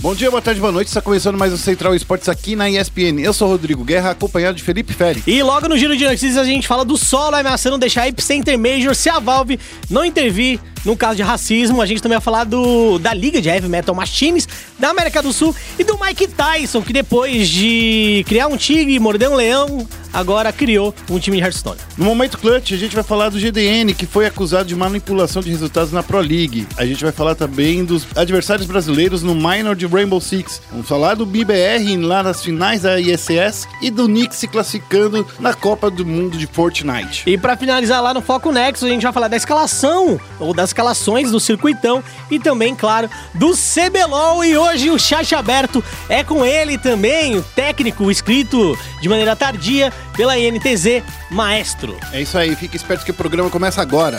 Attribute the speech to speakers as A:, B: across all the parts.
A: Bom dia, boa tarde, boa noite. Está começando mais o Central Esportes aqui na ESPN. Eu sou Rodrigo Guerra, acompanhado de Felipe Félix.
B: E logo no giro de notícias a gente fala do solo ameaçando deixar a Epicenter Major se a Valve não intervir no caso de racismo. A gente também vai falar do, da Liga de Heavy Metal Machines da América do Sul e do Mike Tyson, que depois de criar um tigre e morder um leão, agora criou um time de Hearthstone.
A: No momento clutch, a gente vai falar do GDN, que foi acusado de manipulação de resultados na Pro League. A gente vai falar também dos adversários brasileiros no Minor de Rainbow Six. Vamos falar do BBR lá nas finais da ISS e do Nick se classificando na Copa do Mundo de Fortnite.
B: E para finalizar lá no Foco Nexus, a gente vai falar da escalação, ou das escalações do circuitão e também, claro, do CBLOL. E hoje o chat aberto é com ele também, o técnico escrito de maneira tardia pela INTZ, Maestro.
A: É isso aí, fique esperto que o programa começa agora.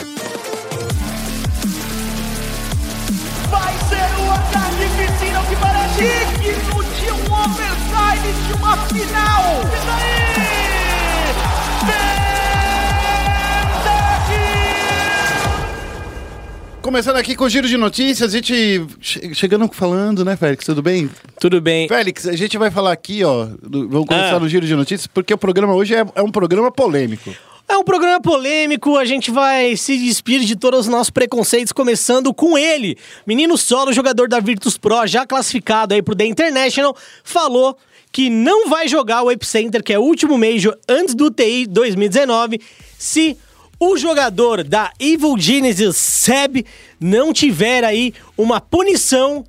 C: Vai ser um ataque piscina que parece digno de um overtime de uma final. Isso aí!
A: Começando aqui com o giro de notícias, a gente che- chegando falando, né, Félix? Tudo bem?
B: Tudo bem?
A: Félix, a gente vai falar aqui, ó. do- vamos começar
B: Ah.
A: no giro de notícias, porque o programa hoje é, é um programa polêmico.
B: É um programa polêmico, a gente vai se despir de todos os nossos preconceitos, começando com ele. Menino solo, jogador da Virtus Pro, já classificado aí pro The International, falou que não vai jogar o Epicenter, que é o último Major antes do TI 2019, se o jogador da Evil Genesis Seb não tiver aí uma punição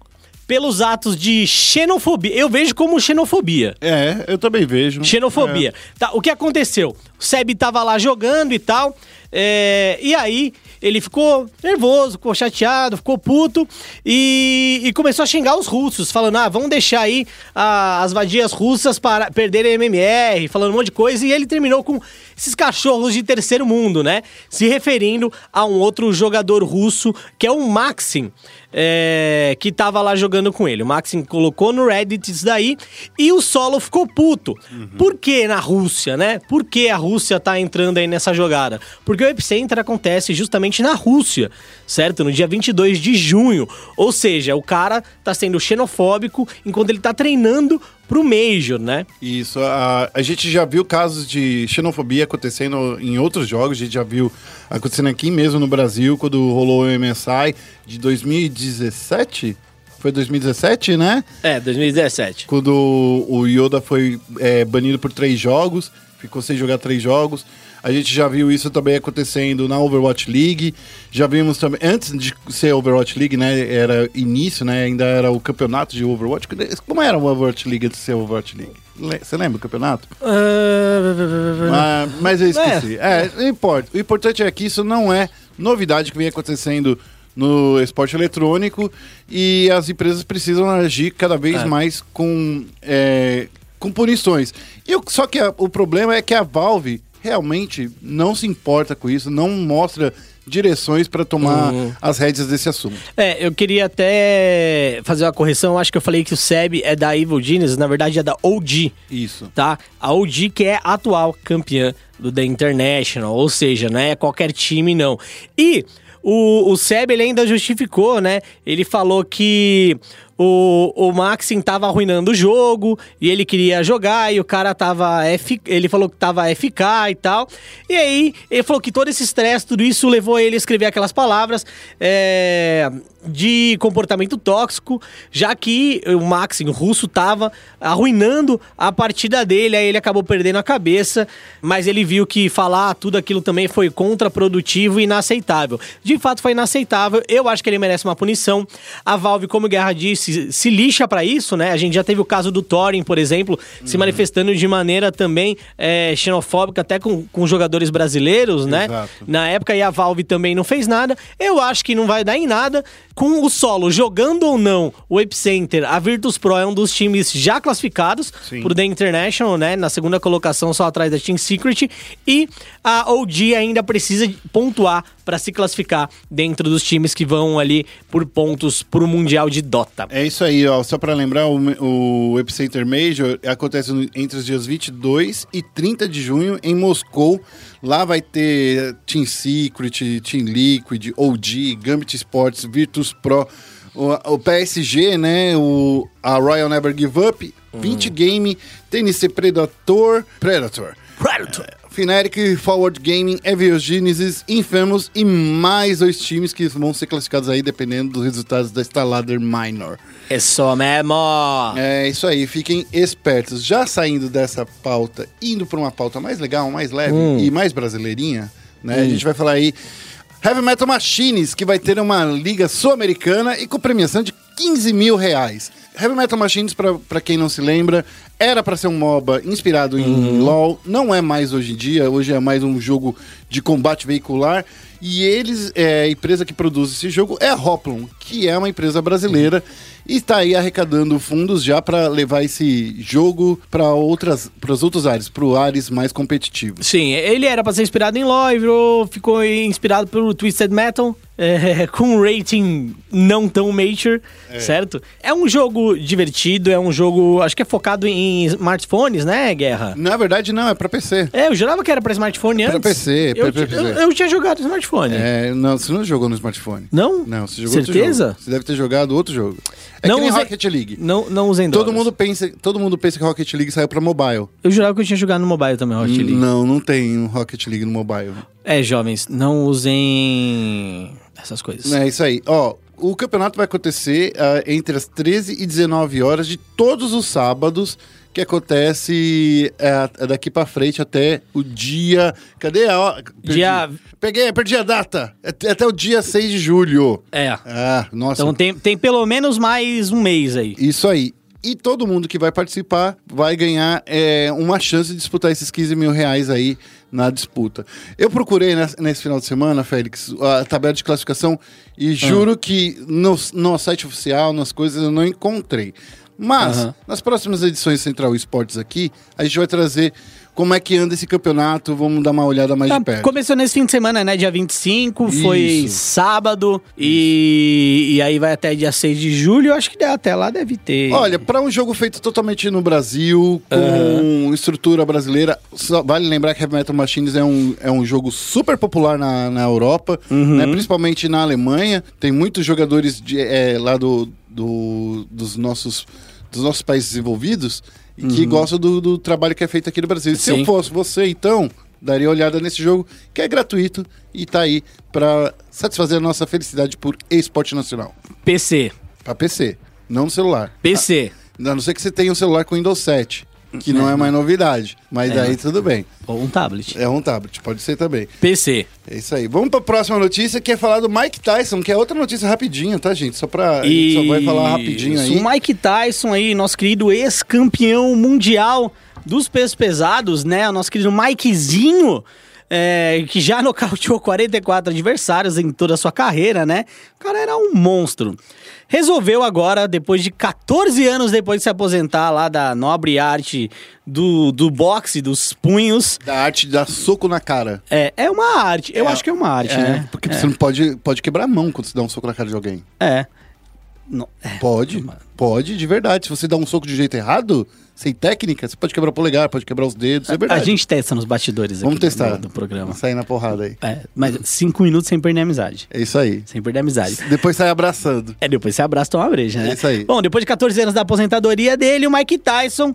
B: pelos atos de xenofobia. Eu vejo como xenofobia.
A: É, eu também vejo.
B: Xenofobia. Tá, o que aconteceu? O Seb tava lá jogando e tal, é, e aí ele ficou nervoso, ficou chateado, ficou puto e, e começou a xingar os russos, falando: ah, vamos deixar aí ah, as vadias russas para perderem MMR, falando um monte de coisa, e ele terminou com esses cachorros de terceiro mundo, né? Se referindo a um outro jogador russo, que é o Maxim, é, que tava lá jogando com ele. O Maxim colocou no Reddit isso daí e o Solo ficou puto. Por que na Rússia, né? Por que a Rússia tá entrando aí nessa jogada? Porque o Epicenter acontece justamente na Rússia, certo? No dia 22 de junho. Ou seja, o cara tá sendo xenofóbico enquanto ele tá treinando pro Major, né?
A: Isso, a, a gente já viu casos de xenofobia acontecendo em outros jogos, a gente já viu acontecendo aqui mesmo no Brasil, quando rolou o MSI de 2017? Foi 2017, né?
B: É, 2017.
A: Quando o Yoda foi é, banido por três jogos, ficou sem jogar três jogos. A gente já viu isso também acontecendo na Overwatch League. Já vimos também, antes de ser Overwatch League, né? Era início, né? Ainda era o campeonato de Overwatch. Como era o Overwatch League antes de ser Overwatch League? Le- Você lembra o campeonato? Ah, mas eu esqueci. É, não importa. O importante é que isso não é novidade que vem acontecendo no esporte eletrônico e as empresas precisam agir cada vez
B: É.
A: mais com, é, com punições. E só que a- o problema é que a Valve realmente não se importa com isso, não mostra direções para tomar
B: Uhum.
A: as rédeas desse assunto.
B: É, eu queria até fazer uma correção. Acho que eu falei que o Seb é da Evil Genius, na verdade é da OG,
A: Isso.
B: tá? A OG que é a atual campeã do The International, ou seja, não é qualquer time não. E o, o Seb ele ainda justificou, né? Ele falou que o, o Maxim tava arruinando o jogo e ele queria jogar e o cara tava F, ele falou que tava FK e tal. E aí ele falou que todo esse estresse, tudo isso levou ele a escrever aquelas palavras é, de comportamento tóxico, já que o Maxim, o russo, tava arruinando a partida dele, aí ele acabou perdendo a cabeça, mas ele viu que falar tudo aquilo também foi contraprodutivo e inaceitável. De fato foi inaceitável, eu acho que ele merece uma punição. A Valve, como Guerra disse, se lixa pra isso, né? A gente já teve o caso do Thorin, por exemplo, se manifestando de maneira também é, xenofóbica, até com, com jogadores brasileiros, né?
A: Exato.
B: Na época, e a Valve também não fez nada. Eu acho que não vai dar em nada. Com o solo, jogando ou não, o Epicenter, a Virtus Pro é um dos times já classificados
A: Sim.
B: pro The International, né? Na segunda colocação, só atrás da Team Secret. E a OG ainda precisa pontuar para se classificar dentro dos times que vão ali por pontos pro Mundial de Dota.
A: É isso aí, ó. Só para lembrar, o, o Epicenter Major acontece entre os dias 22 e 30 de junho em Moscou. Lá vai ter Team Secret, Team Liquid, OG, Gambit Sports, Virtus Pro, O, o PSG, né? O, a Royal Never Give Up, 20 Game, TNC Predator, Predator.
B: Predator.
A: Fnatic, Forward Gaming, Evil Genesis, Infamous e mais dois times que vão ser classificados aí dependendo dos resultados da Stalader Minor.
B: É só mesmo.
A: É isso aí, fiquem espertos. Já saindo dessa pauta, indo para uma pauta mais legal, mais leve e mais brasileirinha, né? A gente vai falar aí Heavy Metal Machines, que vai ter uma liga sul-americana e com premiação de 15 mil reais. Heavy Metal Machines, pra quem não se lembra, era pra ser um MOBA inspirado em LoL, não é mais hoje em dia, hoje é mais um jogo de combate veicular. E eles, é, a empresa que produz esse jogo é a Hoplon, que é uma empresa brasileira e está aí arrecadando fundos já para levar esse jogo para outras, para as outras áreas, para áreas mais competitivos.
B: Sim, ele era pra ser inspirado em virou- ficou inspirado pelo Twisted Metal, é, com um rating não tão mature, certo? É um jogo divertido, é um jogo, acho que é focado em smartphones, né, Guerra?
A: Na verdade, não, é para PC.
B: É, eu jurava que era pra smartphone
A: Pra
B: antes.
A: PC,
B: eu,
A: pra PC.
B: eu, eu tinha jogado no smartphone.
A: É, não, você não jogou no smartphone.
B: Não?
A: Não, você jogou outro
B: Certeza?
A: jogo. Você deve ter jogado outro jogo. É
B: Não
A: que nem
B: usei-
A: Rocket League.
B: Não, não usem
A: Todo
B: drogas.
A: mundo, pensa, todo mundo pensa que Rocket League saiu pra mobile.
B: Eu jurava que eu tinha jogado no mobile também, Rocket League.
A: Não, não tem Rocket League no mobile.
B: É, jovens, não usem essas coisas.
A: É isso aí. Ó, o campeonato vai acontecer ah, entre as 13 e 19 horas de todos os sábados, que acontece ah, daqui pra frente até o dia. Cadê a. hora? Perdi.
B: Dia-
A: Peguei, perdi a data. Até até o dia 6 de julho.
B: É.
A: Ah, nossa.
B: Então tem, tem pelo menos mais um mês aí.
A: Isso aí. E todo mundo que vai participar vai ganhar é, uma chance de disputar esses 15 mil reais aí na disputa. Eu procurei nes- nesse final de semana, Félix, a tabela de classificação e juro que no, no site oficial, nas coisas, eu não encontrei. Mas,
B: Aham.
A: nas próximas edições Central Esportes aqui, a gente vai trazer como é que anda esse campeonato, vamos dar uma olhada mais
B: Tá,
A: de perto.
B: começou nesse fim de semana, né? Dia 25, foi
A: Isso.
B: sábado. E, e aí vai até dia 6 de julho. Acho que até lá deve ter.
A: Olha, para um jogo feito totalmente no Brasil, com estrutura brasileira, vale lembrar que Heavy Metal Machines é um, é um jogo super popular na, na Europa, né, principalmente na Alemanha. Tem muitos jogadores de, é, lá do, do- dos, nossos, dos nossos países desenvolvidos e que gostam do, do trabalho que é feito aqui no Brasil. Se
B: Sim.
A: eu fosse você, então, daria uma olhada nesse jogo, que é gratuito e tá aí para satisfazer a nossa felicidade por esporte nacional.
B: PC.
A: Para PC, não no celular.
B: PC.
A: A não ser que você tenha um celular com Windows 7, que não é mais novidade. Mas daí tudo bem.
B: Ou um tablet.
A: É um tablet, pode ser também.
B: PC.
A: É isso aí. Vamos pra próxima notícia, que é falar do Mike Tyson, que é outra notícia rapidinha, tá, gente? Só pra. A gente só vai falar rapidinho aí.
B: O Mike Tyson aí, nosso querido ex-campeão mundial dos pesos pesados, né? O nosso querido Mikezinho. é, que já nocauteou 44 adversários em toda a sua carreira, né? O cara era um monstro. Resolveu agora, depois de 14 anos depois de se aposentar lá da nobre arte do, do boxe, dos punhos,
A: Da arte de dar soco na cara.
B: é, é uma arte. Eu acho que é uma arte,
A: É,
B: né?
A: Porque você não pode, pode quebrar a mão quando você dá um soco na cara de alguém.
B: É. Não, é.
A: Pode, pode, de verdade. Se você dá um soco de jeito errado, sem técnica, você pode quebrar o polegar, pode quebrar os dedos, é
B: A
A: verdade.
B: gente testa nos bastidores
A: Vamos
B: aqui do-
A: testar.
B: do, programa.
A: Sair na porrada aí.
B: É, mas cinco minutos sem perder a amizade.
A: É isso aí.
B: Sem perder a amizade.
A: Depois sai abraçando.
B: É, depois você abraça e toma uma breja, né?
A: É isso aí.
B: Bom, depois de 14 anos da aposentadoria dele, o Mike Tyson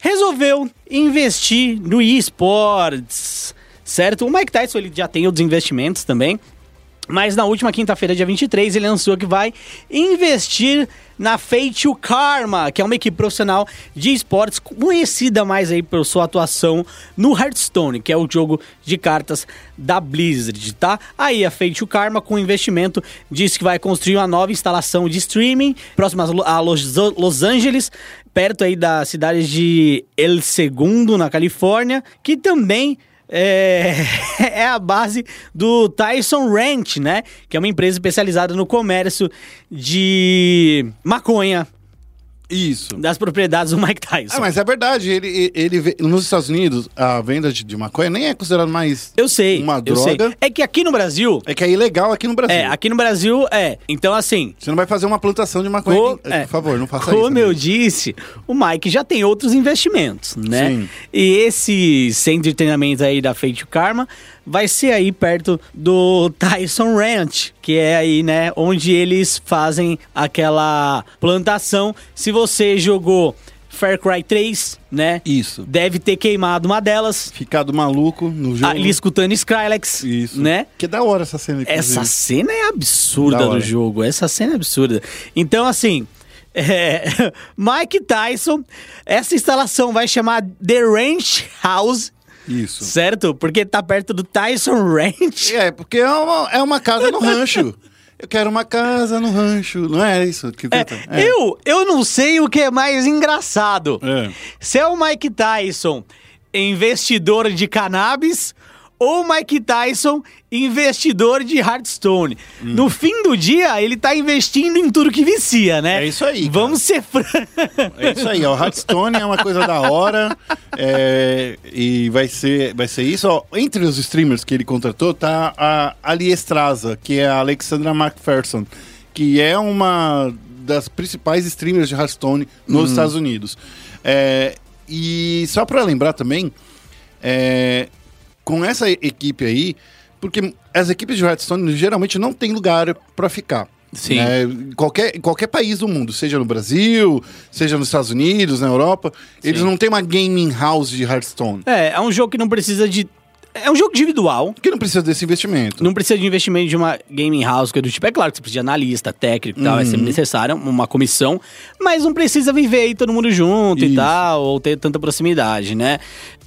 B: resolveu investir no eSports, certo? O Mike Tyson, ele já tem outros investimentos também, mas na última quinta-feira, dia 23, ele anunciou que vai investir na Fate Karma, que é uma equipe profissional de esportes conhecida mais aí por sua atuação no Hearthstone, que é o jogo de cartas da Blizzard, tá? Aí a Fate Karma, com investimento, disse que vai construir uma nova instalação de streaming próxima a Los Angeles, perto aí da cidade de El Segundo, na Califórnia, que também é, é a base do Tyson Ranch, né? Que é uma empresa especializada no comércio de maconha
A: Isso.
B: das propriedades do Mike Tyson.
A: Ah, mas é verdade. Ele, ele, ele- nos Estados Unidos, a venda de, de maconha nem é considerada mais.
B: Eu sei.
A: Uma
B: eu sei.
A: droga.
B: É que aqui no Brasil.
A: É que é ilegal aqui no Brasil.
B: É, aqui no Brasil é. Então, assim.
A: Você não vai fazer uma plantação de maconha.
B: co- é,
A: Por favor, não faça
B: Como
A: isso.
B: eu
A: amigo.
B: disse, o Mike já tem outros investimentos, né?
A: Sim.
B: E esse centro de treinamento aí da Fate Karma vai ser aí perto do Tyson Ranch, que é aí, né, onde eles fazem aquela plantação. Se você jogou Far Cry 3, né?
A: Isso.
B: Deve ter queimado uma delas.
A: Ficado maluco no jogo.
B: Ali escutando Skrillex,
A: Isso.
B: né?
A: Que da hora essa cena. inclusive.
B: Essa cena é absurda
A: Da
B: do jogo. Essa cena é absurda. Então, assim. é, Mike Tyson, essa instalação vai chamar The Ranch House,
A: Isso.
B: certo? Porque tá perto do Tyson Ranch.
A: É, porque é uma, é uma casa no rancho. Eu quero uma casa no rancho. Não é isso que
B: É?
A: É.
B: Eu, eu não sei o que é mais engraçado.
A: É.
B: Se é o Mike Tyson, investidor de cannabis, ou o Mike Tyson, investidor de Hearthstone.
A: Hum.
B: No fim do dia, ele tá investindo em tudo que vicia, né?
A: É isso aí, cara.
B: Vamos ser francos.
A: É isso aí, ó. O Hearthstone é uma coisa da hora. é, e vai ser, vai ser isso. Ó, entre os streamers que ele contratou tá a Ali Estraza, que é a Alexandra McPherson, que é uma das principais streamers de Hearthstone nos Estados Unidos. É, e só para lembrar também, é, com essa equipe aí, porque as equipes de Hearthstone geralmente não tem lugar para ficar.
B: Sim.
A: né? Qualquer, qualquer país do mundo, seja no Brasil, seja nos Estados Unidos, na Europa, eles
B: Sim.
A: não têm uma gaming house de Hearthstone.
B: É, é um jogo que não precisa de. É um jogo individual.
A: Que não precisa desse investimento.
B: Não precisa de investimento de uma gaming house, que é do tipo. É claro que você precisa de analista, técnico e tal, vai ser
A: Uhum.
B: necessário uma comissão, mas não precisa viver aí todo mundo junto e
A: Isso.
B: tal, ou ter tanta proximidade, né?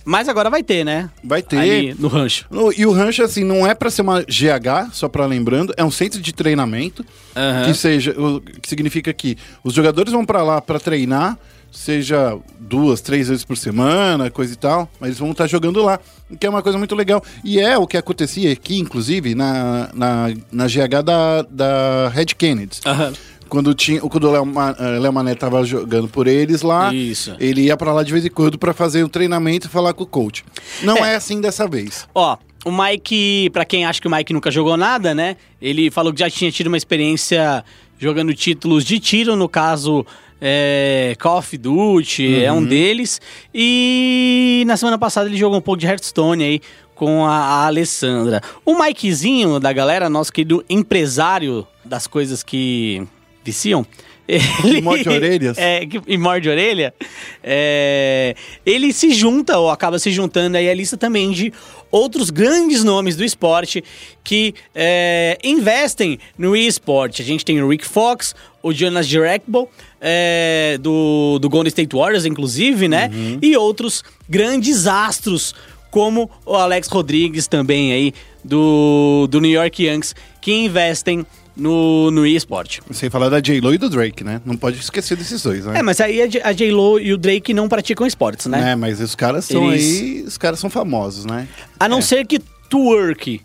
B: Mas agora vai ter, né?
A: Vai ter.
B: Ali no rancho.
A: No- E o rancho, assim, não é para ser uma GH, só para lembrando, é um centro de treinamento,
B: Aham.
A: que seja, o que significa que os jogadores vão para lá para treinar, seja duas, três vezes por semana, coisa e tal, mas eles vão estar jogando lá, que é uma coisa muito legal. E é o que acontecia aqui, inclusive, na, na, na GH da, da Red Kennedy.
B: Aham.
A: Quando, tinha, quando o Léo, Ma- eh, Léo Mané tava jogando por eles lá,
B: Isso.
A: ele ia para lá de vez em quando para fazer um treinamento e falar com o coach. Não é assim dessa vez.
B: Ó, o Mike, pra quem acha que o Mike nunca jogou nada, né? Ele falou que já tinha tido uma experiência jogando títulos de tiro, no caso, é, Call of Duty é um deles. E na semana passada ele jogou um pouco de Hearthstone aí com a, a Alessandra. O Mikezinho da galera, nosso querido empresário das coisas que viciam. Ele,
A: morde orelhas?
B: É, que- e morde orelha. é, ele se junta, ou acaba se juntando aí a lista também de outros grandes nomes do esporte que é, investem no esporte. A gente tem o Rick Fox, o Jonas Direcble, é, do, do Golden State Warriors, inclusive, né? E outros grandes astros, como o Alex Rodrigues também aí, do, do New York Yankees, que investem no, no esporte.
A: Sem falar da J-Lo e do Drake, né? Não pode esquecer desses dois, né?
B: É, mas aí a J-Lo e o Drake não praticam esportes, né?
A: É, mas os caras são
B: Eles-
A: aí, os caras são famosos, né?
B: A não ser que twerk.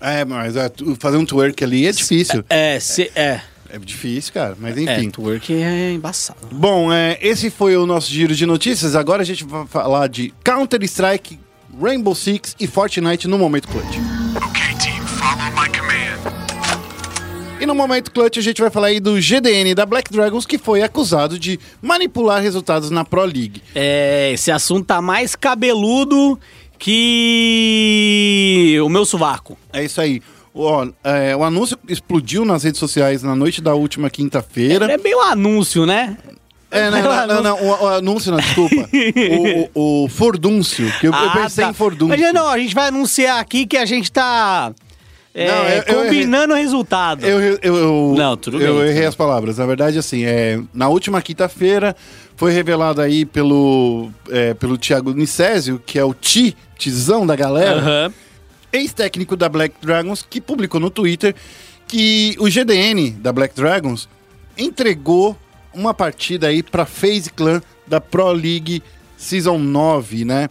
A: É, mas é, fazer um twerk ali é difícil.
B: É, se, é.
A: É difícil, cara, mas
B: É,
A: enfim.
B: twerk é embaçado.
A: Bom, é, esse foi o nosso giro de notícias. Agora a gente vai falar de Counter-Strike, Rainbow Six e Fortnite no Momento Clutch. No Momento Clutch a gente vai falar aí do GDN da Black Dragons, que foi acusado de manipular resultados na Pro League.
B: É, esse assunto tá mais cabeludo que o meu sovaco.
A: É isso aí. Ó, é, o anúncio explodiu nas redes sociais na noite da última quinta-feira.
B: É meio anúncio, né?
A: É, não, não, não, não, o, o anúncio, não, desculpa. o, o, o fordúncio, que eu, eu
B: Ah,
A: pensei
B: tá.
A: em fordúncio.
B: Mas não, a gente vai anunciar aqui que a gente tá é,
A: Não, eu- eu
B: combinando o resultado.
A: Eu, eu, eu-
B: Não, tudo
A: eu
B: bem.
A: errei as palavras. Na verdade, assim, é, na última quinta-feira foi revelado aí pelo, é, pelo Thiago Nicésio, que é o Ti, Tizão da galera,
B: Aham.
A: ex-técnico da Black Dragons, que publicou no Twitter que o GDN da Black Dragons entregou uma partida aí pra FaZe Clan da Pro League Season 9, né?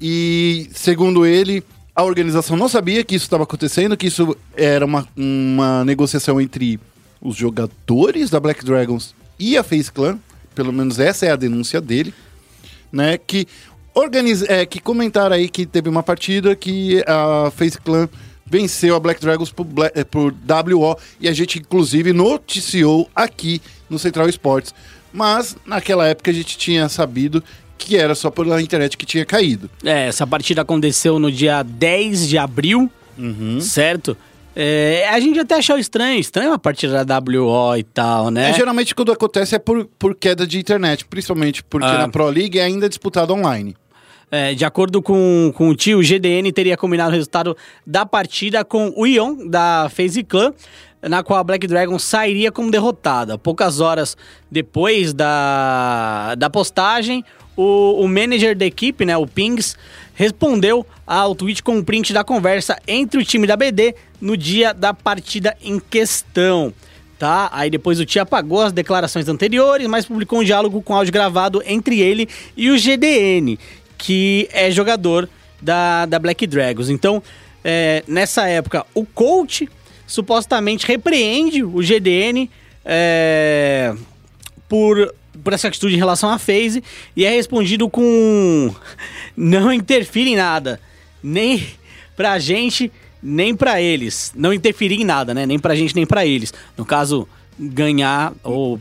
A: E, segundo ele, a organização não sabia que isso estava acontecendo, que isso era uma, uma negociação entre os jogadores da Black Dragons e a FaZe Clan pelo menos essa é a denúncia dele, né? Que organiza, é, que comentaram aí que teve uma partida que a Face Clan venceu a Black Dragons por, Bla- eh, por WO e a gente inclusive noticiou aqui no Central Esportes. Mas naquela época a gente tinha sabido que era só pela internet que tinha caído.
B: É, essa partida aconteceu no dia 10 de abril,
A: Uhum.
B: certo? É, a gente até achou estranho, estranho a partida da WO e tal, né?
A: É, geralmente quando acontece é por, por queda de internet, principalmente porque
B: Ah.
A: na Pro League é ainda disputado online.
B: É, de acordo com, com o tio, o GDN teria combinado o resultado da partida com o Ion, da FaZe Clan, na qual a Black Dragon sairia como derrotada. Poucas horas depois da, da postagem, o, o manager da equipe, né, o Pings, respondeu ao tweet com um print da conversa entre o time da BD no dia da partida em questão. Tá? Aí depois o tio apagou as declarações anteriores, mas publicou um diálogo com áudio gravado entre ele e o GDN, que é jogador da, da Black Dragons. Então, é, nessa época, o coach supostamente repreende o GDN é, por, por essa atitude em relação à FaZe e é respondido com não interfere em nada, nem pra gente, nem pra eles. Não interferir em nada, né? Nem pra gente, nem pra eles. No caso, ganhar ou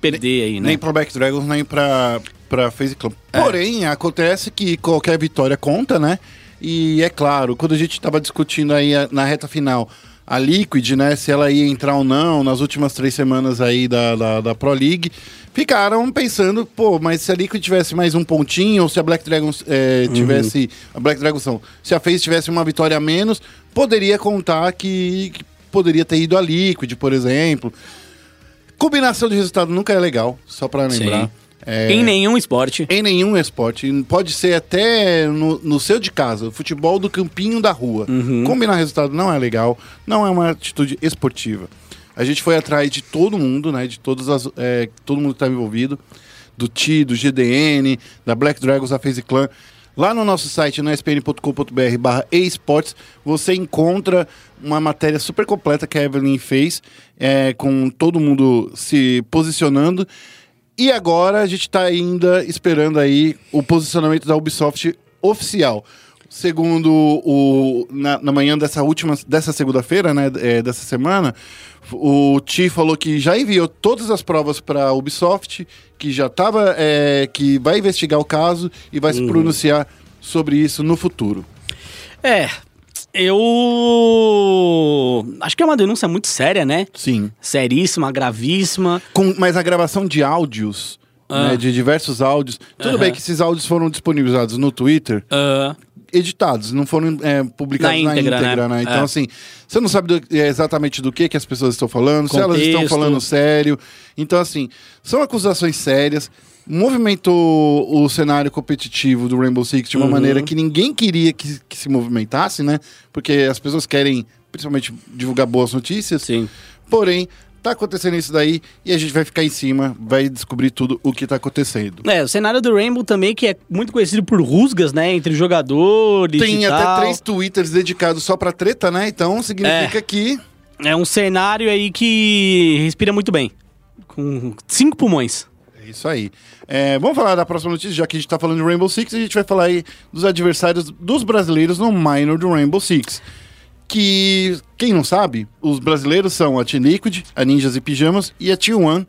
B: perder aí, né?
A: Nem pra Black Dragons, nem pra, pra FaZe Clan. Porém, acontece que qualquer vitória conta, né? E é claro, quando a gente tava discutindo aí na reta final a Liquid, né? Se ela ia entrar ou não nas últimas três semanas aí da, da, da Pro League, ficaram pensando, pô, mas se a Liquid tivesse mais um pontinho, ou se a Black Dragons eh, tivesse. A Black Dragons não. Se a FaZe tivesse uma vitória a menos, poderia contar que, que poderia ter ido a Liquid, por exemplo. Combinação de resultado nunca é legal, só pra lembrar.
B: Sim.
A: É,
B: Em nenhum esporte.
A: em nenhum esporte. Pode ser até no, no seu de casa, futebol do campinho da rua. Combinar resultado não é legal, não é uma atitude esportiva. A gente foi atrás de todo mundo, né? De todas as. é, todo mundo que estava envolvido. Do TI, do GDN, da Black Dragons, da FaZe Clan. Lá no nosso site, no spn.com.br barra esportes, você encontra uma matéria super completa que a Evelyn fez, é, com todo mundo se posicionando. E agora a gente está ainda esperando aí o posicionamento da Ubisoft oficial. Segundo o na, na manhã dessa última dessa segunda-feira, né, é, dessa semana, o Ti falou que já enviou todas as provas para a Ubisoft, que já estava que vai investigar o caso e vai se pronunciar sobre isso no futuro.
B: É, eu acho que é uma denúncia muito séria, né?
A: Sim.
B: Seríssima, gravíssima.
A: Com, mas a gravação de áudios,
B: Ah.
A: né, de diversos áudios, tudo
B: Aham.
A: bem que esses áudios foram disponibilizados no Twitter,
B: Ah,
A: editados, não foram é, publicados
B: Na
A: na
B: íntegra,
A: íntegra,
B: né?
A: né? Então,
B: É.
A: assim, você não sabe do- é, exatamente do que, que as pessoas estão falando, se elas estão
B: Contexto.
A: falando sério. Então, assim, são acusações sérias. Movimentou o cenário competitivo do Rainbow Six de uma
B: Uhum.
A: maneira que ninguém queria que, que se movimentasse, né? Porque as pessoas querem, principalmente, divulgar boas notícias.
B: sim.
A: Porém, tá acontecendo isso daí e a gente vai ficar em cima, vai descobrir tudo o que tá acontecendo.
B: É, o cenário do Rainbow também, que é muito conhecido por rusgas, né? Entre jogadores
A: Tem até
B: tal.
A: três twitters dedicados só pra treta, né? Então significa
B: É.
A: que
B: É um cenário aí que respira muito bem. Com cinco pulmões.
A: É isso aí. É, vamos falar da próxima notícia, já que a gente tá falando de Rainbow Six, a gente vai falar aí dos adversários dos brasileiros no minor do Rainbow Six. Que, quem não sabe, os brasileiros são a Team Liquid, a Ninjas e Pijamas e a Team One,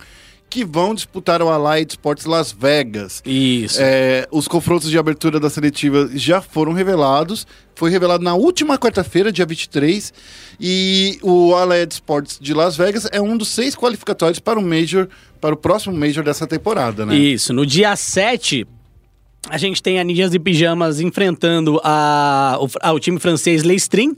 A: que vão disputar o Allied Sports Las Vegas.
B: Isso.
A: É, os confrontos de abertura da seletiva já foram revelados. Foi revelado na última quarta-feira, dia 23. E o Allied Sports de Las Vegas é um dos seis qualificatórios para o Major, para o próximo Major dessa temporada, né?
B: Isso. No dia 7, a gente tem a Ninjas e Pijamas enfrentando a, o, a- o time francês Leistrin.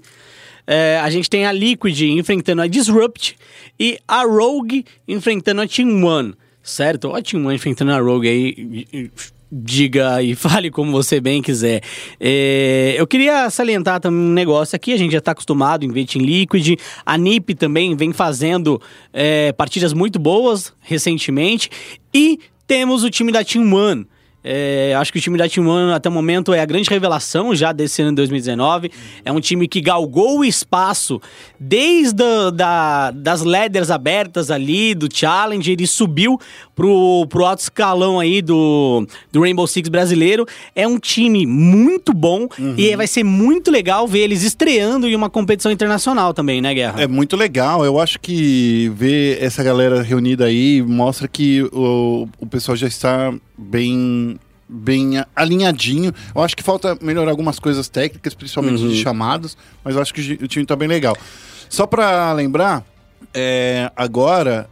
B: É, a gente tem a Liquid enfrentando a Disrupt e a Rogue enfrentando a Team One, certo? A Team One enfrentando a Rogue aí, diga e fale como você bem quiser. É, eu queria salientar também um negócio aqui, a gente já está acostumado em ver Team Liquid, a NiP também vem fazendo é, partidas muito boas recentemente e temos o time da Team One, É, acho que o time da One até o momento é a grande revelação já desse ano de 2019. É um time que galgou o espaço desde a, da, das ladders abertas ali, do Challenge, ele subiu pro, pro alto escalão aí do, do Rainbow Six brasileiro. É um time muito bom e vai ser muito legal ver eles estreando em uma competição internacional também, né, Guerra?
A: É muito legal. Eu acho que ver essa galera reunida aí mostra que o, o pessoal já está bem bem alinhadinho. Eu acho que falta melhorar algumas coisas técnicas, principalmente de chamados, mas eu acho que o time tá bem legal. Só pra lembrar, é, agora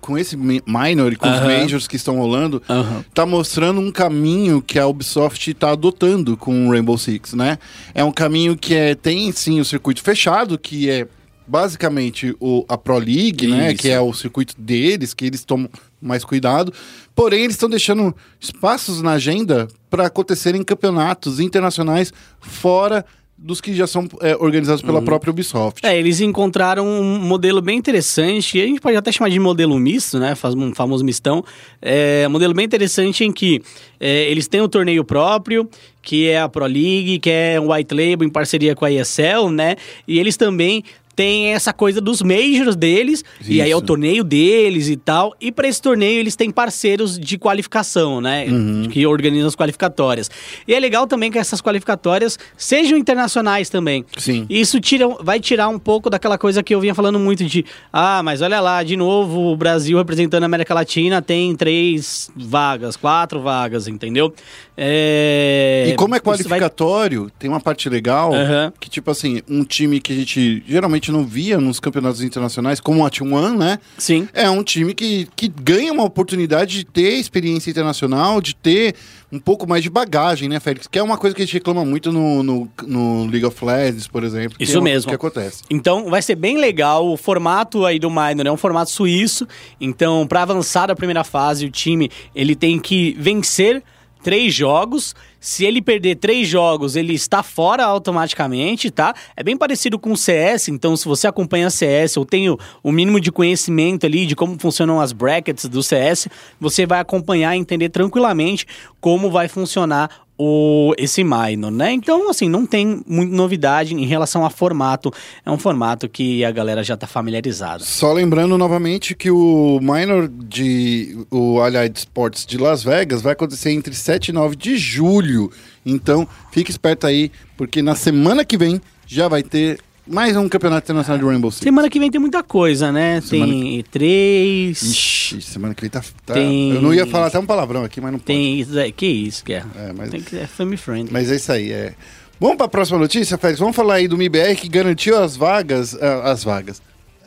A: com esse mi- minor e com os
B: Aham.
A: majors que estão rolando,
B: Aham.
A: tá mostrando um caminho que a Ubisoft tá adotando com o Rainbow Six, né? É um caminho que é, tem sim o circuito fechado, que é basicamente o, a Pro League, né?
B: Isso.
A: Que é o circuito deles, que eles tomam mais cuidado. Porém, eles estão deixando espaços na agenda para acontecerem campeonatos internacionais fora dos que já são é, organizados pela própria Ubisoft.
B: É, eles encontraram um modelo bem interessante, e a gente pode até chamar de modelo misto, né? Faz um famoso mistão. É um modelo bem interessante em que é, eles têm um torneio próprio, que é a Pro League, que é um white label em parceria com a ESL, né? E eles também têm essa coisa dos majors deles, e aí é o
A: Isso.
B: torneio deles e tal. E para esse torneio eles têm parceiros de qualificação, né? Que organizam as qualificatórias. E é legal também que essas qualificatórias sejam internacionais também.
A: Sim.
B: E Isso tira, vai tirar um pouco daquela coisa que eu vinha falando muito de ah, mas olha lá, de novo, o Brasil representando a América Latina tem três vagas, quatro vagas, entendeu? É,
A: E como é
B: isso vai-
A: qualificatório, tem uma parte legal
B: Aham.
A: que, tipo assim, um time que a gente geralmente não via nos campeonatos internacionais, como a T1, né?
B: Sim.
A: É um time que, que ganha uma oportunidade de ter experiência internacional, de ter um pouco mais de bagagem, né, Félix? Que é uma coisa que a gente reclama muito no, no, no League of Legends, por exemplo. que
B: Isso
A: é uma coisa
B: mesmo.
A: que acontece.
B: Então vai ser bem legal. O formato aí do Minor é um formato suíço. Então, para avançar da primeira fase, o time ele tem que vencer três jogos. Se ele perder três jogos, ele está fora automaticamente, tá? É bem parecido com o CS, então se você acompanha CS ou tem o, o mínimo de conhecimento ali de como funcionam as brackets do CS, você vai acompanhar e entender tranquilamente como vai funcionar o, esse minor, né? Então, assim, não tem muita novidade em relação a formato. É um formato que a galera já tá familiarizada.
A: Só lembrando novamente que o minor de o Allied Sports de Las Vegas vai acontecer entre 7 e 9 de julho. Então, fique esperto aí, porque na semana que vem já vai ter mais um campeonato internacional de Rainbow Six.
B: Semana que vem tem muita coisa, né?
A: Semana
B: tem três.
A: Ixi, semana que vem tá, tá-
B: Tem-
A: Eu não ia falar até um palavrão aqui, mas não pode.
B: Tem isso aí. Que isso, Guerra?
A: É, mas-
B: Tem que é family friendly.
A: Mas é isso aí, é. Vamos para a próxima notícia, Félix? Vamos falar aí do MIBR que garantiu as vagas. ah, as vagas.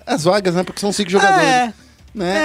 A: As vagas, né? Porque são cinco jogadores.
B: É,
A: Né?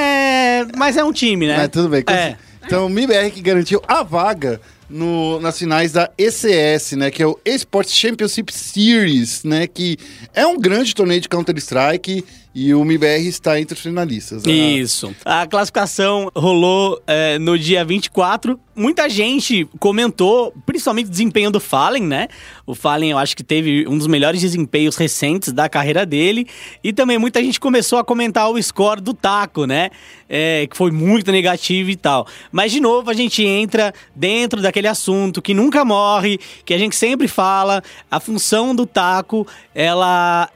B: é, mas é um time, né?
A: Tudo bem.
B: É.
A: Então, o MIBR que garantiu a vaga no, nas finais da ECS, né? Que é o Esports Championship Series, né? Que é um grande torneio de Counter-Strike e o MIBR está entre os finalistas. Ah,
B: Isso. A classificação rolou é, no dia 24. Muita gente comentou, principalmente o desempenho do Fallen, né? O Fallen, eu acho que teve um dos melhores desempenhos recentes da carreira dele. E também muita gente começou a comentar o score do Taco, né? É, que foi muito negativo e tal. Mas, de novo, a gente entra dentro daquele assunto que nunca morre, que a gente sempre fala. A função do Taco, ela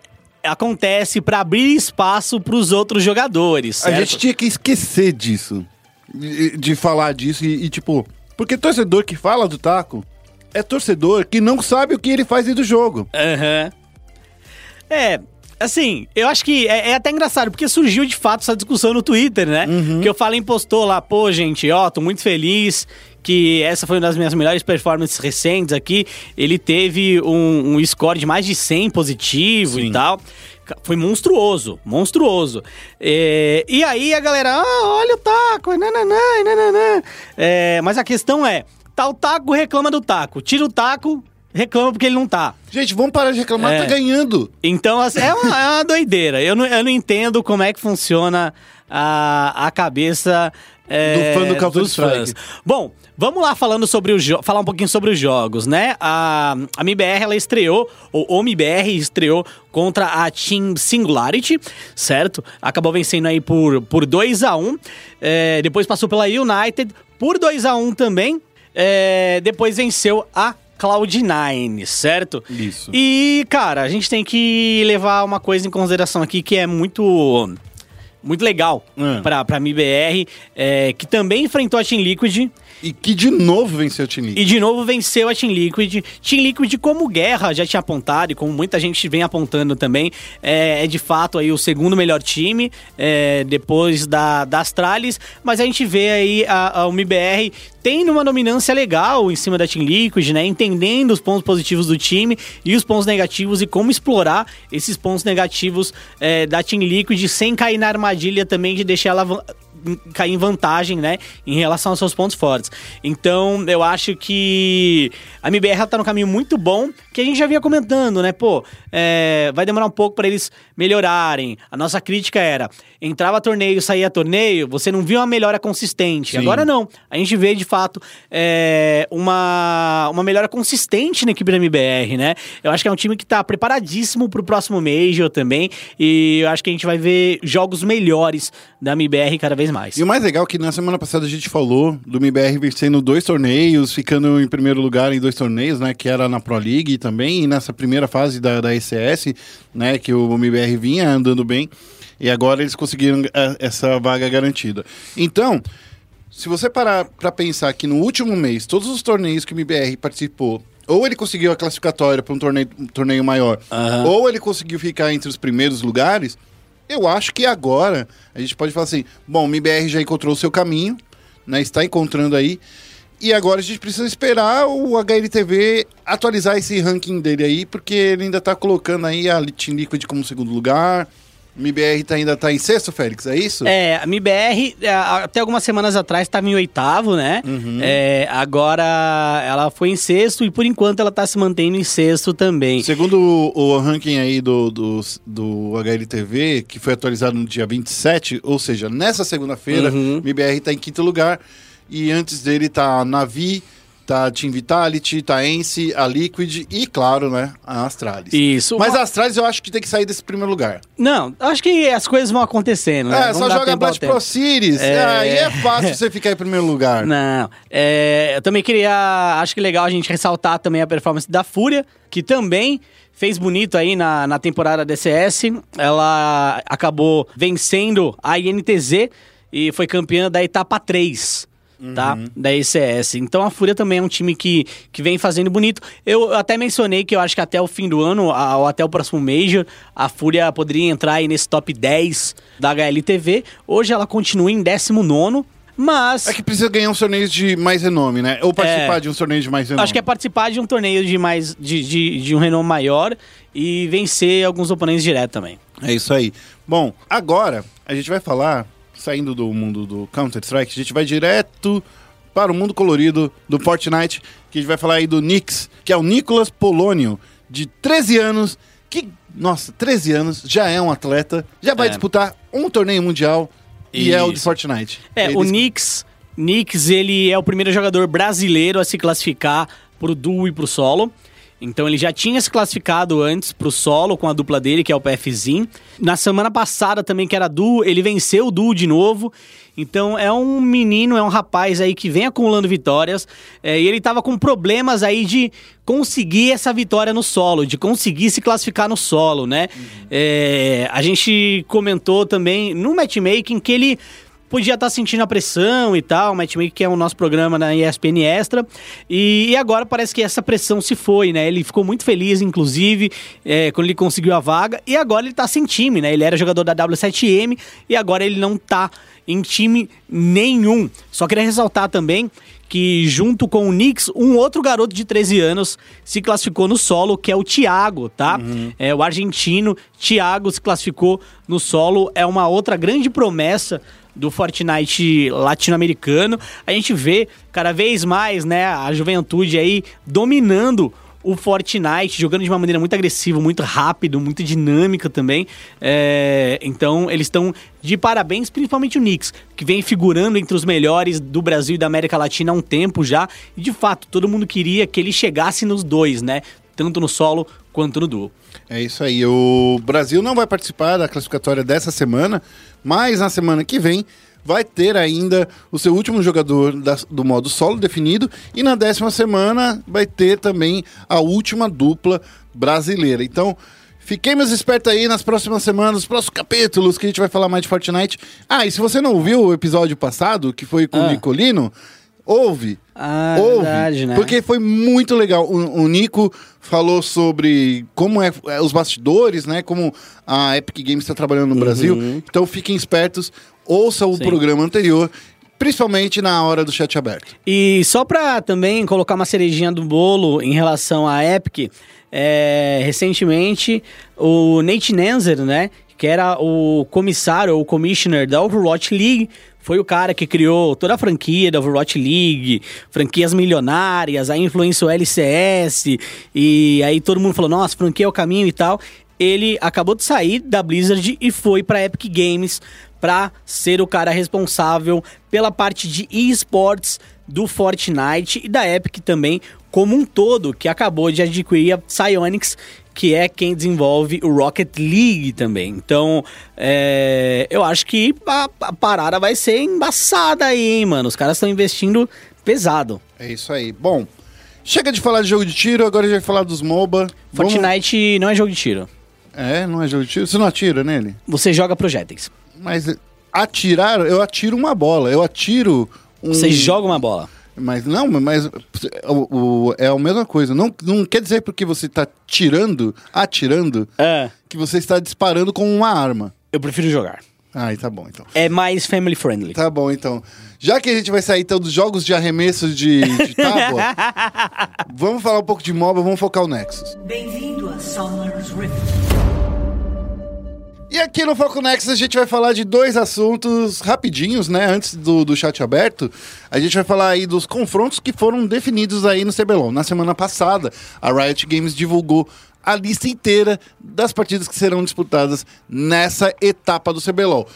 B: acontece para abrir espaço para os outros jogadores.
A: A
B: certo?
A: gente tinha que esquecer disso. De, falar disso e, e, tipo. Porque torcedor que fala do taco é torcedor que não sabe o que ele faz dentro do jogo.
B: Aham. É, assim, eu acho que é, é até engraçado, porque surgiu de fato essa discussão no Twitter, né? Que eu falei, postou lá, pô, gente, ó, tô muito feliz que essa foi uma das minhas melhores performances recentes aqui. Ele teve um, um score de mais de 100 positivo e tal. Foi monstruoso, monstruoso. É, e aí a galera, ah, olha o taco, nananã, nananã. É, mas a questão é, tá o taco, reclama do taco. Tira o taco, reclama porque ele não tá.
A: Gente, vamos parar de reclamar,
B: É.
A: tá ganhando.
B: Então, assim, é uma, é uma doideira. Eu não, eu não entendo como é que funciona a, a cabeça é,
A: Do fã do Counter
B: dos fãs. Bom, vamos lá falando sobre o jo- falar um pouquinho sobre os jogos, né? A, a MIBR, ela estreou, ou o MIBR estreou contra a Team Singularity, certo? Acabou vencendo aí por, por 2 a 1 É, depois passou pela United por 2 a 1 também. é, depois venceu a Cloud9, certo?
A: Isso.
B: E, cara, a gente tem que levar uma coisa em consideração aqui que é muito muito legal
A: É.
B: pra, pra MIBR, é, que também enfrentou a Team Liquid
A: E que de novo venceu o Team Liquid.
B: e de novo venceu a Team Liquid. Team Liquid, como Guerra já tinha apontado e como muita gente vem apontando também, é, é de fato aí o segundo melhor time é, depois da, da Astralis. Mas a gente vê aí a, a MIBR tendo uma dominância legal em cima da Team Liquid, né? Entendendo os pontos positivos do time e os pontos negativos e como explorar esses pontos negativos é, da Team Liquid sem cair na armadilha também de deixar ela cair em vantagem, né, em relação aos seus pontos fortes. Então, eu acho que a MBR ela tá no caminho muito bom, que a gente já vinha comentando, né, pô, é, vai demorar um pouco para eles melhorarem. A nossa crítica era, entrava torneio, saía torneio, você não viu uma melhora consistente.
A: Sim.
B: Agora não, a gente vê de fato é, uma, uma melhora consistente na equipe da MBR, né? Eu acho que é um time que tá preparadíssimo pro próximo Major também, e eu acho que a gente vai ver jogos melhores da MBR cada vez mais.
A: E o mais legal é que na semana passada a gente falou do MBR vencendo dois torneios, ficando em primeiro lugar em dois torneios, né? Que era na Pro League também, e nessa primeira fase da, da ECS, né? Que o MBR vinha andando bem. E agora eles conseguiram eh, essa vaga garantida. Então, se você parar pra pensar que no último mês, todos os torneios que o MBR participou, ou ele conseguiu a classificatória para um torneio, um torneio maior,
B: Aham.
A: ou ele conseguiu ficar entre os primeiros lugares, eu acho que agora a gente pode falar assim: bom, o MBR já encontrou o seu caminho, né? Está encontrando aí. E agora a gente precisa esperar o HLTV atualizar esse ranking dele aí, porque ele ainda está colocando aí a Team Liquid como segundo lugar. O MBR tá, ainda está em sexto, Félix, é isso?
B: É, a MBR, é, até algumas semanas atrás, estava em oitavo, né?
A: Uhum.
B: É, agora ela foi em sexto e por enquanto ela tá se mantendo em sexto também.
A: Segundo o, o ranking aí do, do, do HLTV, que foi atualizado no dia 27, ou seja, nessa segunda-feira,
B: Uhum.
A: o MBR tá em quinto lugar. E antes dele tá a Navi, tá a Team Vitality, tá a Ence, a Liquid e, claro, né, a Astralis.
B: Isso.
A: Mas a Astralis eu acho que tem que sair desse primeiro lugar.
B: Não, acho que as coisas vão acontecendo, né?
A: É,
B: Não
A: só joga Blast. Pro Series.
B: É.
A: Aí é fácil você ficar em primeiro lugar.
B: Não, é, eu também queria. Acho que é legal a gente ressaltar também a performance da Fúria, que também fez bonito aí na, na temporada DCS. Ela acabou vencendo a INTZ e foi campeã da etapa 3. Tá? Da ECS. Então a Fúria também é um time que, que vem fazendo bonito. Eu até mencionei que eu acho que até o fim do ano, a- ou até o próximo Major, a Fúria poderia entrar aí nesse top 10 da HLTV. Hoje ela continua em 19, mas.
A: É que precisa ganhar uns torneios de mais renome, né? Ou participar de uns torneios de mais renome.
B: Acho que é participar de um torneio de mais de, de, de um renome maior e vencer alguns oponentes direto também.
A: É isso aí. Bom, agora a gente vai falar, saindo do mundo do Counter-Strike, a gente vai direto para o mundo colorido do Fortnite, que a gente vai falar aí do Nix, que é o Nicolas Polônio, de 13 anos, que, nossa, 13 anos, já é um atleta, já vai
B: É.
A: disputar um torneio mundial e é o de. Fortnite.
B: É, o
A: Eles-
B: Knicks, Knicks, ele é o primeiro jogador brasileiro a se classificar pro duo e pro solo. Então ele já tinha se classificado antes pro solo com a dupla dele, que é o PFZin. Na semana passada também, que era duo, ele venceu o duo de novo. Então é um menino, é um rapaz aí que vem acumulando vitórias. é, e ele tava com problemas aí de conseguir essa vitória no solo, de conseguir se classificar no solo, né? É, a gente comentou também no matchmaking que ele podia estar sentindo a pressão e tal, o Matchmaker que é o nosso programa na ESPN Extra, e, e agora parece que essa pressão se foi, né? Ele ficou muito feliz, inclusive, é, quando ele conseguiu a vaga, e agora ele tá sem time, né? Ele era jogador da W7M e agora ele não tá em time nenhum. Só queria ressaltar também que junto com o Knicks, um outro garoto de 13 anos se classificou no solo, que é o Thiago, tá? É o argentino Thiago se classificou no solo, é uma outra grande promessa do Fortnite latino-americano. A gente vê cada vez mais, né, a juventude aí dominando o Fortnite, jogando de uma maneira muito agressiva, muito rápido, muito dinâmica também. É, então, eles estão de parabéns, principalmente o Knicks, que vem figurando entre os melhores do Brasil e da América Latina há um tempo já. E, de fato, todo mundo queria que ele chegasse nos dois, né? Tanto no solo quanto no duo.
A: É isso aí. O Brasil não vai participar da classificatória dessa semana, mas na semana que vem vai ter ainda o seu último jogador da- do modo solo definido e na décima semana vai ter também a última dupla brasileira. Então, fiquemos espertos aí nas próximas semanas, nos próximos capítulos que a gente vai falar mais de Fortnite. Ah, e se você não ouviu o episódio passado, que foi com o
B: Ah.
A: Nicolino, ouve.
B: Ah,
A: ouve,
B: verdade, né?
A: Porque foi muito legal. O, o Nico falou sobre como é, é os bastidores, né? Como a Epic Games está trabalhando no Brasil. Então fiquem espertos, ouça o
B: Uhum. Sim.
A: programa anterior, principalmente na hora do chat aberto.
B: E só pra também colocar uma cerejinha do bolo em relação à Epic, é, recentemente o Nate Nanzer, né, que era o comissário ou commissioner da Overwatch League, foi o cara que criou toda a franquia da Overwatch League, franquias milionárias, aí influenciou LCS, e aí todo mundo falou, nossa, franquia é o caminho e tal. Ele acabou de sair da Blizzard e foi pra Epic Games para ser o cara responsável pela parte de esports do Fortnite e da Epic também como um todo, que acabou de adquirir a Psyonix, que é quem desenvolve o Rocket League também. Então, é, eu acho que a, a parada vai ser embaçada aí, hein, mano. Os caras estão investindo pesado.
A: É isso aí. Bom, chega de falar de jogo de tiro, agora a gente vai falar dos MOBA. Vamos-
B: Fortnite não é jogo de tiro.
A: É, não é jogo de tiro? Você não atira nele?
B: Você joga projéteis.
A: Mas atirar, eu atiro uma bola. Eu atiro um...
B: Você joga uma bola.
A: Mas não, mas o, o- é a mesma coisa. Não, não quer dizer porque você está tirando, atirando,
B: É.
A: que você está disparando com uma arma.
B: Eu prefiro jogar.
A: Ah, tá bom então.
B: É mais family friendly.
A: Tá bom então. Já que a gente vai sair então dos jogos de arremesso de, de tábua, vamos falar um pouco de MOBA, vamos focar o Nexus.
D: Bem-vindo a Summer's Rift.
A: E aqui no Foco Nexus a gente vai falar de dois assuntos rapidinhos, né? Antes do, do chat aberto, a gente vai falar aí dos confrontos que foram definidos aí no CBLOL. Na semana passada, a Riot Games divulgou a lista inteira das partidas que serão disputadas nessa etapa do CBLOL.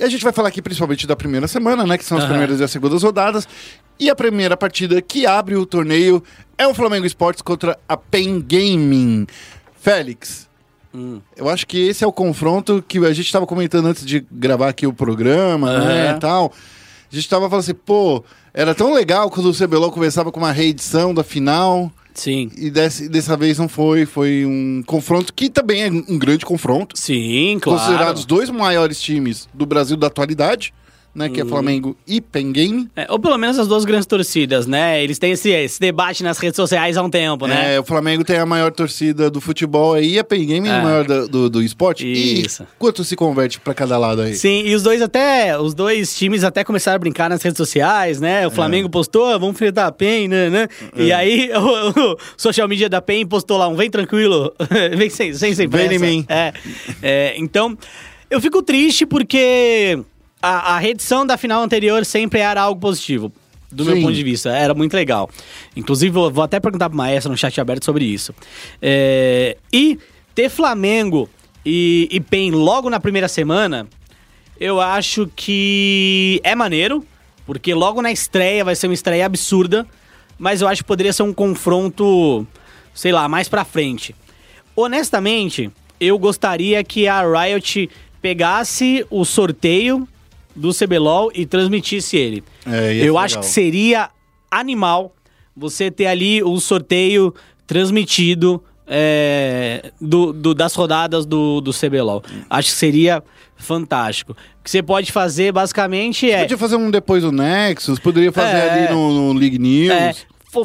A: E a gente vai falar aqui principalmente da primeira semana, né? Que são as primeiras e as segundas rodadas. E a primeira partida que abre o torneio é o Flamengo Esportes contra a Pen Gaming. Félix, eu acho que esse é o confronto que a gente estava comentando antes de gravar aqui o programa, né, e tal. A gente estava falando assim, pô, era tão legal quando o CBLOL começava com uma reedição da final
B: Sim.
A: e desse- dessa vez não foi. Foi um confronto que também é um grande confronto.
B: Sim, claro.
A: Considerados os dois maiores times do Brasil da atualidade, né,
B: Uhum.
A: que é Flamengo e Pen Game.
B: É, ou pelo menos as duas grandes torcidas, né? Eles têm esse, esse debate nas redes sociais há um tempo, né?
A: É, o Flamengo tem a maior torcida do futebol aí, a Pen Game é
B: É.
A: a maior da- do, do esporte.
B: Isso.
A: E quanto se converte pra cada lado aí?
B: Sim, e os dois até, os dois times até começaram a brincar nas redes sociais, né? O Flamengo postou, "Ah, vamos enfrentar a PEN, né, né? E aí o, o social media da PEN postou lá um vem tranquilo, vem sem, sem, sem
A: Vem em
B: pressa.
A: mim.
B: É, é, então, eu fico triste porque a, a reedição da final anterior sempre era algo positivo. Do meu
A: Sim.
B: ponto de vista, era muito legal. Inclusive, vou, vou até perguntar pro Maestro no chat aberto sobre isso. É, e ter Flamengo e, e PEN logo na primeira semana, eu acho que é maneiro, porque logo na estreia vai ser uma estreia absurda, mas eu acho que poderia ser um confronto, sei lá, mais pra frente. Honestamente, eu gostaria que a Riot pegasse o sorteio do CBLOL e transmitisse ele.
A: É,
B: eu acho
A: legal.
B: que seria animal você ter ali o sorteio transmitido é, do, do- das rodadas do, do CBLOL. Acho que seria fantástico. O que você pode fazer, basicamente, é...
A: Podia fazer um depois do Nexus, poderia fazer
B: É.
A: ali no, no League News.
B: É,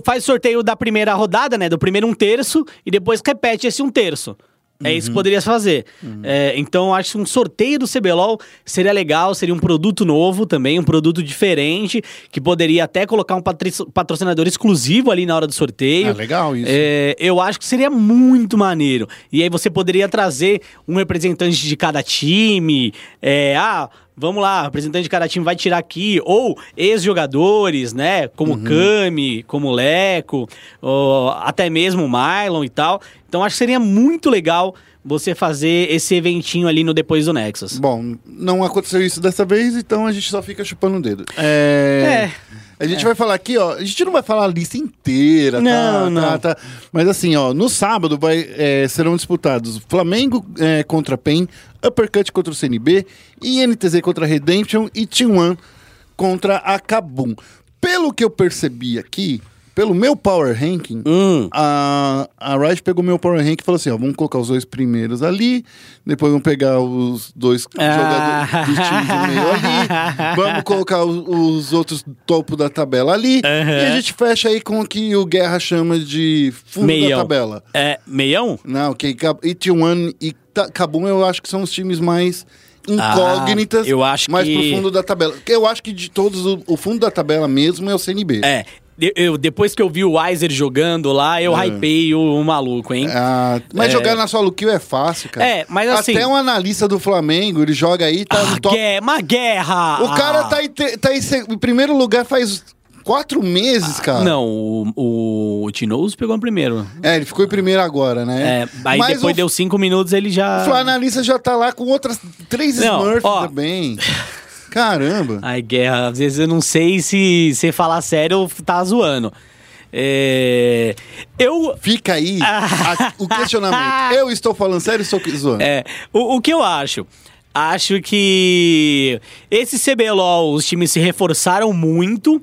B: faz sorteio da primeira rodada, né? Do primeiro um terço, e depois repete esse um terço. É isso que poderia fazer. É, então, eu acho que um sorteio do CBLOL seria legal, seria um produto novo também, um produto diferente, que poderia até colocar um patrocinador exclusivo ali na hora do sorteio.
A: Ah, legal isso.
B: É, eu acho que seria muito maneiro. E aí você poderia trazer um representante de cada time. é, ah, vamos lá, o representante de cada time vai tirar aqui. Ou ex-jogadores, né? Como
A: Uhum.
B: o Kami, como o Leco, ou até mesmo o Mylon e tal. Então acho que seria muito legal você fazer esse eventinho ali no Depois do Nexus.
A: Bom, não aconteceu isso dessa vez, então a gente só fica chupando o dedo. É...
B: É.
A: A gente vai falar aqui, ó. A gente não vai falar a lista inteira,
B: Não,
A: tá,
B: não.
A: Tá, tá. Mas assim, ó, no sábado vai, é, serão disputados Flamengo é, contra PEN, Uppercut contra o CNB, INTZ contra Redemption e T1 contra a Kabum. Pelo que eu percebi aqui, pelo meu power ranking,
B: Hum.
A: a, a Riot pegou meu power ranking e falou assim: ó, vamos colocar os dois primeiros ali, depois vamos pegar os dois
B: Ah.
A: jogadores dos times no meio ali, vamos colocar os, os outros topo da tabela ali,
B: Aham.
A: e a gente fecha aí com o que o Guerra chama de fundo
B: Meião.
A: da tabela.
B: É, meião?
A: Não, que e T1 e Kabum eu acho que são os times mais incógnitas,
B: Ah, eu acho
A: mais
B: que-
A: pro fundo da tabela. Eu acho que de todos, o, o fundo da tabela mesmo é o CNB.
B: É. Eu, depois que eu vi o Weiser jogando lá, eu hypei o, o maluco, hein?
A: Ah, mas
B: É.
A: jogar na solo kill é fácil, cara.
B: É, mas assim-
A: Até um analista do Flamengo, ele joga aí, tá
B: Ah,
A: no top.
B: guerra, uma guerra!
A: O cara tá, em, tá em, em primeiro lugar faz quatro meses, cara.
E: Não, o, o, o Tinoz pegou em primeiro.
A: É, ele ficou em primeiro agora, né?
B: É, aí
A: Mas
B: depois
A: o,
B: deu cinco minutos, ele já...
A: o analista já tá lá com outras três
B: Não,
A: Smurfs
B: ó.
A: também. Caramba.
B: Ai, guerra, às vezes eu não sei se você falar sério ou tá zoando. É... Eu...
A: Fica aí a- o questionamento. Eu estou falando sério ou estou zoando?
B: É, o, o que eu acho? Acho que esse CBLOL, os times se reforçaram muito,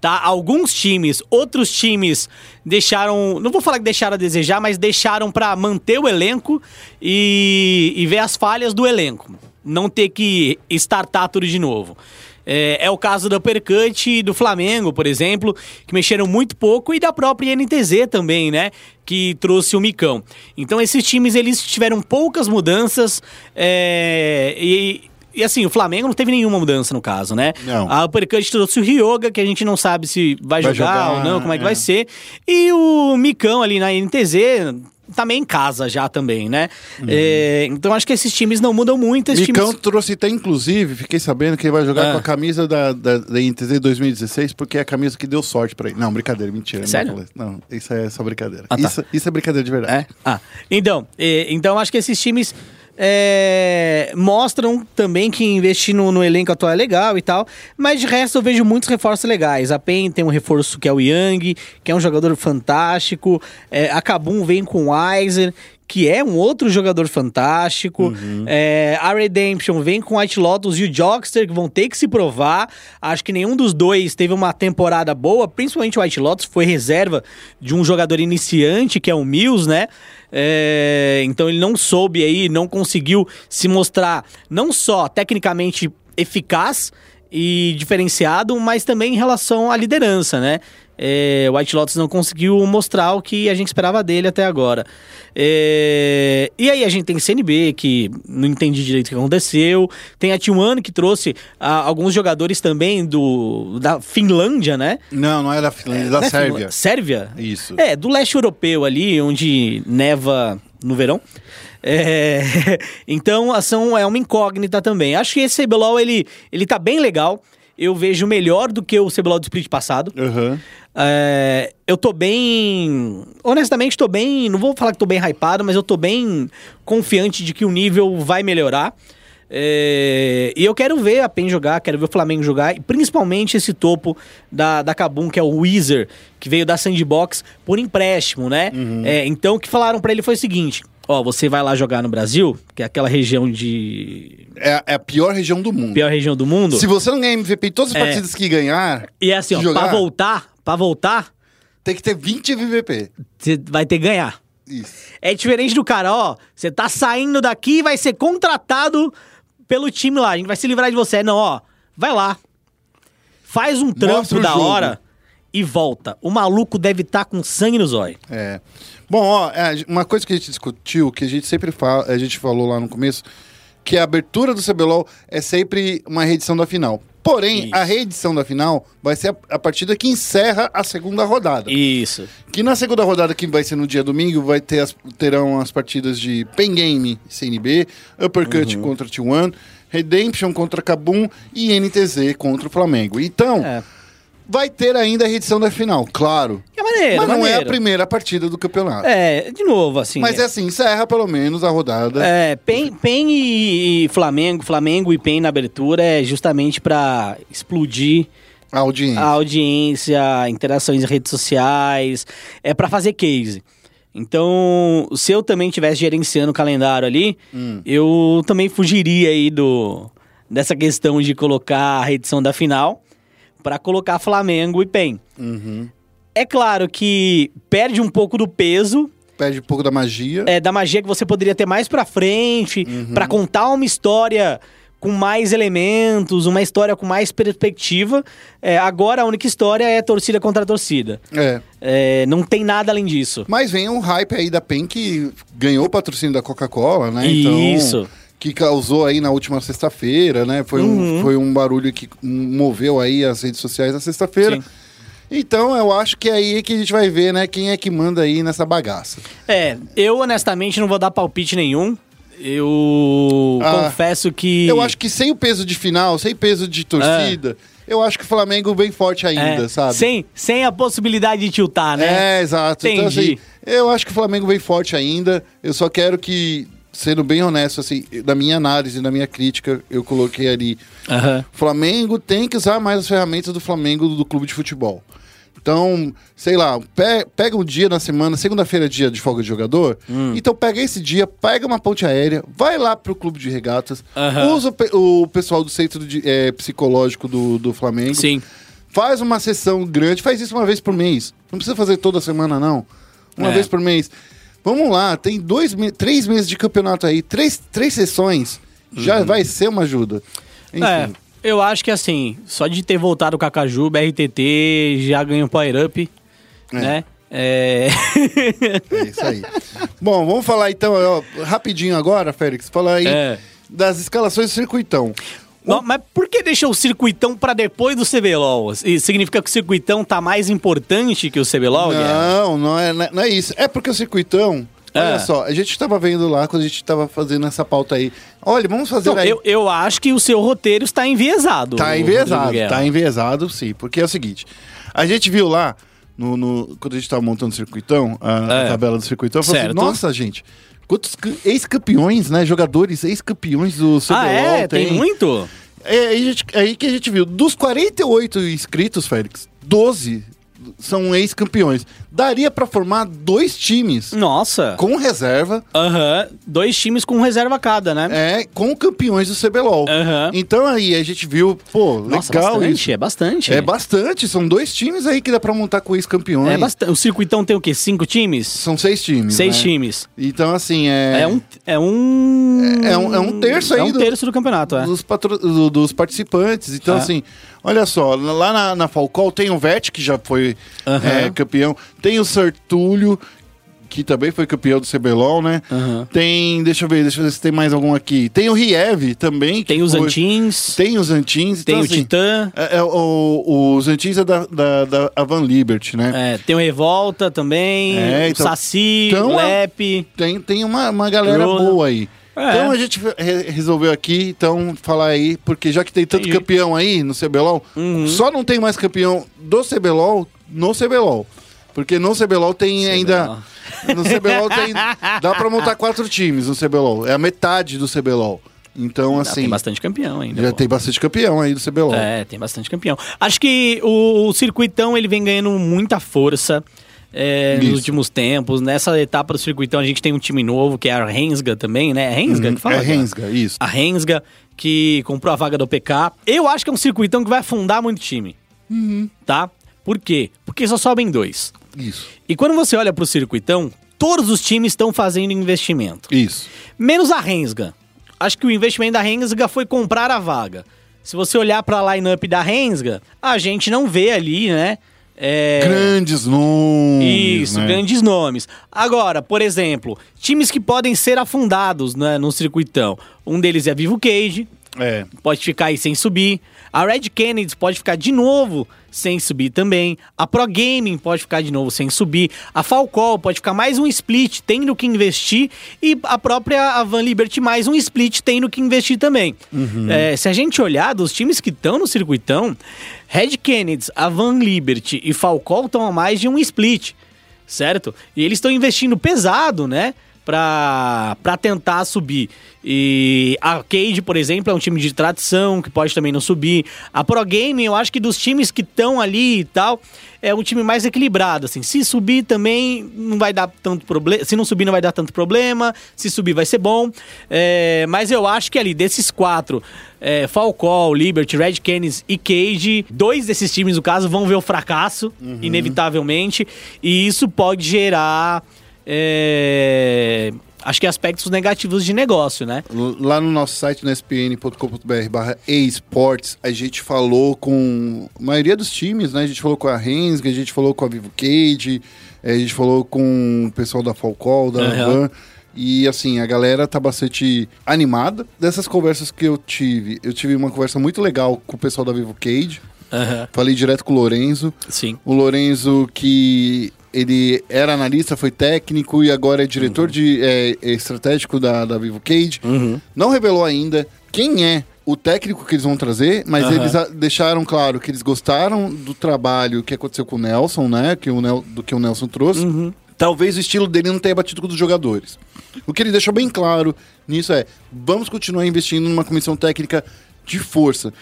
B: tá? Alguns times, outros times deixaram, não vou falar que deixaram a desejar, mas deixaram pra manter o elenco e, e ver as falhas do elenco. Não ter que startar tudo de novo. É, é o caso da Uppercut e do Flamengo, por exemplo, que mexeram muito pouco, e da própria NTZ também, né? Que trouxe o Micão. Então, esses times, eles tiveram poucas mudanças, é, e, e assim, o Flamengo não teve nenhuma mudança no caso, né?
A: Não.
B: A Uppercut trouxe o Ryoga, que a gente não sabe se vai,
A: Vai
B: jogar,
A: jogar,
B: ou não, como é que
A: é.
B: vai ser. E o Micão ali na NTZ também em casa já também, né? É, então acho que esses times não mudam muito. Esses
A: Micão
B: times...
A: trouxe até, inclusive, fiquei sabendo que ele vai jogar
B: Ah.
A: com a camisa da, da, da INTZ 2016, porque é a camisa que deu sorte pra ele. Não, brincadeira, mentira.
B: Sério?
A: Não, falei isso. não isso é só brincadeira.
B: Ah, tá.
A: isso, isso é brincadeira de verdade.
B: É? Ah, então, é, então acho que esses times é, mostram também que investir no, no elenco atual é legal e tal, mas de resto eu vejo muitos reforços legais. A PEN tem um reforço que é o Yang, que é um jogador fantástico. É, a Kabum vem com o Weiser, que é um outro jogador fantástico. É, a Redemption vem com o White Lotus e o Jockster, que vão ter que se provar. Acho que nenhum dos dois teve uma temporada boa, principalmente o White Lotus foi reserva de um jogador iniciante, que é o Mills, né? É, então ele não soube aí, não conseguiu se mostrar não só tecnicamente eficaz e diferenciado, mas também em relação à liderança, né? É, White Lotus não conseguiu mostrar o que a gente esperava dele até agora. É, e aí a gente tem CNB, que não entendi direito o que aconteceu. Tem a T1, que trouxe ah, alguns jogadores também do, da Finlândia, né?
A: Não, não é da Finlândia, é da
B: é
A: Sérvia.
B: Finlândia? Sérvia?
A: Isso.
B: É, do leste europeu ali, onde neva no verão. É, então, a ação é uma incógnita também. Acho que esse CBLOL, ele, ele tá bem legal. Eu vejo melhor do que o CBLOL do split passado.
A: Aham.
B: É, eu tô bem. Honestamente, tô bem. Não vou falar que tô bem hypado, mas eu tô bem confiante de que o nível vai melhorar. É, e eu quero ver a PEN jogar, quero ver o Flamengo jogar, e principalmente esse topo da, da Kabum, que é o Weezer, que veio da Sandbox por empréstimo, né? É, então o que falaram pra ele foi o seguinte: ó, você vai lá jogar no Brasil, que é aquela região de.
A: É, é a pior região do mundo.
B: pior região do mundo.
A: Se você não ganhar MVP em todas as
B: É.
A: partidas que ganhar,
B: E é assim, ó,
A: jogar,
B: pra voltar, pra voltar,
A: tem que ter 20 MVP.
B: você vai ter que ganhar.
A: Isso.
B: É diferente do cara, ó. Você tá saindo daqui e vai ser contratado pelo time lá. A gente vai se livrar de você. Não, ó. Vai lá. Faz um trampo da
A: jogo.
B: hora e volta. O maluco deve estar com sangue nos olhos.
A: É. Bom, ó, é, uma coisa que a gente discutiu, que a gente sempre fala, a gente falou lá no começo, que a abertura do CBLOL é sempre uma reedição da final. Porém,
B: Isso.
A: a reedição da final vai ser a, a partida que encerra a segunda rodada.
B: Isso.
A: Que na segunda rodada, que vai ser no dia domingo, vai ter as, terão as partidas de Pen Game CNB, Uppercut
B: Uhum.
A: contra T1, Redemption contra Kabum e NTZ contra o Flamengo. Então,
B: É.
A: vai ter ainda a reedição da final, claro.
B: É maneiro,
A: Mas não é a
B: maneiro.
A: primeira partida do campeonato.
B: É, de novo, assim.
A: Mas é assim, encerra pelo menos a rodada.
B: É, PEN, PEN e, Flamengo, Flamengo e PEN na abertura é justamente pra explodir
A: A audiência.
B: a audiência, interações em redes sociais, é pra fazer case. Então, se eu também estivesse gerenciando o calendário ali,
A: Hum.
B: eu também fugiria aí do dessa questão de colocar a reedição da final pra colocar Flamengo e PEN.
A: Uhum.
B: É claro que perde um pouco do peso
A: Perde um pouco da magia.
B: é, da magia que você poderia ter mais pra frente,
A: Uhum.
B: pra contar uma história com mais elementos, uma história com mais perspectiva. É, agora a única história é torcida contra torcida.
A: É.
B: É, não tem nada além disso.
A: Mas vem um hype aí da PEN que ganhou o patrocínio da Coca-Cola, né?
B: Isso.
A: Então, que causou aí na última sexta-feira, né? Foi,
B: Uhum.
A: um, foi um barulho que moveu aí as redes sociais na sexta-feira. Então eu acho que é aí que a gente vai ver, né? Quem é que manda aí nessa bagaça.
B: É, eu honestamente não vou dar palpite nenhum. Eu
A: Ah,
B: confesso que.
A: Eu acho que sem o peso de final, sem peso de torcida, eu acho que o Flamengo vem forte ainda,
B: é,
A: sabe?
B: Sem, sem a possibilidade de tiltar, né?
A: É, exato. Então, assim,
B: Entendi.
A: eu acho que o Flamengo vem forte ainda. Eu só quero que, sendo bem honesto, assim, da minha análise, da minha crítica, eu coloquei ali. O Flamengo tem que usar mais as ferramentas do Flamengo do clube de futebol. Então, sei lá, pe- pega um dia na semana, segunda-feira é dia de folga de jogador.
B: Hum.
A: Então pega esse dia, pega uma ponte aérea, vai lá pro clube de regatas,
B: Aham.
A: usa o, pe- o pessoal do centro de- eh, psicológico do, do Flamengo.
B: Sim.
A: Faz uma sessão grande, faz isso uma vez por mês. Não precisa fazer toda semana, não. Uma
B: É.
A: vez por mês. Vamos lá, tem dois, três meses de campeonato aí, três, três sessões, já vai ser uma ajuda. Enfim,
B: Uhum. É, eu acho que assim, só de ter voltado o Cacaju, o BRTT já ganhou Power Up, né? É...
A: é isso aí. Bom, vamos falar então, ó, rapidinho agora, Félix, falar aí
B: É.
A: das escalações do circuitão.
B: Não, mas por que deixou o circuitão pra depois do CBLOL? E significa que o circuitão tá mais importante que o CBLOL?
A: Não, não é, não é isso. É porque o circuitão, olha
B: É.
A: só, a gente tava vendo lá quando a gente tava fazendo essa pauta aí. Olha, vamos fazer
B: Não,
A: aí.
B: eu, eu acho que o seu roteiro está enviesado.
A: Tá
B: Rodrigo
A: enviesado,
B: Guerra.
A: tá enviesado sim. Porque é o seguinte, a gente viu lá, no, no- quando a gente tava montando o circuitão, a, a
B: É.
A: tabela do circuitão, falou assim,
B: Certo.
A: nossa, gente, quantos ca- ex-campeões, né, jogadores ex-campeões do CBLOL
B: Ah, é? Tem, muito?
A: É aí, é aí que a gente viu, dos 48 inscritos, Félix, 12 são ex-campeões. Daria pra formar dois times
B: Nossa.
A: com reserva,
B: Aham. Dois times com reserva cada, né?
A: é, com campeões do CBLOL.
B: Aham.
A: Então aí a gente viu, pô,
B: Nossa,
A: legal
B: bastante,
A: isso.
B: é bastante.
A: É bastante, são dois times aí que dá pra montar com ex-campeões.
B: É bastante. O circuitão tem o quê? Cinco times?
A: São seis times.
B: Seis
A: né?
B: times.
A: Então, assim, é.
B: É um. É um.
A: É um- é um terço aí
B: É um terço do campeonato, é.
A: Dos, patro- do- dos participantes. Então,
B: É.
A: assim, olha só, lá na, na Falcol tem o Vert, que já foi
B: Aham.
A: é, campeão. Tem o Sertúlio, que também foi campeão do CBLOL, né?
B: Aham.
A: Tem, deixa eu ver, deixa eu ver se tem mais algum aqui. Tem o Riev também.
B: Tem os
A: foi-
B: Antins,
A: Tem os Antins.
B: tem
A: então,
B: o
A: assim,
B: Titã,
A: é- é, o, os Antins é da, da, da Avan Liberty, né?
B: é, tem o Revolta também,
A: É,
B: o
A: então-
B: Saci,
A: então,
B: o Lep.
A: Tem, tem uma, uma galera boa aí.
B: É.
A: Então a gente re- resolveu aqui, então, falar aí, porque já que tem tanto
B: Entendi.
A: campeão aí no CBLOL,
B: Uhum.
A: só não tem mais campeão do CBLOL no CBLOL. Porque no CBLOL tem ainda. No CBLOL tem. Dá pra montar quatro times no CBLOL. É a metade do CBLOL. Então,
B: Ah,
A: assim.
B: tem bastante campeão ainda.
A: Já
B: pô.
A: tem bastante campeão aí do CBLOL.
B: É, tem bastante campeão. Acho que o, o circuitão ele vem ganhando muita força é, nos últimos tempos. Nessa etapa do circuitão a gente tem um time novo, que é a Rensga também, né? É Rensga que fala?
A: é
B: cara?
A: Rensga, isso.
B: A Rensga, que comprou a vaga do PK. Eu acho que é um circuitão que vai afundar muito time.
A: Uhum.
B: Tá? Por quê? Porque só sobem dois.
A: Isso.
B: E quando você olha pro circuitão, todos os times estão fazendo investimento.
A: Isso.
B: Menos a Rensga. Acho que o investimento da Rensga foi comprar a vaga. Se você olhar pra line-up da Rensga, a gente não vê ali, né? É,
A: Grandes nomes.
B: Isso,
A: né?
B: grandes nomes. Agora, por exemplo, times que podem ser afundados né, no circuitão. Um deles é Vivo Cage,
A: É.
B: pode ficar aí sem subir. A Red Kennedy pode ficar de novo sem subir também. A Pro Gaming pode ficar de novo sem subir. A Falcol pode ficar mais um split, tendo que investir. E a própria Avan Liberty mais um split, tendo que investir também. É, se a gente olhar dos times que estão no circuitão, Red Kennedy, Avan Liberty e Falcol estão a mais de um split certo? E eles estão investindo pesado, né? Pra tentar subir. E a Cade, por exemplo, é um time de tradição que pode também não subir. A Pro Game, eu acho que dos times que estão ali e tal, é um time mais equilibrado, assim. Se subir também não vai dar tanto problema. Se não subir, não vai dar tanto problema. Se subir, vai ser bom. É, mas eu acho que ali, desses quatro, é, Falcão, Liberty, Red Canids e Cage, dois desses times, no caso, vão ver o fracasso, inevitavelmente. E isso pode gerar. É, acho que aspectos negativos de negócio, né?
A: Lá no nosso site, no spn.com.br barra esportes, a gente falou com a maioria dos times, né? A gente falou com a Rensga, a gente falou com a Vivo Cage, eh, a gente falou com o pessoal da Falcol, da
B: Aham.
A: Van. E assim, a galera tá bastante animada. Dessas conversas que eu tive, eu tive uma conversa muito legal com o pessoal da Vivo Cage. Falei direto com o Lorenzo.
B: Sim.
A: O Lorenzo, que ele era analista, foi técnico e agora é diretor de é, estratégico da, da Vivo Cage. Não revelou ainda quem é o técnico que eles vão trazer, mas
B: Aham.
A: eles deixaram claro que eles gostaram do trabalho que aconteceu com o Nelson, né? Que o Nel, do que o Nelson trouxe. Talvez o estilo dele não tenha batido com o dos jogadores. O que ele deixou bem claro nisso é: vamos continuar investindo numa comissão técnica de força.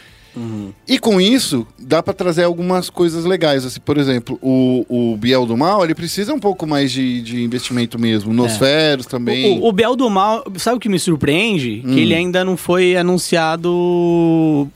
A: E com isso, dá pra trazer algumas coisas legais. Assim, por exemplo, o, o Biel do Mal, ele precisa um pouco mais de, de investimento mesmo. Nosferos também.
B: O, o Bel do Mal, sabe o que me surpreende?
A: Hum.
B: Que ele ainda não foi anunciado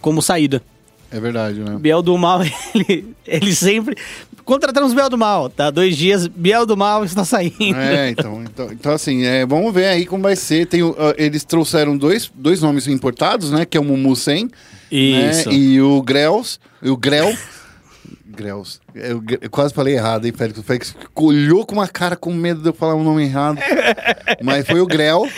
B: como saída.
A: É verdade, né?
B: Biel do Mal, ele, ele sempre. Contratamos Biel do Mal, tá? Dois dias, Biel do Mal está saindo.
A: É, então, então, então assim, é, vamos ver aí como vai ser. Tem, ah, eles trouxeram dois, dois nomes importados, né? Que é o Mumu Sen
B: Isso.
A: né, e o Grels. E o Grel. Grels. Eu, eu quase falei errado, hein, Félix? O Félix olhou com uma cara com medo de eu falar o nome errado. Mas foi o Grel.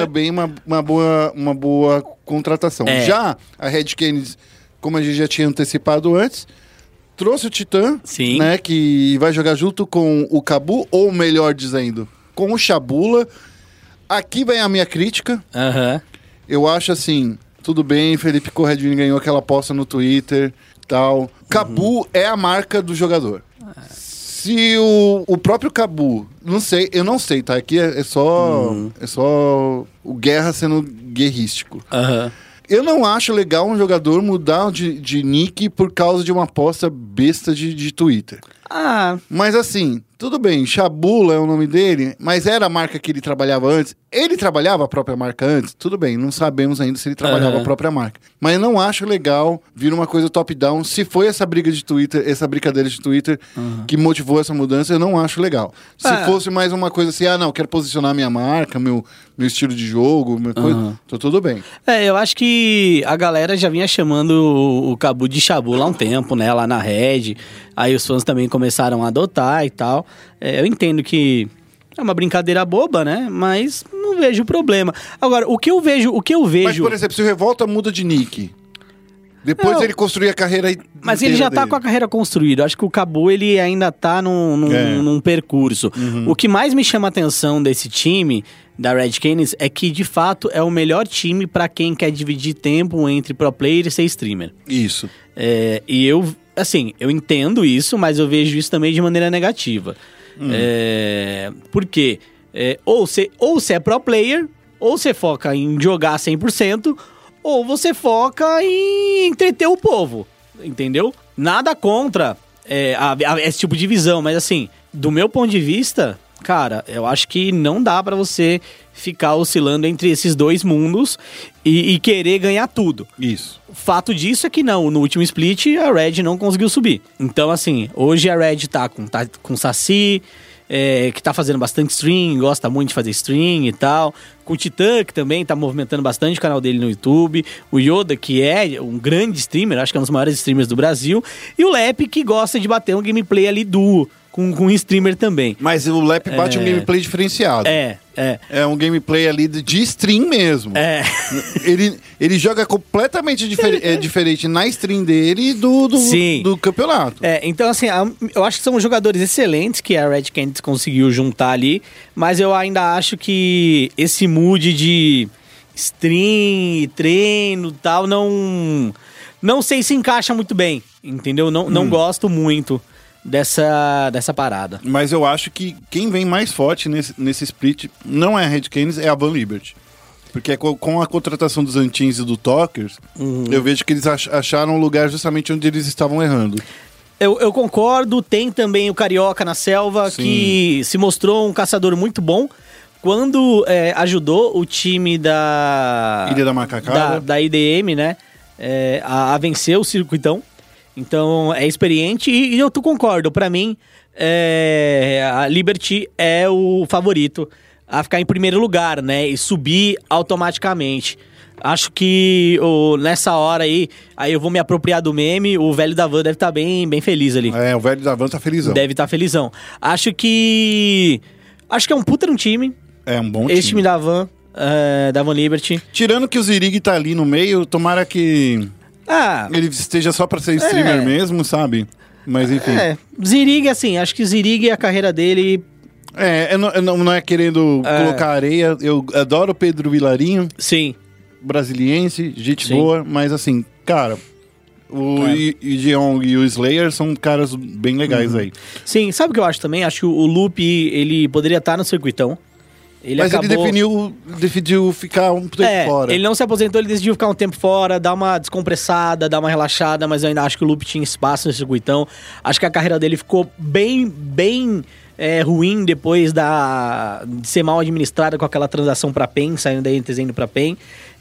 A: Também uma, uma, boa, uma boa contratação.
B: É.
A: Já a Red Kennedy, como a gente já tinha antecipado antes, trouxe o Titã,
B: Sim.
A: né? Que vai jogar junto com o Cabu, ou melhor dizendo, com o Chabula. Aqui vem a minha crítica.
B: Aham.
A: Eu acho assim, tudo bem, Felipe Corredini ganhou aquela aposta no Twitter, tal. Cabu é a marca do jogador. Se o, o próprio Cabu, não sei, eu não sei, tá? Aqui é, é só é só o Guerra sendo guerrístico.
B: Aham.
A: Eu não acho legal um jogador mudar de, de nick por causa de uma aposta besta de, de Twitter.
B: Ah,
A: Mas assim, tudo bem, Chabula é o nome dele, mas era a marca que ele trabalhava antes. Ele trabalhava a própria marca antes? Tudo bem, não sabemos ainda se ele trabalhava
B: Aham.
A: a própria marca. Mas eu não acho legal vir uma coisa top-down. Se foi essa briga de Twitter, essa brincadeira de Twitter que motivou essa mudança, eu não acho legal. Se
B: Ah.
A: fosse mais uma coisa assim, ah, não, quero posicionar minha marca, meu, meu estilo de jogo, minha coisa, tô tudo bem.
B: É, eu acho que a galera já vinha chamando o, Cabu de Chabu há um tempo, né? Lá na Red. Aí os fãs também começaram a adotar e tal. É, eu entendo que é uma brincadeira boba, né? Mas não vejo problema. Agora, o que eu vejo, o que eu
A: Mas,
B: vejo.
A: por exemplo, se o Revolta muda de nick, depois
B: Não.
A: ele construir a carreira
B: Mas ele já tá com a carreira construída. Acho que o Cabu, ele ainda tá num, num,
A: É. Uhum.
B: num percurso. O que mais me chama a atenção desse time, da Red Canids, é que, de fato, é o melhor time pra quem quer dividir tempo entre pro player e ser streamer.
A: Isso.
B: É, e eu, assim, eu entendo isso, mas eu vejo isso também de maneira negativa. É, porque é, ou você ou você é pro player, ou você foca em jogar 100%, ou você foca em entreter o povo, entendeu? Nada contra é, a- a- esse tipo de visão, mas assim, do meu ponto de vista, cara, eu acho que não dá pra você ficar oscilando entre esses dois mundos e- e querer ganhar tudo.
A: Isso.
B: O fato disso é que não, no último split a Red não conseguiu subir. Então, assim, hoje a Red tá com, tá com Saci, é, que tá fazendo bastante stream, gosta muito de fazer stream e tal. Com o Titã, que também tá movimentando bastante o canal dele no YouTube. O Yoda, que é um grande streamer, acho que é um dos maiores streamers do Brasil. E o Lep, que gosta de bater um gameplay ali duo com, com um streamer também.
A: Mas o Lep bate um gameplay diferenciado.
B: É, é.
A: É um gameplay ali de stream mesmo.
B: É.
A: Ele, ele joga completamente difer- é, diferente na stream dele do, do,
B: Sim.
A: do campeonato.
B: É, então assim, eu acho que são jogadores excelentes que a Red Canids conseguiu juntar ali, mas eu ainda acho que esse mood de stream, treino tal, não não sei se encaixa muito bem, entendeu? Não, não gosto muito
F: dessa, dessa parada.
A: Mas eu acho que quem vem mais forte nesse, nesse split não é a Red Canes, é a Van Liberty. Porque co- com a contratação dos Antins e do Talkers,
F: Uhum.
A: eu vejo que eles ach- acharam um lugar justamente onde eles estavam errando.
F: Eu, eu concordo, tem também o Carioca na selva,
A: Sim.
F: que se mostrou um caçador muito bom quando é, ajudou o time da.
A: Ilha da Macacada.
F: Da, da IDM, né? é, a, a vencer o circuitão. Então é experiente e, eu tu concordo. Pra mim, é, a Liberty é o favorito a ficar em primeiro lugar, né? E subir automaticamente. Acho que nessa hora aí, aí eu vou me apropriar do meme. O velho da van deve estar bem, bem feliz ali.
A: É, o velho da Van tá felizão.
F: Deve estar felizão. Acho que. Acho que é um puta no time.
A: É um bom
F: Esse time
A: time.
F: da Van, é, da Van Liberty.
A: Tirando que o Zirig tá ali no meio, tomara que
F: Ah,
A: ele esteja só pra ser streamer
F: É.
A: mesmo, sabe? Mas enfim. É,
F: é. Zirig, assim, acho que Zirig, a carreira dele.
A: eu não, eu não, não é querendo
F: É.
A: colocar areia. Eu adoro o Pedro Vilarinho,
F: Sim.
A: brasiliense, gente
F: Sim.
A: boa, mas assim, cara, o
F: É.
A: I- Ijeong e o Slayer são caras bem legais
F: Uhum.
A: aí.
F: Sim, sabe o que eu acho também? Acho que o Lupe, ele poderia estar no circuitão. Ele
A: mas
F: acabou...
A: ele definiu, decidiu ficar um tempo
F: É,
A: fora.
F: ele não se aposentou, ele decidiu ficar um tempo fora, dar uma descompressada, dar uma relaxada, mas eu ainda acho que o Lupe tinha espaço no circuitão. Acho que a carreira dele ficou bem, bem é, ruim depois da, de ser mal administrada com aquela transação pra PEN, saindo da NTZ indo pra PEN,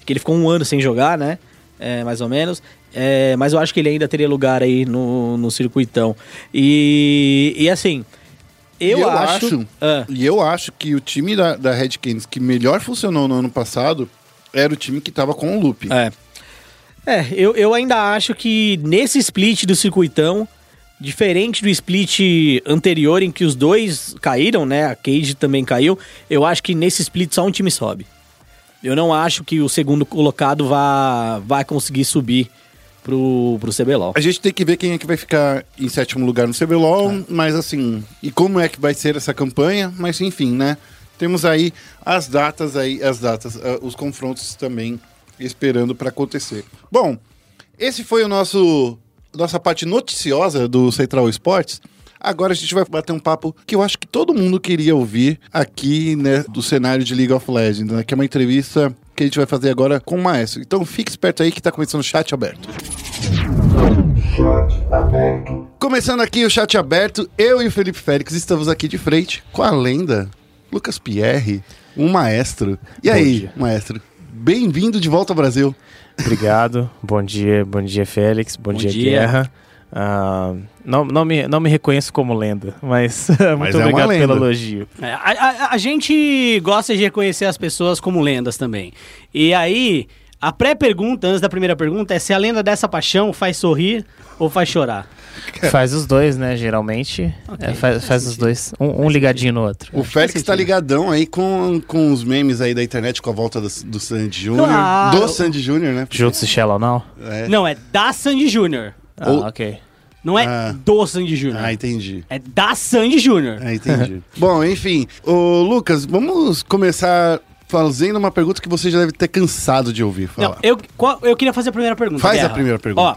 F: que ele ficou um ano sem jogar, né? É, mais ou menos. É, mas eu acho que ele ainda teria lugar aí no, no circuitão. E, e assim, eu,
A: E eu
F: acho...
A: acho-
F: Ah.
A: E eu acho que o time da, da Red Canes que melhor funcionou no ano passado era o time que tava com o Lupe.
F: É. É, eu, eu ainda acho que nesse split do circuitão, diferente do split anterior em que os dois caíram, né? A Cage também caiu. Eu acho que nesse split só um time sobe. Eu não acho que o segundo colocado vá, vai conseguir subir pro, pro CBLOL.
A: A gente tem que ver quem é que vai ficar em sétimo lugar no CBLOL, mas assim, e como é que vai ser essa campanha, mas enfim, né? Temos aí as datas aí, as datas, ah, os confrontos também esperando para acontecer. Bom, esse foi o nosso nossa parte noticiosa do Central Esportes. Agora a gente vai bater um papo que eu acho que todo mundo queria ouvir aqui, né, do cenário de League of Legends, né, que é uma entrevista que a gente vai fazer agora com o Maestro. Então fique esperto aí que tá começando o chat aberto. Começando aqui o chat aberto, eu e o Felipe Félix estamos aqui de frente com a lenda Lucas Pierre, um maestro. E aí,
G: dia.
A: maestro? Bem-vindo de volta ao Brasil.
G: Obrigado. bom dia, bom dia, Félix. Bom,
F: Bom
G: dia,
F: dia.
G: Guerra. Ah, não, não, me, não me reconheço como lenda, mas,
A: Mas
G: muito
A: é
G: obrigado pelo elogio.
B: É, a, a- a gente gosta de reconhecer as pessoas como lendas também. E aí, a pré-pergunta, antes da primeira pergunta, é se a lenda dessa paixão faz sorrir ou faz chorar.
G: Faz os dois, né, geralmente. É, faz faz os dois, um, um ligadinho no outro.
A: O Félix tá ligadão aí com, com os memes aí da internet com a volta do, do Sandy Júnior.
B: Claro.
A: Do Sandy Júnior, né?
G: Juntos e Shallow Now?
A: É.
B: Não, é da Sandy Júnior.
G: Ah,
A: Ou-
G: ok.
B: Não é
A: Ah.
B: do Sandy Júnior.
A: Ah, entendi.
B: É da Sandy Júnior.
A: Ah, entendi. Bom, enfim. Ô, Lucas, vamos começar fazendo uma pergunta que você já deve ter cansado de ouvir falar.
B: Não, eu, qual- eu queria fazer a primeira pergunta.
A: Faz a
B: Guerra.
A: primeira pergunta.
B: Ó,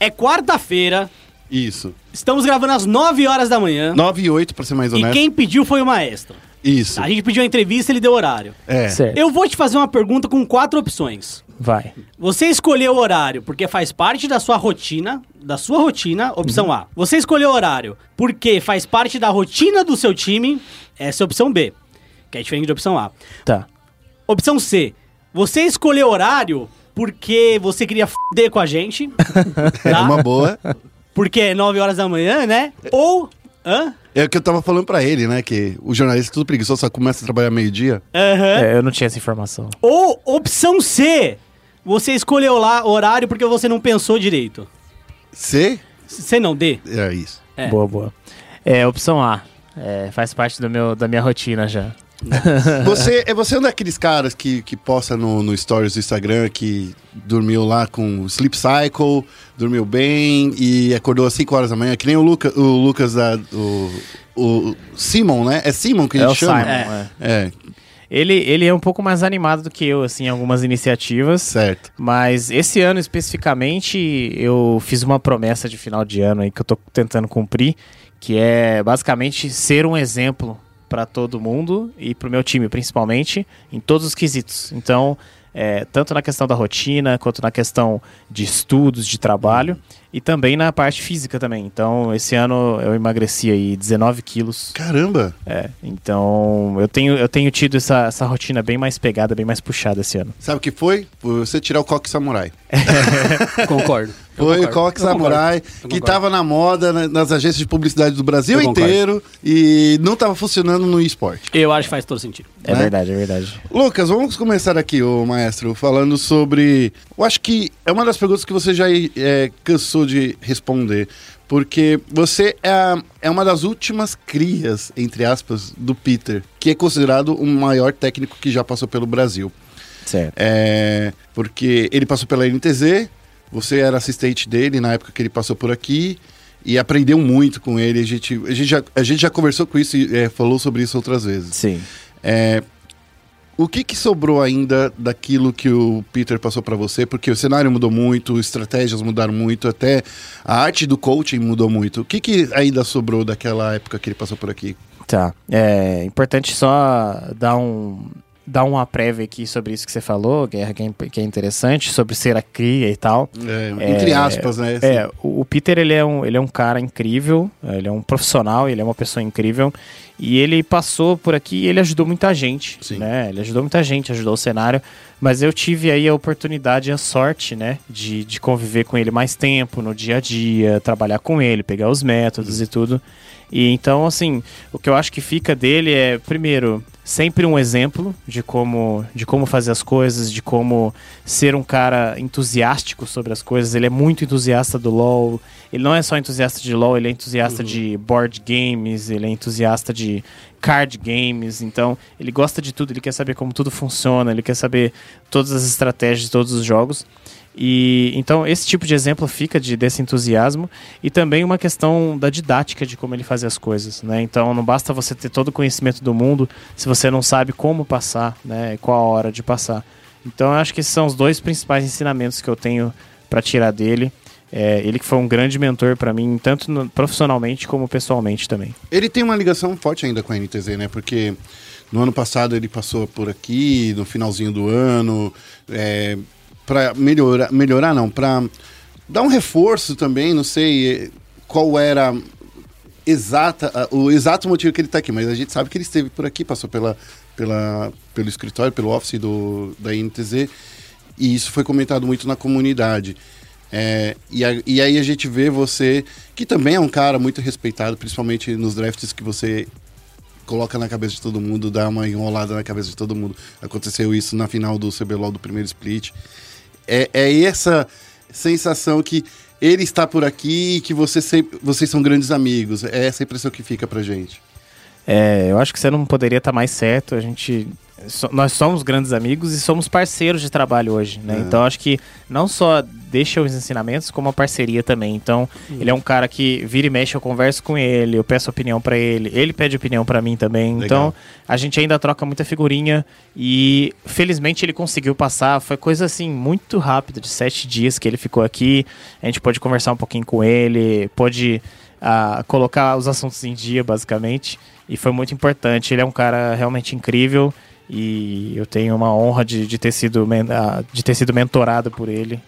B: é quarta-feira,
A: Isso.
B: estamos gravando às 9 horas da manhã.
A: 9 e 8, pra ser mais
B: E
A: honesto.
B: quem pediu foi o maestro.
A: Isso.
B: A gente pediu a entrevista, ele deu horário.
A: É.
G: Certo.
B: Eu vou te fazer uma pergunta com quatro opções.
G: Vai.
B: Você escolheu o horário porque faz parte da sua rotina, da sua rotina, opção A. Você escolheu o horário porque faz parte da rotina do seu time, essa é a opção B, que é diferente da opção A.
G: Tá.
B: Opção C. Você escolheu horário porque você queria foder com a gente,
A: É
B: tá?
A: uma boa.
B: Porque é 9 horas da manhã, né? Ou... Hã?
A: É o que eu tava falando pra ele, né? Que o jornalista é tudo preguiçoso, só começa a trabalhar meio-dia.
B: Aham.
G: É, eu não tinha essa informação.
B: Ou opção C. Você escolheu lá horário porque você não pensou direito.
A: C?
B: C não, D.
A: É isso.
B: É.
G: Boa, boa. É, opção A. É, faz parte do meu, da minha rotina já.
A: Você, é você um daqueles caras que, que posta no, no stories do Instagram que dormiu lá com o Sleep Cycle, dormiu bem e acordou às 5 horas da manhã, que nem o, Luca, o Lucas da. O, o Simon, né? É Simon que a
G: É
A: gente
G: o
A: chama?
G: Simon, é.
A: É.
G: Ele, ele é um pouco mais animado do que eu, assim, em algumas iniciativas.
A: Certo.
G: Mas esse ano especificamente, eu fiz uma promessa de final de ano aí que eu tô tentando cumprir, que é basicamente ser um exemplo para todo mundo e pro meu time, principalmente, em todos os quesitos. Então, é, tanto na questão da rotina, quanto na questão de estudos, de trabalho, e também na parte física também. Então, esse ano eu emagreci aí 19 quilos.
A: Caramba!
G: É, então eu tenho, eu tenho tido essa, essa rotina bem mais pegada, bem mais puxada esse ano.
A: Sabe o que foi? Foi você tirar o coque samurai.
B: Concordo. Eu
A: Foi o
B: concordo.
A: coque
B: concordo.
A: samurai que
B: concordo.
A: tava na moda na- nas agências de publicidade do Brasil
B: Eu concordo.
A: inteiro e não tava funcionando no esporte.
B: Eu acho que faz todo sentido.
G: É
A: Né?
G: verdade, é verdade.
A: Lucas, vamos começar aqui, ô maestro, falando sobre. Eu acho que é uma das perguntas que você já é, cansou de responder. Porque você é, a- é uma das últimas crias, entre aspas, do Peter, que é considerado o maior técnico que já passou pelo Brasil.
G: Certo.
A: É, porque ele passou pela NTZ, você era assistente dele na época que ele passou por aqui e aprendeu muito com ele. A gente, a gente, já, a gente já conversou com isso e é, falou sobre isso outras vezes.
G: Sim.
A: É, o que, que sobrou ainda daquilo que o Peter passou para você? Porque o cenário mudou muito, estratégias mudaram muito, até a arte do coaching mudou muito. O que, que ainda sobrou daquela época que ele passou por aqui?
G: Tá. É importante só dar um dar uma prévia aqui sobre isso que você falou, que é, que é- que é interessante, sobre ser a cria e tal.
A: É, entre aspas, né? assim.
G: É, o Peter ele é, um, ele é um cara incrível, é, ele é um profissional, ele é uma pessoa incrível. E ele passou por aqui e ele ajudou muita gente,
A: Sim.
G: né? Ele ajudou muita gente, ajudou o cenário. Mas eu tive aí a oportunidade a sorte, né? De, de conviver com ele mais tempo, no dia a dia, trabalhar com ele, pegar os métodos e tudo. E então, assim, o que eu acho que fica dele é, primeiro, sempre um exemplo de como, de como fazer as coisas, de como ser um cara entusiástico sobre as coisas. Ele é muito entusiasta do LoL. Ele não é só entusiasta de LoL, ele é entusiasta de board games, ele é entusiasta de card games. Então, ele gosta de tudo, ele quer saber como tudo funciona, ele quer saber todas as estratégias de todos os jogos. E então esse tipo de exemplo fica de, desse entusiasmo e também uma questão da didática de como ele fazia as coisas, né? Então não basta você ter todo o conhecimento do mundo se você não sabe como passar, né? Qual a hora de passar. Então eu acho que esses são os dois principais ensinamentos que eu tenho para tirar dele. É, ele que foi um grande mentor para mim, tanto no- profissionalmente como pessoalmente também.
A: Ele tem uma ligação forte ainda com a NTZ, né? Porque no ano passado ele passou por aqui, no finalzinho do ano, é, para melhorar, melhorar não, para dar um reforço também, não sei eh, qual era exata, o exato motivo que ele está aqui, mas a gente sabe que ele esteve por aqui, passou pela, pela, pelo escritório, pelo office do, da NTZ, e isso foi comentado muito na comunidade. É, e, a- e aí a gente vê você, que também é um cara muito respeitado, principalmente nos drafts que você coloca na cabeça de todo mundo, dá uma enrolada na cabeça de todo mundo. Aconteceu isso na final do CBLOL do primeiro split. É, é essa sensação que ele está por aqui e que você vocês são grandes amigos. É essa impressão que fica pra gente.
G: É, eu acho que você não poderia estar mais certo. A gente, so- nós somos grandes amigos e somos parceiros de trabalho hoje, né?
A: É.
G: Então acho que não só deixa os ensinamentos, como a parceria também. Então ele é um cara que vira e mexe, eu converso com ele, eu peço opinião pra ele, ele pede opinião pra mim também.
A: Legal.
G: Então a gente ainda troca muita figurinha e felizmente ele conseguiu passar. Foi coisa assim muito rápida, de sete dias que ele ficou aqui. A gente pôde conversar um pouquinho com ele, pôde ah, colocar os assuntos em dia, basicamente. E foi muito importante. Ele é um cara realmente incrível e eu tenho uma honra de, de ter, sido, ah, de ter sido mentorado por ele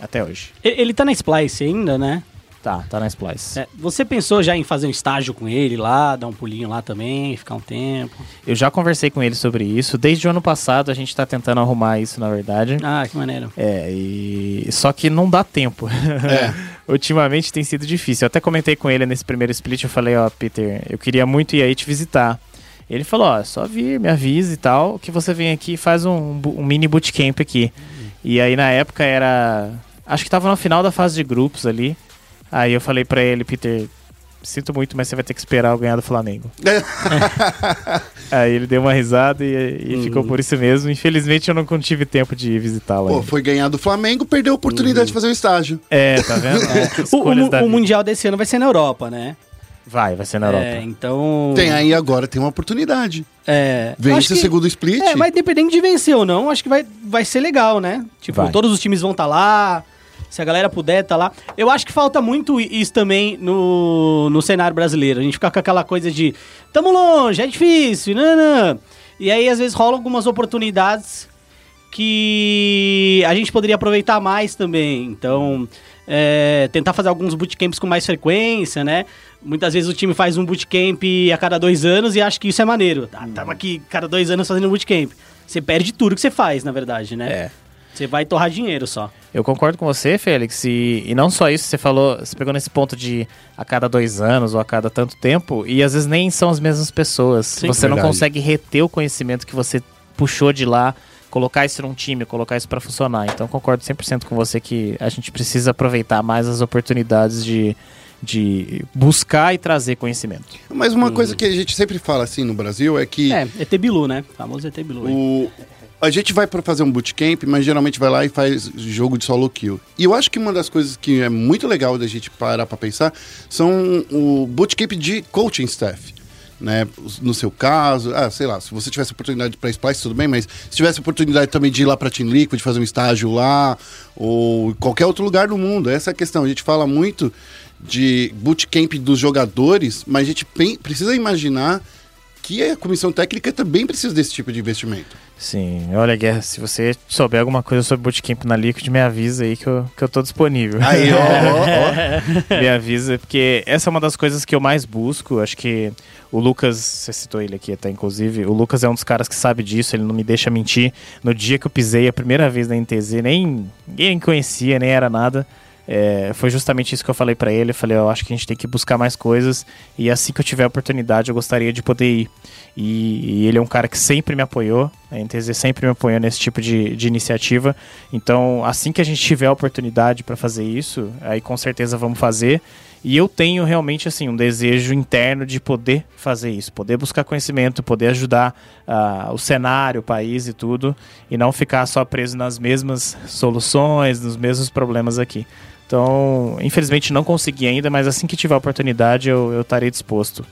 G: até hoje.
B: Ele, tá na Splice ainda, né?
G: Tá, tá na Splice.
B: É, você pensou já em fazer um estágio com ele lá, dar um pulinho lá também, ficar um tempo?
G: Eu já conversei com ele sobre isso. Desde o ano passado a gente tá tentando arrumar isso, na verdade.
B: Ah, que maneiro.
G: É, e só que não dá tempo.
A: É.
G: Ultimamente tem sido difícil. Eu até comentei com ele nesse primeiro split, eu falei, ó, Peter, eu queria muito ir aí te visitar. Ele falou, ó, só vir, me avisa e tal, que você vem aqui e faz um, um mini bootcamp aqui. E aí na época era. Acho que tava no final da fase de grupos ali. Aí eu falei pra ele, Peter, sinto muito, mas você vai ter que esperar eu ganhar do Flamengo. Aí ele deu uma risada e, e ficou por isso mesmo. Infelizmente eu não tive tempo de visitá-lo.
A: Pô,
G: ainda.
A: foi ganhar do Flamengo, perdeu a oportunidade de fazer o estágio.
G: É, tá vendo? É,
B: O, o o. Mundial desse ano vai ser na Europa, né?
G: Vai, vai ser na Europa.
B: É, então.
A: Tem aí agora, tem uma oportunidade.
B: É.
A: Vence o
B: que-
A: segundo split.
B: É, mas independente de vencer ou não, acho que vai, vai ser legal, né? Tipo,
G: Vai.
B: todos os times vão estar lá. Se a galera puder tá lá. Eu acho que falta muito isso também no, no cenário brasileiro. A gente fica com aquela coisa de tamo longe, é difícil, não, não. E aí, às vezes, rolam algumas oportunidades que a gente poderia aproveitar mais também. Então, é, tentar fazer alguns bootcamps com mais frequência, né? Muitas vezes o time faz um bootcamp a cada dois anos e acha que isso é maneiro. Ah, tava aqui cada dois anos fazendo bootcamp. Você perde tudo que você faz, na verdade, né?
G: É.
B: Você vai torrar dinheiro só.
G: Eu concordo com você, Félix, e, e não só isso, você falou, você pegou nesse ponto de a cada dois anos ou a cada tanto tempo, e às vezes nem são as mesmas pessoas.
B: Sim.
G: você não
A: Verdade.
G: consegue reter o conhecimento que você puxou de lá, colocar isso num time, colocar isso pra funcionar. Então concordo 100% com você que a gente precisa aproveitar mais as oportunidades de, de buscar e trazer conhecimento.
A: Mas uma coisa que a gente sempre fala assim no Brasil é que
B: É, ET Bilu, né? Famoso ET Bilu.
A: o, a gente vai para fazer um bootcamp, mas geralmente vai lá e faz jogo de solo kill. E eu acho que uma das coisas que é muito legal da gente parar para pensar são o bootcamp de coaching staff. Né? No seu caso, ah, sei lá, se você tivesse oportunidade para Splice, tudo bem, mas se tivesse oportunidade também de ir lá para Team Liquid, fazer um estágio lá, ou qualquer outro lugar do mundo, essa é a questão. A gente fala muito de bootcamp dos jogadores, mas a gente precisa imaginar que a comissão técnica também precisa desse tipo de investimento.
G: Sim, olha, Guerra, se você souber alguma coisa sobre bootcamp na Liquid, me avisa aí que eu, que eu tô disponível.
A: Aí, ó, ó, ó.
G: me avisa, porque essa é uma das coisas que eu mais busco. Acho que o Lucas, você citou ele aqui até, inclusive, o Lucas é um dos caras que sabe disso, ele não me deixa mentir. No dia que eu pisei a primeira vez na NTZ, nem ninguém conhecia, nem era nada. É, foi justamente isso que eu falei pra ele. Eu falei, eu acho que a gente tem que buscar mais coisas e assim que eu tiver a oportunidade, eu gostaria de poder ir. E, e ele é um cara que sempre me apoiou, a NTZ sempre me apoiou nesse tipo de, de iniciativa. Então, assim que a gente tiver a oportunidade para fazer isso, aí com certeza vamos fazer. E eu tenho realmente assim um desejo interno de poder fazer isso, poder buscar conhecimento, poder ajudar ah, o cenário, o país e tudo, e não ficar só preso nas mesmas soluções, nos mesmos problemas aqui. Então, infelizmente não consegui ainda, mas assim que tiver a oportunidade eu, eu estarei disposto.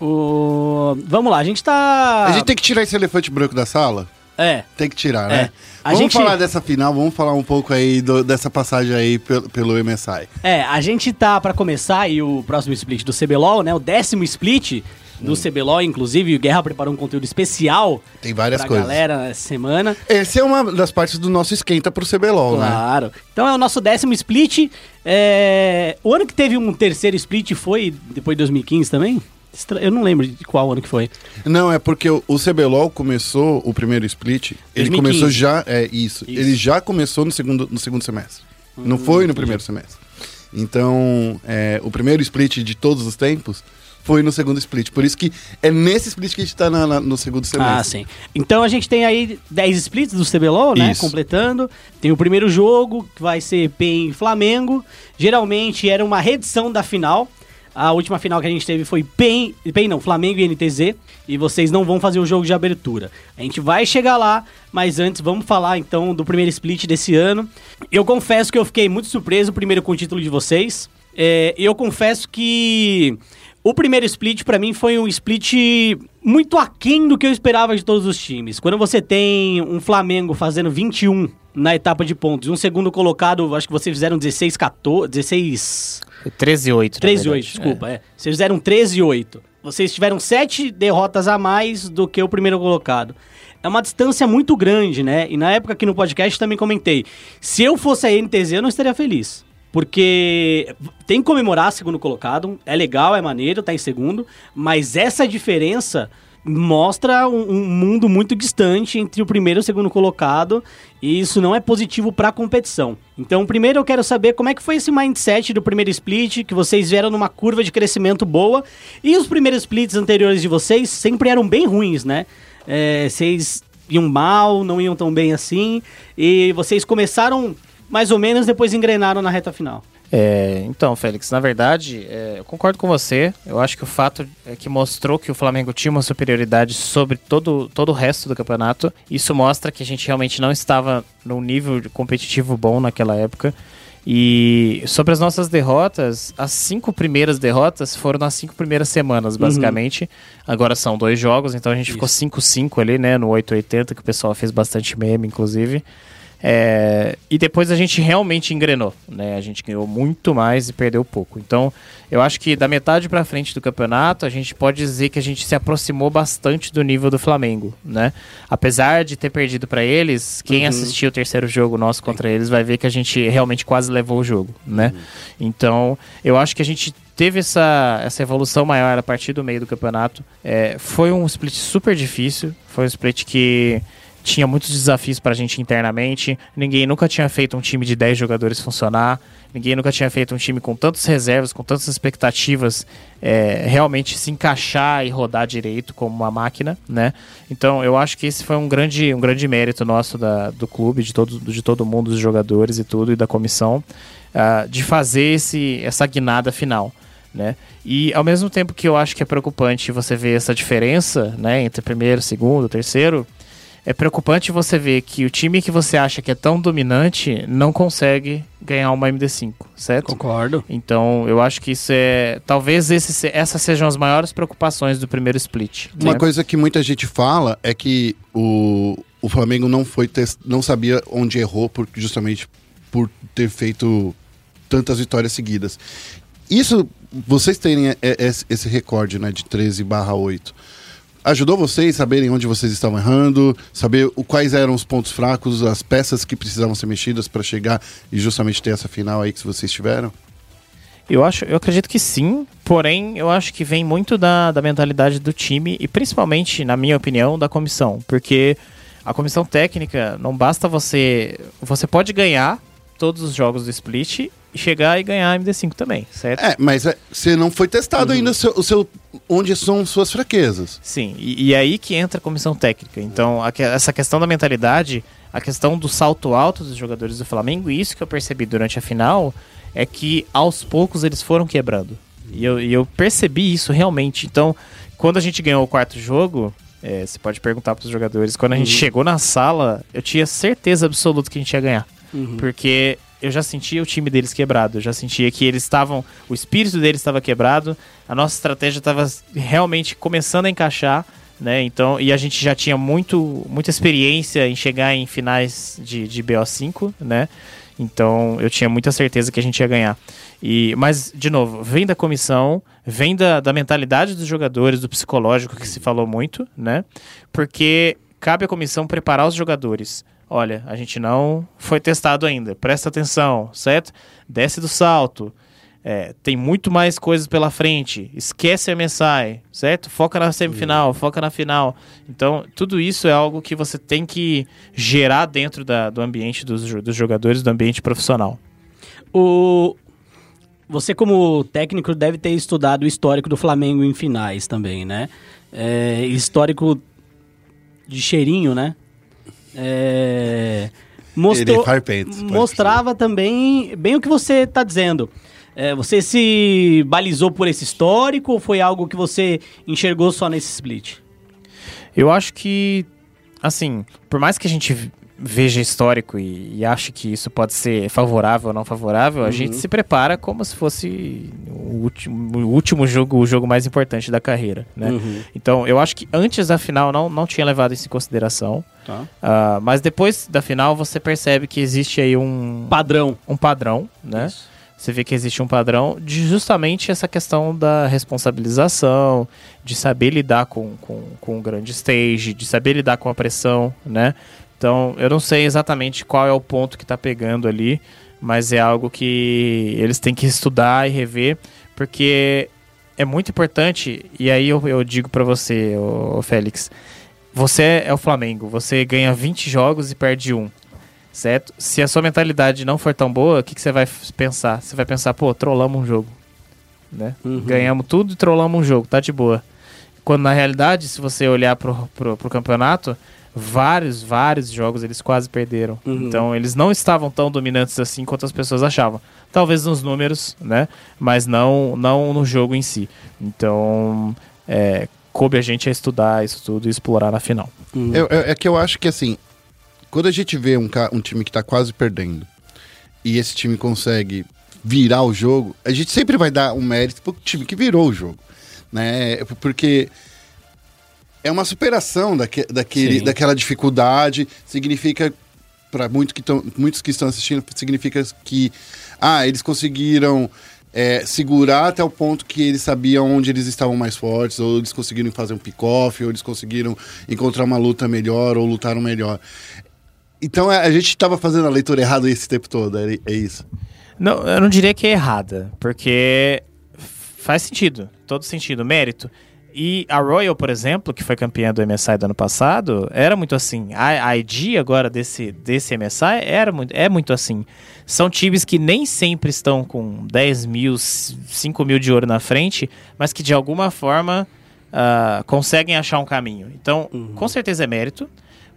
B: O... Vamos lá, a gente tá.
A: A gente tem que tirar esse elefante branco da sala?
B: É.
A: Tem que tirar,
B: É.
A: né?
B: A
A: vamos
B: gente-
A: falar dessa final, vamos falar um pouco aí do- dessa passagem aí pelo, pelo MSI.
B: É, a gente tá pra começar aí o próximo split do CBLOL, né? O décimo split do CBLOL, inclusive, o Guerra preparou um conteúdo especial
A: Tem várias
B: pra
A: coisas.
B: galera essa semana.
A: Essa é uma das partes do nosso esquenta pro CBLOL, né?
B: Claro. Então é o nosso décimo split. É, O ano que teve um terceiro split foi depois de 2015 também? Eu não lembro de qual ano que foi.
A: Não, é porque o, CBLOL começou o primeiro split, ele
B: 2015.
A: começou já, é isso,
B: Isso.
A: ele já começou no segundo, no segundo semestre. Não foi no primeiro semestre. Então, é, o primeiro split de todos os tempos foi no segundo split. Por isso que é nesse split que a gente tá na- na- no segundo semestre.
B: Ah, sim. Então a gente tem aí 10 splits do CBLOL, né?
A: Isso.
B: Completando. Tem o primeiro jogo, que vai ser PEN Flamengo. Geralmente era uma reedição da final. A última final que a gente teve foi PEN, PEN não, Flamengo e NTZ. E vocês não vão fazer o jogo de abertura. A gente vai chegar lá, mas antes vamos falar então do primeiro split desse ano. Eu confesso que eu fiquei muito surpreso, primeiro com o título de vocês. É, eu confesso que o primeiro split pra mim foi um split muito aquém do que eu esperava de todos os times. Quando você tem um Flamengo fazendo 21 na etapa de pontos, um segundo colocado, acho que vocês fizeram 16 14, 16
G: 13 e 8. na
B: 13 e 8,
G: verdade.
B: desculpa, é. Vocês fizeram 13 e 8. Vocês tiveram 7 derrotas a mais do que o primeiro colocado. É uma distância muito grande, né? E na época aqui no podcast também comentei. Se eu fosse a NTZ, eu não estaria feliz. Porque tem que comemorar segundo colocado. É legal, é maneiro, tá em segundo. Mas essa diferença mostra um, um mundo muito distante entre o primeiro e o segundo colocado. E isso não é positivo pra competição. Então, primeiro eu quero saber como é que foi esse mindset do primeiro split, que vocês vieram numa curva de crescimento boa. E os primeiros splits anteriores de vocês sempre eram bem ruins, né? É, vocês iam mal, não iam tão bem assim. E vocês começaram mais ou menos, depois engrenaram na reta final.
G: É, então, Félix, na verdade, é, eu concordo com você. Eu acho que o fato é que mostrou que o Flamengo tinha uma superioridade sobre todo, todo o resto do campeonato. Isso mostra que a gente realmente não estava num nível competitivo bom naquela época. E sobre as nossas derrotas, as cinco primeiras derrotas foram nas cinco primeiras semanas, basicamente. Agora são dois jogos, então a gente ficou 5-5 ali, né? No 880, que o pessoal fez bastante meme, inclusive. É, e depois a gente realmente engrenou, né? A gente ganhou muito mais e perdeu pouco. Então, eu acho que da metade pra frente do campeonato, a gente pode dizer que a gente se aproximou bastante do nível do Flamengo, né? Apesar de ter perdido pra eles, quem assistiu o terceiro jogo nosso contra eles vai ver que a gente realmente quase levou o jogo, né? Então, eu acho que a gente teve essa, essa evolução maior a partir do meio do campeonato. É, foi um split super difícil, foi um split que tinha muitos desafios pra gente internamente. Ninguém nunca tinha feito um time de 10 jogadores funcionar. Ninguém nunca tinha feito um time com tantas reservas, com tantas expectativas, é, realmente se encaixar e rodar direito como uma máquina, né? Então eu acho que esse foi um grande, um grande mérito nosso da, do clube, de todo, de todo mundo, dos jogadores e tudo, e da comissão, ah, de fazer esse, essa guinada final. Né? E ao mesmo tempo que eu acho que é preocupante você ver essa diferença né, entre primeiro, segundo, terceiro, é preocupante você ver que o time que você acha que é tão dominante não consegue ganhar uma MD5, certo?
B: Concordo.
G: Então, eu acho que isso é. Talvez esse, se- essas sejam as maiores preocupações do primeiro split.
A: Uma
G: né?
A: coisa que muita gente fala é que o, o Flamengo não foi tes- não sabia onde errou por, justamente por ter feito tantas vitórias seguidas. Isso, vocês terem é, é, esse- esse recorde né, de 13 barra 8, ajudou vocês a saberem onde vocês estavam errando, saber o, quais eram os pontos fracos, as peças que precisavam ser mexidas para chegar e justamente ter essa final aí que vocês tiveram?
G: Eu acho, eu acredito que sim, porém eu acho que vem muito da, da mentalidade do time e principalmente, na minha opinião, da comissão, porque a comissão técnica não basta você, você pode ganhar todos os jogos do split e chegar e ganhar a MD5 também, certo?
A: É, mas é, você não foi testado ainda o seu, o seu- onde são suas fraquezas.
G: Sim, e, e aí que entra a comissão técnica. Então, a essa questão da mentalidade, a questão do salto alto dos jogadores do Flamengo, e isso que eu percebi durante a final, é que aos poucos eles foram quebrando. E eu, e eu percebi isso realmente. Então, quando a gente ganhou o quarto jogo, é, você pode perguntar para os jogadores, quando a gente chegou na sala, eu tinha certeza absoluta que a gente ia ganhar. Porque eu já sentia o time deles quebrado, eu já sentia que eles estavam. O espírito deles estava quebrado, a nossa estratégia estava realmente começando a encaixar, né? Então, e a gente já tinha muito, muita experiência em chegar em finais de, de BO5, né? Então eu tinha muita certeza que a gente ia ganhar. E, mas, de novo, vem da comissão, vem da, da mentalidade dos jogadores, do psicológico que se falou muito, né? Porque cabe à comissão preparar os jogadores. Olha, a gente não foi testado ainda, presta atenção, certo? Desce do salto. É, tem muito mais coisas pela frente. Esquece a MSI, certo? Foca na semifinal, foca na final. Então, tudo isso é algo que você tem que gerar dentro da- do ambiente dos, dos jogadores, do ambiente profissional.
B: O... Você, como técnico, deve ter estudado o histórico do Flamengo em finais também, né? É, histórico de cheirinho, né? É, mostrou, mostrava também bem o que você está dizendo. É, você se balizou por esse histórico ou foi algo que você enxergou só nesse split?
G: Eu acho que, assim, por mais que a gente veja histórico e, e ache que isso pode ser favorável ou não favorável, a gente se prepara como se fosse o último, o último jogo, o jogo mais importante da carreira, né? Então, eu acho que antes da final não, não tinha levado isso em consideração.
B: Tá.
G: Ah, mas depois da final você percebe que existe aí um
B: Padrão.
G: um padrão, né?
B: Isso.
G: Você vê que existe um padrão de justamente essa questão da responsabilização, de saber lidar com, com, com o grande stage, de saber lidar com a pressão, né? Então, eu não sei exatamente qual é o ponto que tá pegando ali, mas é algo que eles têm que estudar e rever, porque é muito importante, e aí eu, eu digo pra você, ô, Félix, você é o Flamengo, você ganha 20 jogos e perde um certo? Se a sua mentalidade não for tão boa, o que, que você vai pensar? Você vai pensar, pô, trollamos um jogo, né? Ganhamos tudo e trollamos um jogo, tá de boa. Quando na realidade, se você olhar pro, pro, pro campeonato, vários, vários jogos eles quase perderam. Então eles não estavam tão dominantes assim quanto as pessoas achavam. Talvez nos números, né? Mas não, não no jogo em si. Então, é, coube a gente a estudar isso tudo e explorar na final.
A: É, é- é que eu acho que assim, quando a gente vê um, um time que tá quase perdendo, e esse time consegue virar o jogo, a gente sempre vai dar um mérito pro time que virou o jogo, né? Porque é uma superação daque, daquele,
B: Sim.
A: daquela dificuldade, significa para muito que tão- muitos que estão assistindo, significa que ah, eles conseguiram é, segurar até o ponto que eles sabiam onde eles estavam mais fortes, ou eles conseguiram fazer um pick-off, ou eles conseguiram encontrar uma luta melhor, ou lutaram melhor. Então a a gente estava fazendo a leitura errada esse tempo todo, é, é isso.
G: Não, eu não diria que é errada, porque faz sentido, todo sentido, mérito. E a Royal, por exemplo, que foi campeã do MSI do ano passado, era muito assim. A, a ID agora desse, desse MSI era muito, é muito assim. São times que nem sempre estão com 10 mil, 5 mil de ouro na frente, mas que de alguma forma ah, conseguem achar um caminho. Então, com certeza é mérito,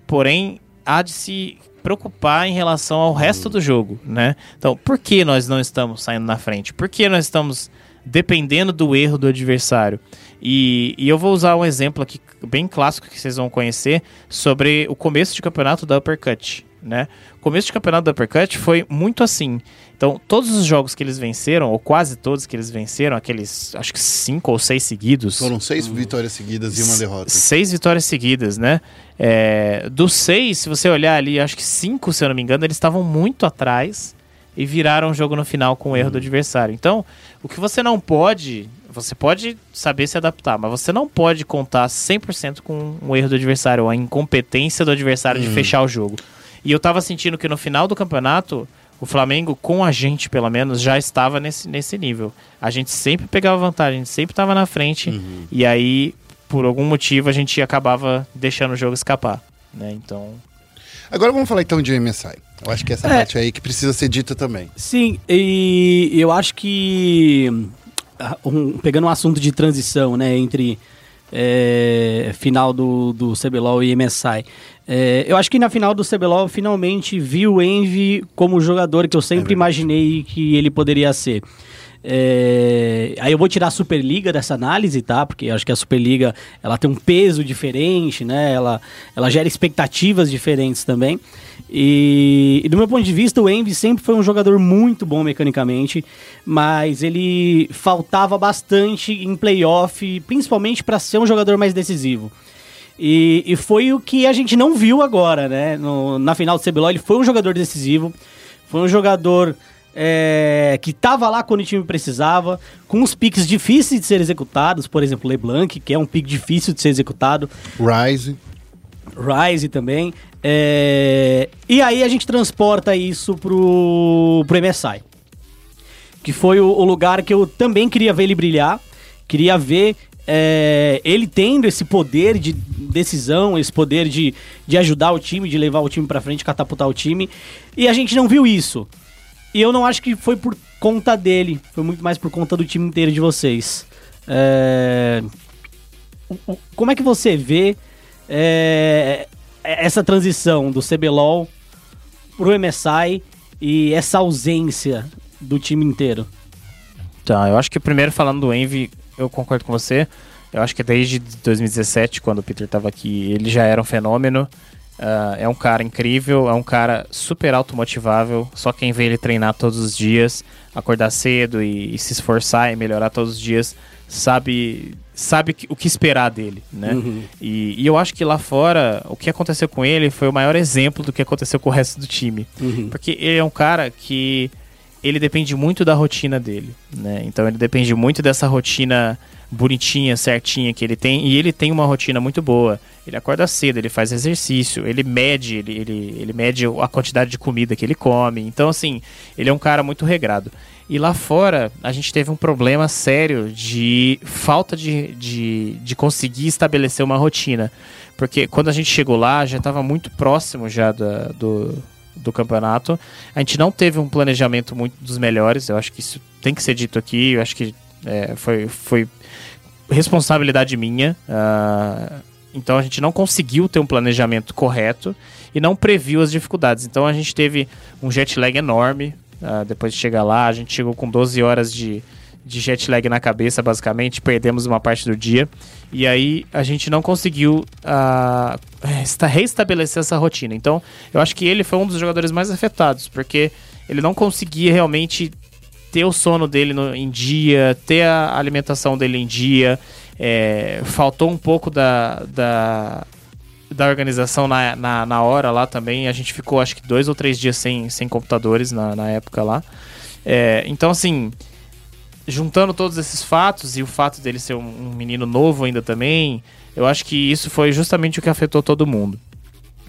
G: porém há de se preocupar em relação ao resto do jogo, né? Então, por que nós não estamos saindo na frente? Por que nós estamos dependendo do erro do adversário? E, e eu vou usar um exemplo aqui bem clássico que vocês vão conhecer sobre o começo de campeonato da Uppercut, né? O começo de campeonato da Uppercut foi muito assim. Então, todos os jogos que eles venceram, ou quase todos que eles venceram, aqueles, acho que cinco ou seis seguidos,
A: Foram seis vitórias seguidas e uma derrota.
G: Seis vitórias seguidas, né? É, dos seis, se você olhar ali, acho que cinco, se eu não me engano, eles estavam muito atrás e viraram o jogo no final com o erro do adversário. Então, o que você não pode. Você pode saber se adaptar, mas você não pode contar 100% com o erro do adversário, ou a incompetência do adversário de fechar o jogo. E eu tava sentindo que no final do campeonato, o Flamengo, com a gente pelo menos, já estava nesse, nesse nível. A gente sempre pegava vantagem, a gente sempre estava na frente, e aí, por algum motivo, a gente acabava deixando o jogo escapar. Né? Então,
A: Agora vamos falar então de MSI. Eu acho que essa
B: É.
A: parte aí que precisa ser dita também.
B: Sim, e eu acho que um- pegando um assunto de transição, né, entre é, final do, do CBLOL e MSI. é, eu acho que na final do CBLOL eu finalmente vi o Envy como o jogador que eu sempre imaginei que ele poderia ser. É, aí eu vou tirar a Superliga dessa análise, tá? Porque acho que a Superliga ela tem um peso diferente, né? Ela, ela gera expectativas diferentes também. E, e do meu ponto de vista, o Envy sempre foi um jogador muito bom mecanicamente, mas ele faltava bastante em playoff, principalmente para ser um jogador mais decisivo. E, e foi o que a gente não viu agora, né? No- na final do CBLOL, ele foi um jogador decisivo, foi um jogador é, que estava lá quando o time precisava, com os piques difíceis de ser executados, por exemplo, LeBlanc, que é um pique difícil de ser executado,
A: Rise.
B: Rise também. É, E aí a gente transporta isso pro, pro MSI. Que foi o, o lugar que eu também queria ver ele brilhar. Queria ver é, ele tendo esse poder de decisão, esse poder de, de ajudar o time, de levar o time pra frente, catapultar o time. E a gente não viu isso. E eu não acho que foi por conta dele. Foi muito mais por conta do time inteiro de vocês. É, Como é que você vê é, essa transição do CBLOL pro MSI e essa ausência do time inteiro?
G: Tá, eu acho que primeiro falando do Envy, eu concordo com você. Eu acho que desde 2017, quando o Peter estava aqui, ele já era um fenômeno. Ah, é um cara incrível, é um cara super automotivável. Só quem vê ele treinar todos os dias, acordar cedo e, e se esforçar e melhorar todos os dias, sabe sabe o que esperar dele, né? E, e eu acho que lá fora, o que aconteceu com ele foi o maior exemplo do que aconteceu com o resto do time. Porque ele é um cara que ele depende muito da rotina dele, né? Então ele depende muito dessa rotina bonitinha, certinha que ele tem, e ele tem uma rotina muito boa. Ele acorda cedo, ele faz exercício, ele mede, ele, ele, ele mede a quantidade de comida que ele come. Então, assim, ele é um cara muito regrado. E lá fora, a gente teve um problema sério de falta de, de, de conseguir estabelecer uma rotina. Porque quando a gente chegou lá, já estava muito próximo já da, do, do campeonato. A gente não teve um planejamento muito dos melhores. Eu acho que isso tem que ser dito aqui. Eu acho que é, foi, foi responsabilidade minha. ah, então a gente não conseguiu ter um planejamento correto e não previu as dificuldades. Então a gente teve um jet lag enorme. Ah, depois de chegar lá, a gente chegou com 12 horas de, de jet lag na cabeça, basicamente. Perdemos uma parte do dia. E aí a gente não conseguiu ah, esta- reestabelecer essa rotina. Então eu acho que ele foi um dos jogadores mais afetados, porque ele não conseguia realmente ter o sono dele no- em dia, ter a alimentação dele em dia. É, faltou um pouco da, da, da organização na, na, na hora lá também. A gente ficou acho que dois ou três dias sem, sem computadores na, na época lá. É, então, assim, juntando todos esses fatos e o fato dele ser um, um menino novo ainda também, eu acho que isso foi justamente o que afetou todo mundo.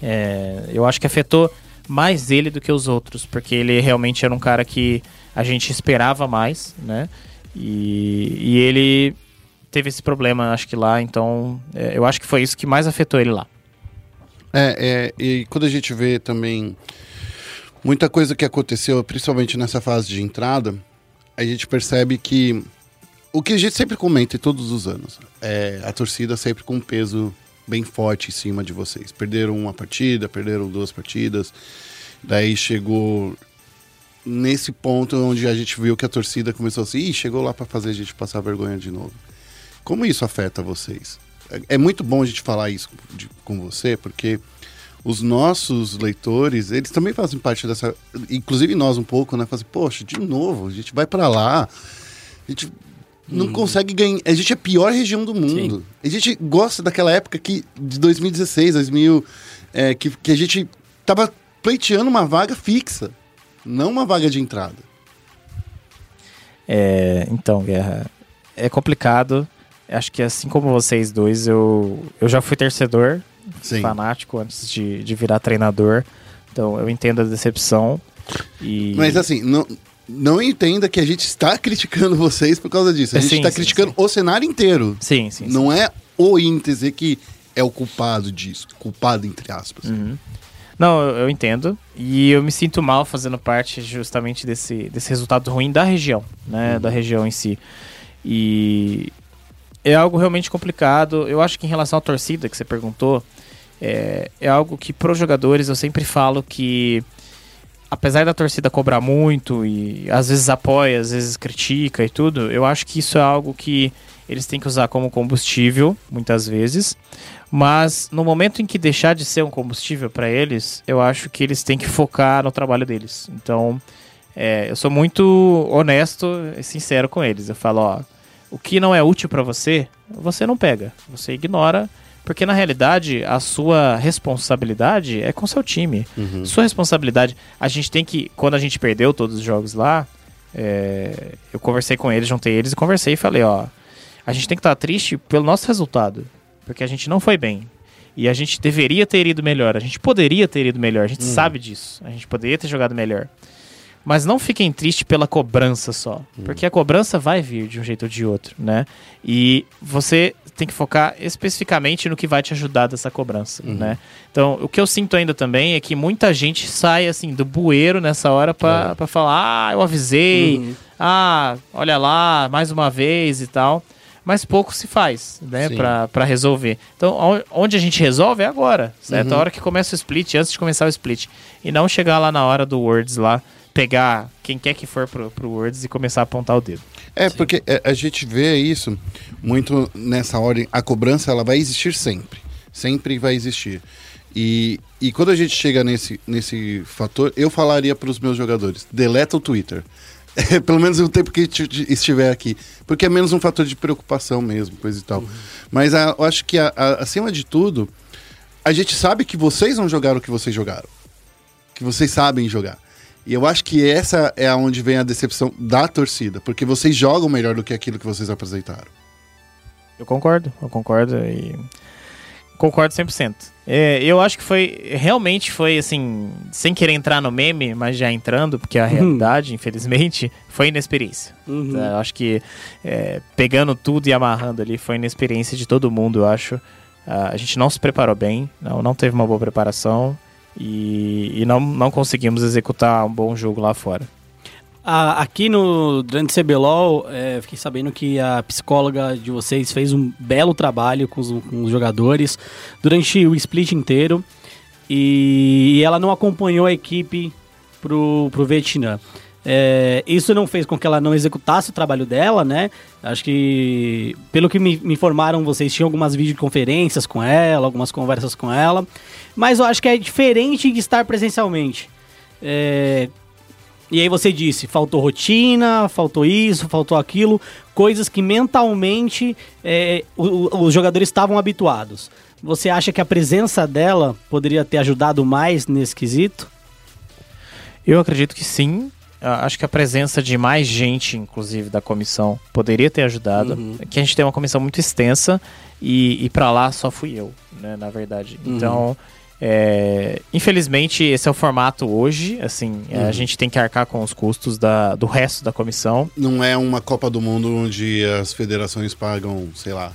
G: É, eu acho que afetou mais ele do que os outros, porque ele realmente era um cara que a gente esperava mais, né? E, e ele teve esse problema, acho que lá, então é, eu acho que foi isso que mais afetou ele lá.
A: É, é, e quando a gente vê também muita coisa que aconteceu, principalmente nessa fase de entrada, a gente percebe que o que a gente sempre comenta todos os anos é a torcida sempre com um peso bem forte em cima de vocês. Perderam uma partida, perderam duas partidas, daí chegou nesse ponto onde a gente viu que a torcida começou assim, Ih, chegou lá para fazer a gente passar vergonha de novo. Como isso afeta vocês? É, muito bom a gente falar isso de- com você, porque os nossos leitores, eles também fazem parte dessa, inclusive nós um pouco, né? Fazem, poxa, de novo, a gente vai para lá, a gente não consegue ganhar, a gente é a pior região do mundo. A gente gosta daquela época que, de 2016, 2000, é, que, que a gente tava pleiteando uma vaga fixa, não uma vaga de entrada.
G: É, então, Guerra, é complicado. Acho que assim como vocês dois, eu, eu já fui torcedor
A: Sim.
G: fanático antes de, de virar treinador. Então eu entendo a decepção. E...
A: Mas assim, não, não entenda que a gente está criticando vocês por causa disso. A gente
G: sim,
A: está
G: sim,
A: criticando
G: sim.
A: o cenário inteiro.
G: Sim, sim. sim.
A: Não é o Inter que é o culpado disso. Culpado, entre aspas.
G: Uhum. Não, eu, eu entendo. E eu me sinto mal fazendo parte justamente desse, desse resultado ruim da região, né? Da região em si. E é algo realmente complicado. Eu acho que em relação à torcida que você perguntou, é, é algo que para os jogadores eu sempre falo que apesar da torcida cobrar muito e às vezes apoia, às vezes critica e tudo, eu acho que isso é algo que eles têm que usar como combustível, muitas vezes. Mas no momento em que deixar de ser um combustível para eles, eu acho que eles têm que focar no trabalho deles. Então, é, eu sou muito honesto e sincero com eles. Eu falo, ó, o que não é útil para você, você não pega, você ignora, porque na realidade a sua responsabilidade é com seu time. Sua responsabilidade, a gente tem que, quando a gente perdeu todos os jogos lá, é, eu conversei com eles, juntei eles e conversei e falei, ó, a gente tem que estar triste pelo nosso resultado, porque a gente não foi bem. E a gente deveria ter ido melhor, a gente poderia ter ido melhor, a gente sabe disso, a gente poderia ter jogado melhor. Mas não fiquem tristes pela cobrança só, porque a cobrança vai vir de um jeito ou de outro, né? E você tem que focar especificamente no que vai te ajudar dessa cobrança, né? Então, o que eu sinto ainda também é que muita gente sai assim do bueiro nessa hora pra pra falar: "Ah, eu avisei. Ah, olha lá, mais uma vez e tal". Mas pouco se faz, né, pra resolver. Então, on- onde a gente resolve é agora, certo?
A: Uhum.
G: A hora que começa o split, antes de começar o split. E não chegar lá na hora do Words lá, pegar quem quer que for pro, pro Words e começar a apontar o dedo.
A: É, porque é, a gente vê isso muito nessa ordem. A cobrança ela vai existir sempre. Sempre vai existir. E, e quando a gente chega nesse, nesse fator, eu falaria para os meus jogadores: deleta o Twitter. É, pelo menos o tempo que estiver aqui. Porque é menos um fator de preocupação mesmo, coisa e tal. Mas a- eu acho que, a- a- acima de tudo, a gente sabe que vocês não jogaram o que vocês jogaram. Que vocês sabem jogar. E eu acho que essa é onde vem a decepção da torcida. Porque vocês jogam melhor do que aquilo que vocês apresentaram.
G: Eu concordo, eu concordo e concordo 100%. É, eu acho que foi, realmente foi assim, sem querer entrar no meme, mas já entrando, porque a realidade, infelizmente, foi inexperiência.
B: Uhum.
G: Tá, Eu acho que é, pegando tudo e amarrando ali, foi inexperiência de todo mundo, eu acho. Ah, a gente não se preparou bem, não, não teve uma boa preparação e, e não, não conseguimos executar um bom jogo lá fora.
B: Ah, aqui no durante o CBLOL, é, fiquei sabendo que a psicóloga de vocês fez um belo trabalho com os, com os jogadores durante o split inteiro e, ela não acompanhou a equipe pro, pro Vietnã. É, isso não fez com que ela não executasse o trabalho dela, né? Acho que, pelo que me, me informaram, vocês tinham algumas videoconferências com ela, algumas conversas com ela, mas eu acho que é diferente de estar presencialmente. É, E aí você disse, faltou rotina, faltou isso, faltou aquilo, coisas que mentalmente é, o- os jogadores estavam habituados. Você acha que a presença dela poderia ter ajudado mais nesse quesito?
G: Eu acredito que sim. Ah, Acho que a presença de mais gente, inclusive da comissão, poderia ter ajudado. Que a gente tem uma comissão muito extensa e, e para lá só fui eu, né, na verdade. Então, é, infelizmente, esse é o formato hoje. Assim, a gente tem que arcar com os custos da, do resto da comissão.
A: Não é uma Copa do Mundo onde as federações pagam, sei lá,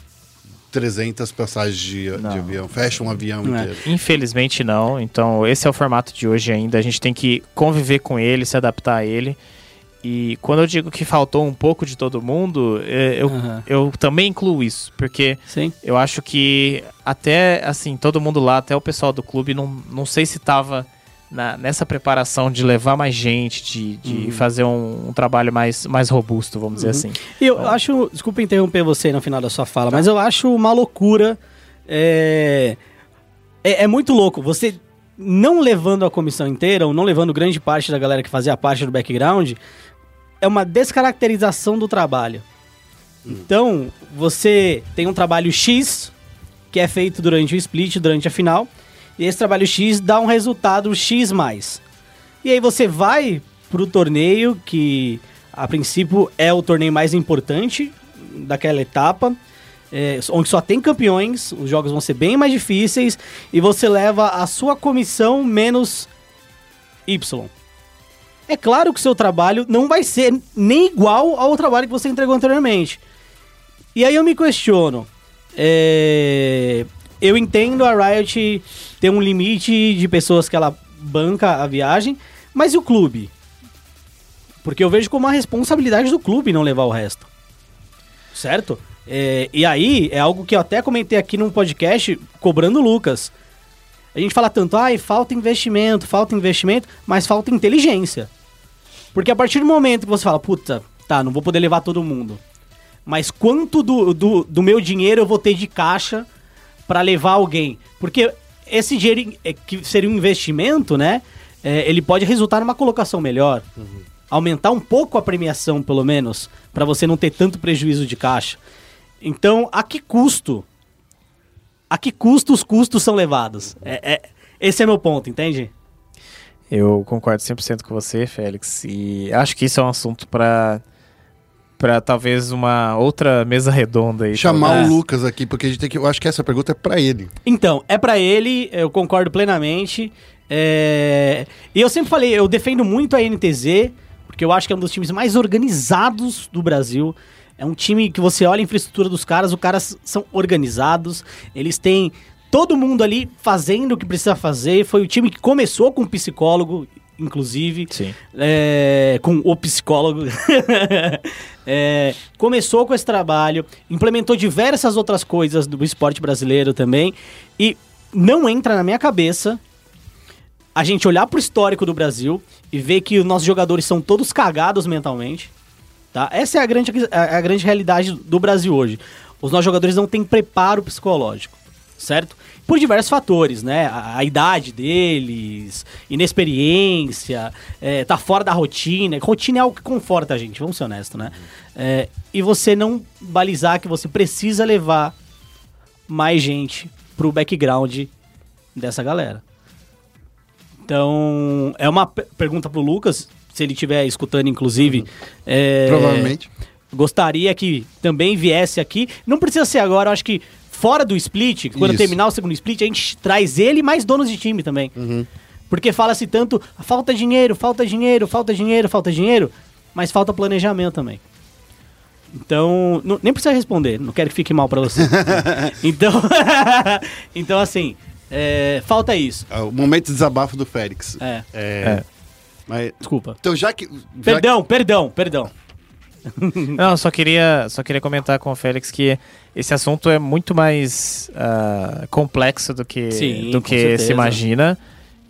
A: 300 passagens de, de avião, fecham um avião
B: Não é.
A: inteiro.
G: Infelizmente não. Então esse é o formato de hoje ainda. A gente tem que conviver com ele, se adaptar a ele. E quando eu digo que faltou um pouco de todo mundo, é, eu,
B: Aham.
G: eu também incluo isso, porque
B: Sim.
G: eu acho que até assim todo mundo lá, até o pessoal do clube, não, não sei se tava na- nessa preparação de levar mais gente, de, de fazer um, um trabalho mais, mais robusto, vamos dizer assim.
B: E eu acho, desculpa interromper você no final da sua fala, mas eu acho uma loucura. É, é, é muito louco. Você não levando a comissão inteira, ou não levando grande parte da galera que fazia parte do background, é uma descaracterização do trabalho. Então, você tem um trabalho X, que é feito durante o split, durante a final, e esse trabalho X dá um resultado X. E aí você vai pro torneio, que a princípio é o torneio mais importante daquela etapa, é, onde só tem campeões, os jogos vão ser bem mais difíceis, e você leva a sua comissão menos Y. É claro que o seu trabalho não vai ser nem igual ao trabalho que você entregou anteriormente. E aí eu me questiono. é, Eu entendo a Riot ter um limite de pessoas que ela banca a viagem, mas e o clube? Porque eu vejo como uma responsabilidade do clube não levar o resto. Certo? É, e aí, é algo que eu até comentei aqui num podcast cobrando o Lucas. A gente fala tanto, ai, falta investimento, falta investimento, mas falta inteligência. Porque a partir do momento que você fala, puta, tá, não vou poder levar todo mundo. Mas quanto do, do, do meu dinheiro eu vou ter de caixa para levar alguém? Porque esse dinheiro é, que seria um investimento, né? é, ele pode resultar numa colocação melhor. Aumentar um pouco a premiação, pelo menos, para você não ter tanto prejuízo de caixa. Então, a que custo? A que custo os custos são levados? É, é- esse é meu ponto, entende?
G: Eu concordo 100% com você, Félix, e acho que isso é um assunto para para talvez uma outra mesa redonda aí.
A: Chamar
G: talvez.
A: o Lucas aqui, porque a gente tem que. Eu acho que essa pergunta é pra ele.
B: Então, é pra ele, eu concordo plenamente. É, E eu sempre falei, eu defendo muito a NTZ, porque eu acho que é um dos times mais organizados do Brasil. É um time que você olha a infraestrutura dos caras, os caras são organizados, eles têm todo mundo ali fazendo o que precisa fazer. Foi o time que começou com um psicólogo, inclusive.
G: Sim.
B: É, com o psicólogo. É, começou com esse trabalho, implementou diversas outras coisas do esporte brasileiro também. E não entra na minha cabeça a gente olhar pro histórico do Brasil e ver que os nossos jogadores são todos cagados mentalmente. Tá? Essa é a grande, a, a grande realidade do Brasil hoje. Os nossos jogadores não têm preparo psicológico, certo? Por diversos fatores, né? A, a idade deles, inexperiência, é, tá fora da rotina. Rotina é algo que conforta a gente, vamos ser honestos, né? É, e você não balizar que você precisa levar mais gente pro background dessa galera. Então, é uma pe- pergunta pro Lucas, se ele estiver escutando, inclusive. é,
A: Provavelmente.
B: Gostaria que também viesse aqui. Não precisa ser agora, eu acho que fora do split, quando
A: Isso.
B: terminar o segundo split, a gente traz ele e mais donos de time também. Porque fala-se tanto, falta dinheiro, falta dinheiro, falta dinheiro, falta dinheiro, mas falta planejamento também. Então, não- nem precisa responder, não quero que fique mal pra você. então, então assim, é, falta isso.
A: Ah, O momento de desabafo do Félix.
B: É,
A: É, Mas,
B: desculpa.
A: então, já que. já
B: Perdão, perdão, perdão.
G: Não, só queria, só queria comentar com o Félix que esse assunto é muito mais ah, complexo do que,
B: Sim,
G: do que
B: certeza.
G: se imagina.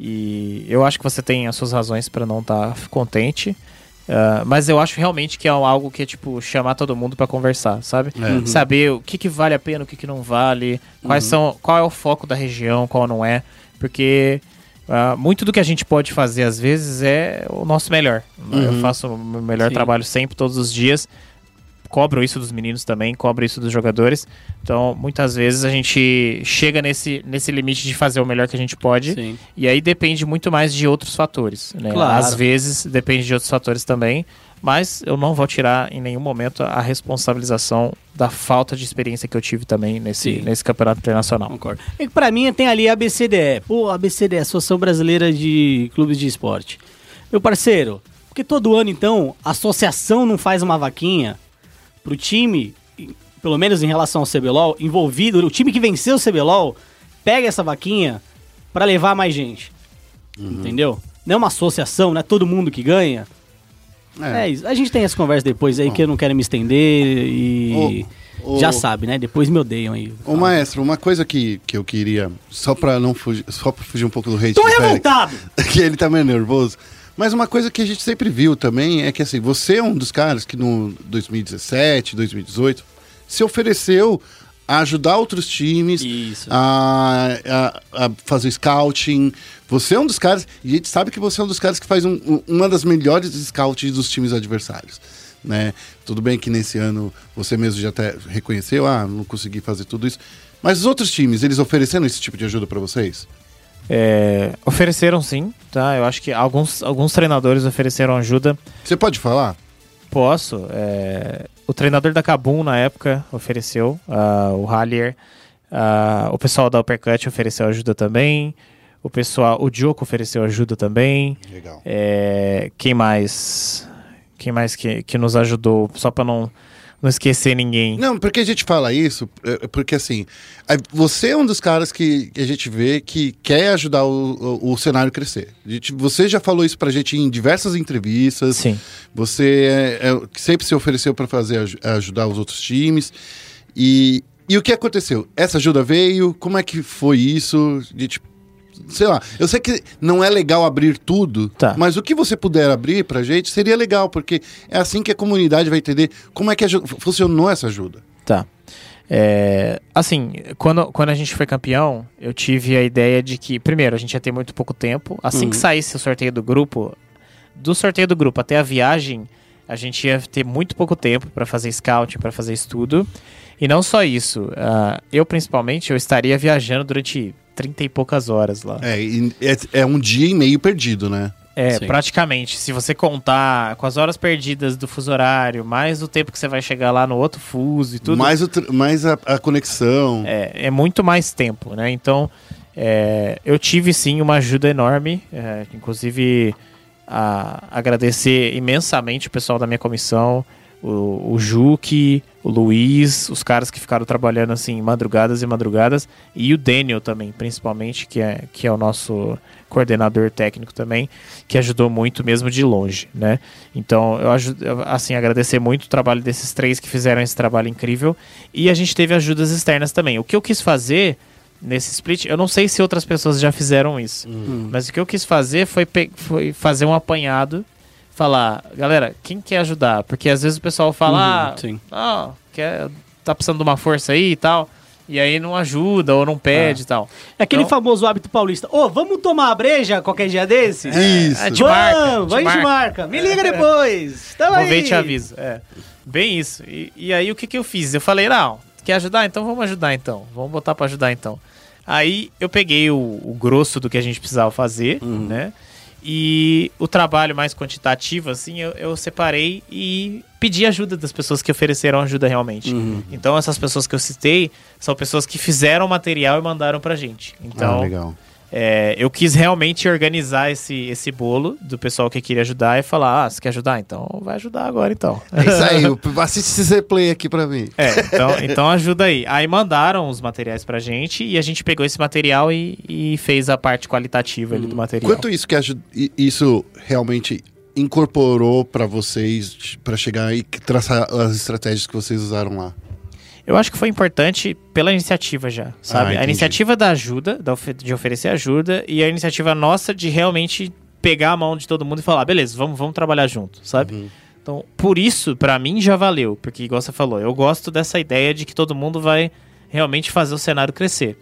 G: E eu acho que você tem as suas razões para não estar contente. Ah, mas eu acho realmente que é algo que é tipo chamar todo mundo para conversar, sabe?
A: É.
G: Saber o que, que vale a pena, o que, que não vale, quais
B: Uhum.
G: são, qual é o foco da região, qual não é, porque Ah, muito do que a gente pode fazer às vezes é o nosso melhor. Eu faço o meu melhor
B: Sim.
G: trabalho sempre, todos os dias. Cobro isso dos meninos também, cobro isso dos jogadores. Então, muitas vezes a gente chega nesse, nesse limite de fazer o melhor que a gente pode.
B: Sim.
G: E aí depende muito mais de outros fatores. Né?
B: Claro.
G: Às vezes depende de outros fatores também. Mas eu não vou tirar em nenhum momento a responsabilização da falta de experiência que eu tive também nesse,
B: Sim.
G: nesse campeonato internacional.
B: Concordo. É que pra mim tem ali a ABCDE. Pô, a ABCDE, Associação Brasileira de Clubes de Esporte. Meu parceiro, porque todo ano então a associação não faz uma vaquinha pro time, pelo menos em relação ao CBLOL, envolvido, o time que venceu o CBLOL, pega essa vaquinha pra levar mais gente. Entendeu? Não é uma associação, não é todo mundo que ganha. É, isso. A gente tem essa conversa depois aí que eu não quero me estender e.
A: Ô, ô-
B: já sabe, né? Depois me odeiam aí.
A: Ô, maestro, uma coisa que, que eu queria, só pra não fugir, só pra fugir um pouco do hate
B: Tô revoltado!
A: que ele tá meio nervoso. Mas uma coisa que a gente sempre viu também é que assim, você é um dos caras que no 2017, 2018 se ofereceu a ajudar outros times, a, a- a fazer scouting. Você é um dos caras, e a gente sabe que você é um dos caras que faz um- um- uma das melhores scouts dos times adversários. Né? Tudo bem que nesse ano você mesmo já até reconheceu, ah, não consegui fazer tudo isso. Mas os outros times, eles ofereceram esse tipo de ajuda pra vocês?
G: É, ofereceram sim, tá? Eu acho que alguns, alguns treinadores ofereceram ajuda.
A: Você pode falar?
G: Posso. é, o treinador da Kabum na época ofereceu, ah, o Hallier. ah, o pessoal da Uppercut ofereceu ajuda também. O pessoal, o Diogo ofereceu ajuda também.
A: Legal.
G: É, quem mais? Quem mais que, que nos ajudou? Só pra não, não esquecer ninguém.
A: Não, porque a gente fala isso, é, porque assim, você é um dos caras que, a gente vê que quer ajudar o, o, o cenário a crescer. A gente- você já falou isso pra gente em diversas entrevistas.
G: Sim.
A: Você é, é, sempre se ofereceu para fazer aju- ajudar os outros times. E, e o que aconteceu? Essa ajuda veio? Como é que foi isso? De, tipo, sei lá, eu sei que não é legal abrir tudo,
G: Tá.
A: mas o que você puder abrir pra gente seria legal, porque é assim que a comunidade vai entender como é que funcionou essa ajuda.
G: Tá. É, assim, quando, quando a gente foi campeão, eu tive a ideia de que, primeiro, a gente ia ter muito pouco tempo. Assim que saísse o sorteio do grupo, do sorteio do grupo até a viagem, a gente ia ter muito pouco tempo para fazer scout, para fazer estudo. E não só isso, ah, eu principalmente, eu estaria viajando durante 30 e poucas horas lá.
A: É, é, é um dia e meio perdido, né?
G: É,
B: Sim.
G: praticamente. Se você contar com as horas perdidas do fuso horário, mais o tempo que você vai chegar lá no outro fuso e tudo.
A: Mais, mais a, a conexão.
G: É, é muito mais tempo, né? Então, é, eu tive sim uma ajuda enorme, é, inclusive a, agradecer imensamente o pessoal da minha comissão, o, o Juque, o Luiz, os caras que ficaram trabalhando assim madrugadas e madrugadas, e o Daniel também, principalmente, que é, que é o nosso coordenador técnico também, que ajudou muito mesmo de longe, né? Então, eu ajudo, assim, agradecer muito o trabalho desses três que fizeram esse trabalho incrível, e a gente teve ajudas externas também. O que eu quis fazer nesse split, eu não sei se outras pessoas já fizeram isso, mas o que eu quis fazer foi, foi fazer um apanhado, falar, galera, quem quer ajudar? Porque às vezes o pessoal fala,
B: Uhum,
G: ah, quer, tá precisando de uma força aí e tal, e aí não ajuda ou não pede e tal.
B: É aquele
G: Então-
B: famoso hábito paulista. Ô, vamos tomar a breja qualquer dia desse?
A: Isso.
G: É, te marca,
B: Vamos,
G: te
B: vai de
G: marca.
B: marca. Me liga depois. Tamo
G: Vou
B: aí.
G: ver e te aviso. É. Bem isso. E, e aí o que, que eu fiz? Eu falei, não, quer ajudar? Então vamos ajudar então. Vamos botar pra ajudar então. Aí eu peguei o, o grosso do que a gente precisava fazer, né? E o trabalho mais quantitativo, assim, eu, eu separei e pedi ajuda das pessoas que ofereceram ajuda realmente. Então essas pessoas que eu citei são pessoas que fizeram material e mandaram pra gente. Então,
A: ah, legal.
G: É, eu quis realmente organizar esse, esse bolo do pessoal que queria ajudar e falar: ah, você quer ajudar? Então vai ajudar agora então.
A: É isso aí, assiste esse replay aqui pra mim.
G: É, então, então ajuda aí. Aí mandaram os materiais pra gente e a gente pegou esse material e, e fez a parte qualitativa ali do material.
A: Quanto isso que isso realmente incorporou pra vocês pra chegar e traçar as estratégias que vocês usaram lá?
G: Eu acho que foi importante pela iniciativa já, sabe? a
A: entendi.
G: iniciativa da ajuda, de oferecer ajuda, e a iniciativa nossa de realmente pegar a mão de todo mundo e falar, beleza, vamos, vamos trabalhar junto, sabe? Então, por isso, pra mim já valeu, porque igual você falou, eu gosto dessa ideia de que todo mundo vai realmente fazer o cenário crescer.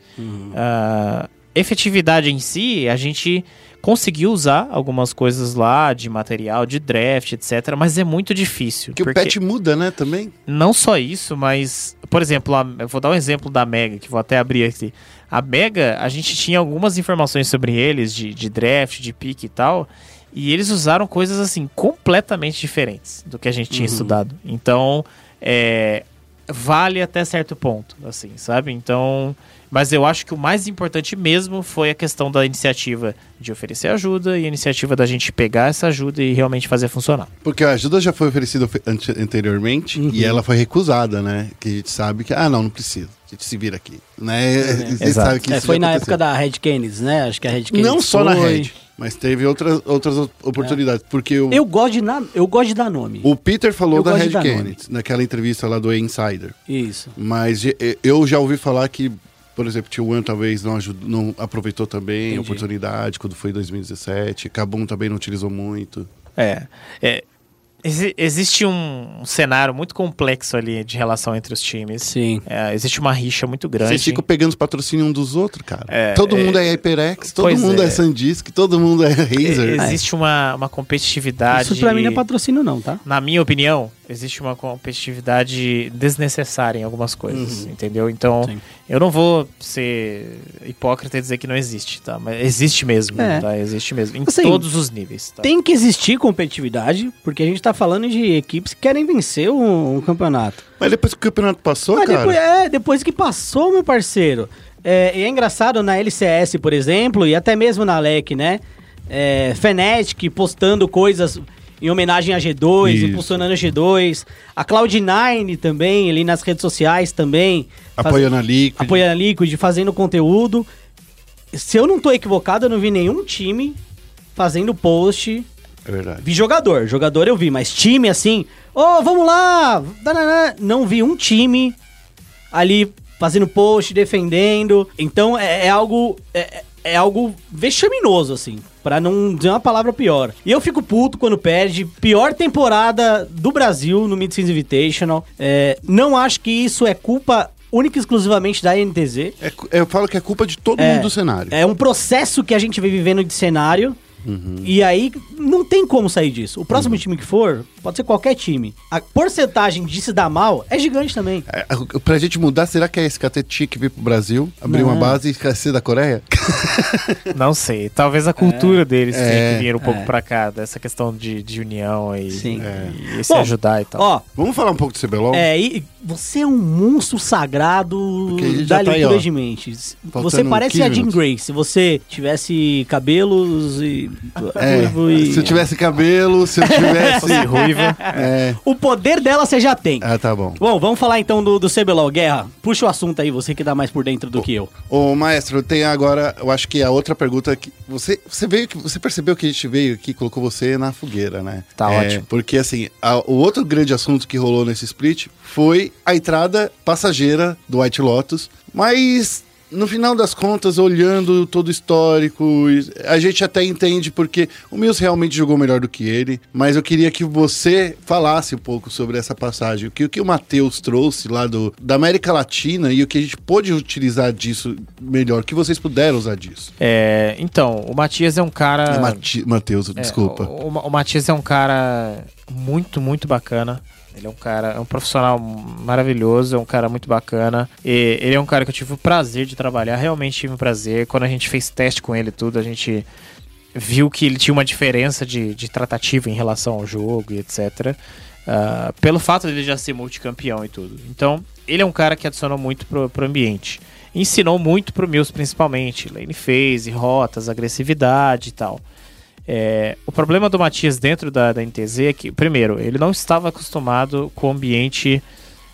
G: Ah, efetividade em si, a gente conseguiu usar algumas coisas lá de material, de draft, etc. Mas é muito difícil.
A: Porque o patch muda, né, também.
G: Não só isso, mas, por exemplo, a- eu vou dar um exemplo da Mega, que vou até abrir aqui. A Mega, a gente tinha algumas informações sobre eles, de, de draft, de pick e tal, e eles usaram coisas, assim, completamente diferentes do que a gente tinha estudado. Então, é, vale até certo ponto, assim, sabe? Então, mas eu acho que o mais importante mesmo foi a questão da iniciativa de oferecer ajuda e a iniciativa da gente pegar essa ajuda e realmente fazer funcionar.
A: Porque a ajuda já foi oferecida ofe- ante- anteriormente e ela foi recusada, né? Que a gente sabe que, ah, não, não precisa. A gente se vira aqui. Né?
G: Exato.
A: sabe que
B: É,
A: isso
B: foi na
A: aconteceu.
B: época da Red Canids, né? Acho que a Red Canids
A: Não só na. Red, mas teve outras, outras op- oportunidades. Porque o,
B: Eu gosto, de na- eu gosto de dar nome.
A: o Peter falou
B: Eu
A: da Red. Kennedy naquela entrevista lá do Insider.
B: Isso.
A: Mas eu já ouvi falar que, por exemplo, Tio One talvez não, ajudou, não aproveitou também a
B: Entendi.
A: oportunidade quando foi em 2017. Cabum também não utilizou muito.
G: É. é exi- existe um, cenário muito complexo ali de relação entre os times.
B: Sim.
G: É, existe uma rixa muito grande.
A: Vocês ficam pegando os patrocínios um dos outros, cara.
G: É,
A: todo
G: é-
A: mundo é HyperX, todo mundo é,
G: é.
A: Sandisk, todo mundo é Razer.
G: Existe uma, uma competitividade.
B: Isso pra mim não é patrocínio, não, tá?
G: Na minha opinião, existe uma competitividade desnecessária em algumas coisas, entendeu? Então,
B: Sim.
G: eu não vou ser hipócrita e dizer que não existe, tá? Mas existe mesmo,
B: É.
G: tá? Existe mesmo. Em
B: Assim,
G: todos os níveis, tá?
B: Tem que existir competitividade, porque a gente tá falando de equipes que querem vencer um, um campeonato.
A: Mas depois que o campeonato passou,
B: Mas
A: cara.
B: depois, é, depois que passou, meu parceiro. É, e é engraçado na LCS, por exemplo, e até mesmo na LEC, né? É, Fnatic postando coisas em homenagem a G2,
A: Isso.
B: impulsionando a G2. A Cloud9 também, ali nas redes sociais também. faz-
A: Apoiando a Liquid.
B: apoiando a Liquid, fazendo conteúdo. Se eu não tô equivocado, eu não vi nenhum time fazendo post
A: É verdade.
B: Vi jogador, jogador eu vi, mas time assim, ô, vamos lá, não vi um time ali fazendo post, defendendo. Então é, é algo é, é algo vexaminoso assim, Pra não dizer uma palavra pior. E eu fico puto quando perde. Pior temporada do Brasil no Mid-Season Invitational. É, não acho que isso é culpa única e exclusivamente da NTZ.
A: É eu falo que é culpa de todo
B: É,
A: mundo do cenário.
B: É um processo que a gente vem vivendo de cenário. E aí não tem como sair disso. O próximo time que for, pode ser qualquer time. A porcentagem de se dar mal é gigante também.
A: É, a- pra gente mudar, será que a SKT tinha que vir pro Brasil, abrir
B: Não.
A: uma base e esquecer da Coreia?
G: Não sei. Talvez a cultura deles tenha
A: É,
G: que vir um pouco
B: é.
G: pra cá, dessa questão de, de união e,
B: Sim.
G: e se
B: Bom,
G: ajudar e tal.
B: Ó,
A: Vamos falar um pouco do CBLOL?
B: é, e você é um monstro sagrado da
A: tá
B: leitura de mentes.
A: Faltando
B: Você parece a
A: 15
B: Jean
A: minutos.
B: Grey. Se você tivesse cabelos e.
A: É,
B: ruivo e-
A: Se eu tivesse cabelo, se eu tivesse.
G: Ruiva.
A: é.
B: O poder dela você já tem.
A: Ah, tá bom.
B: Bom, vamos falar então do, do CBLOL. Guerra, puxa o assunto aí, você que dá mais por dentro do que eu.
A: Ô, maestro, tem agora, eu acho que a outra pergunta que você você veio que você percebeu que a gente veio aqui e colocou você na fogueira, né?
G: Tá
A: É,
G: ótimo.
A: Porque assim, a- o outro grande assunto que rolou nesse split foi a entrada passageira do White Lotus, mas no final das contas, olhando todo o histórico, a gente até entende porque o Mills realmente jogou melhor do que ele, mas eu queria que você falasse um pouco sobre essa passagem, o que o, que o Matheus trouxe lá do, da América Latina e o que a gente pôde utilizar disso melhor, o que vocês puderam usar disso.
G: É, então, o Matias é um cara.
A: É Mati- Matheus,
G: É,
A: desculpa.
G: O, o, o Matias é um cara muito, muito bacana. Ele é um cara, é um profissional maravilhoso, é um cara muito bacana. E ele é um cara que eu tive o prazer de trabalhar, realmente tive o prazer. Quando a gente fez teste com ele tudo, a gente viu que ele tinha uma diferença de, de tratativa em relação ao jogo e etc. ah, pelo fato dele já ser multicampeão e tudo. Então, ele é um cara que adicionou muito pro, pro ambiente. Ensinou muito pro Mills, principalmente. Lane phase, rotas, agressividade e tal. É, o problema do Matias dentro da, da NTZ é que, primeiro, ele não estava acostumado com o ambiente,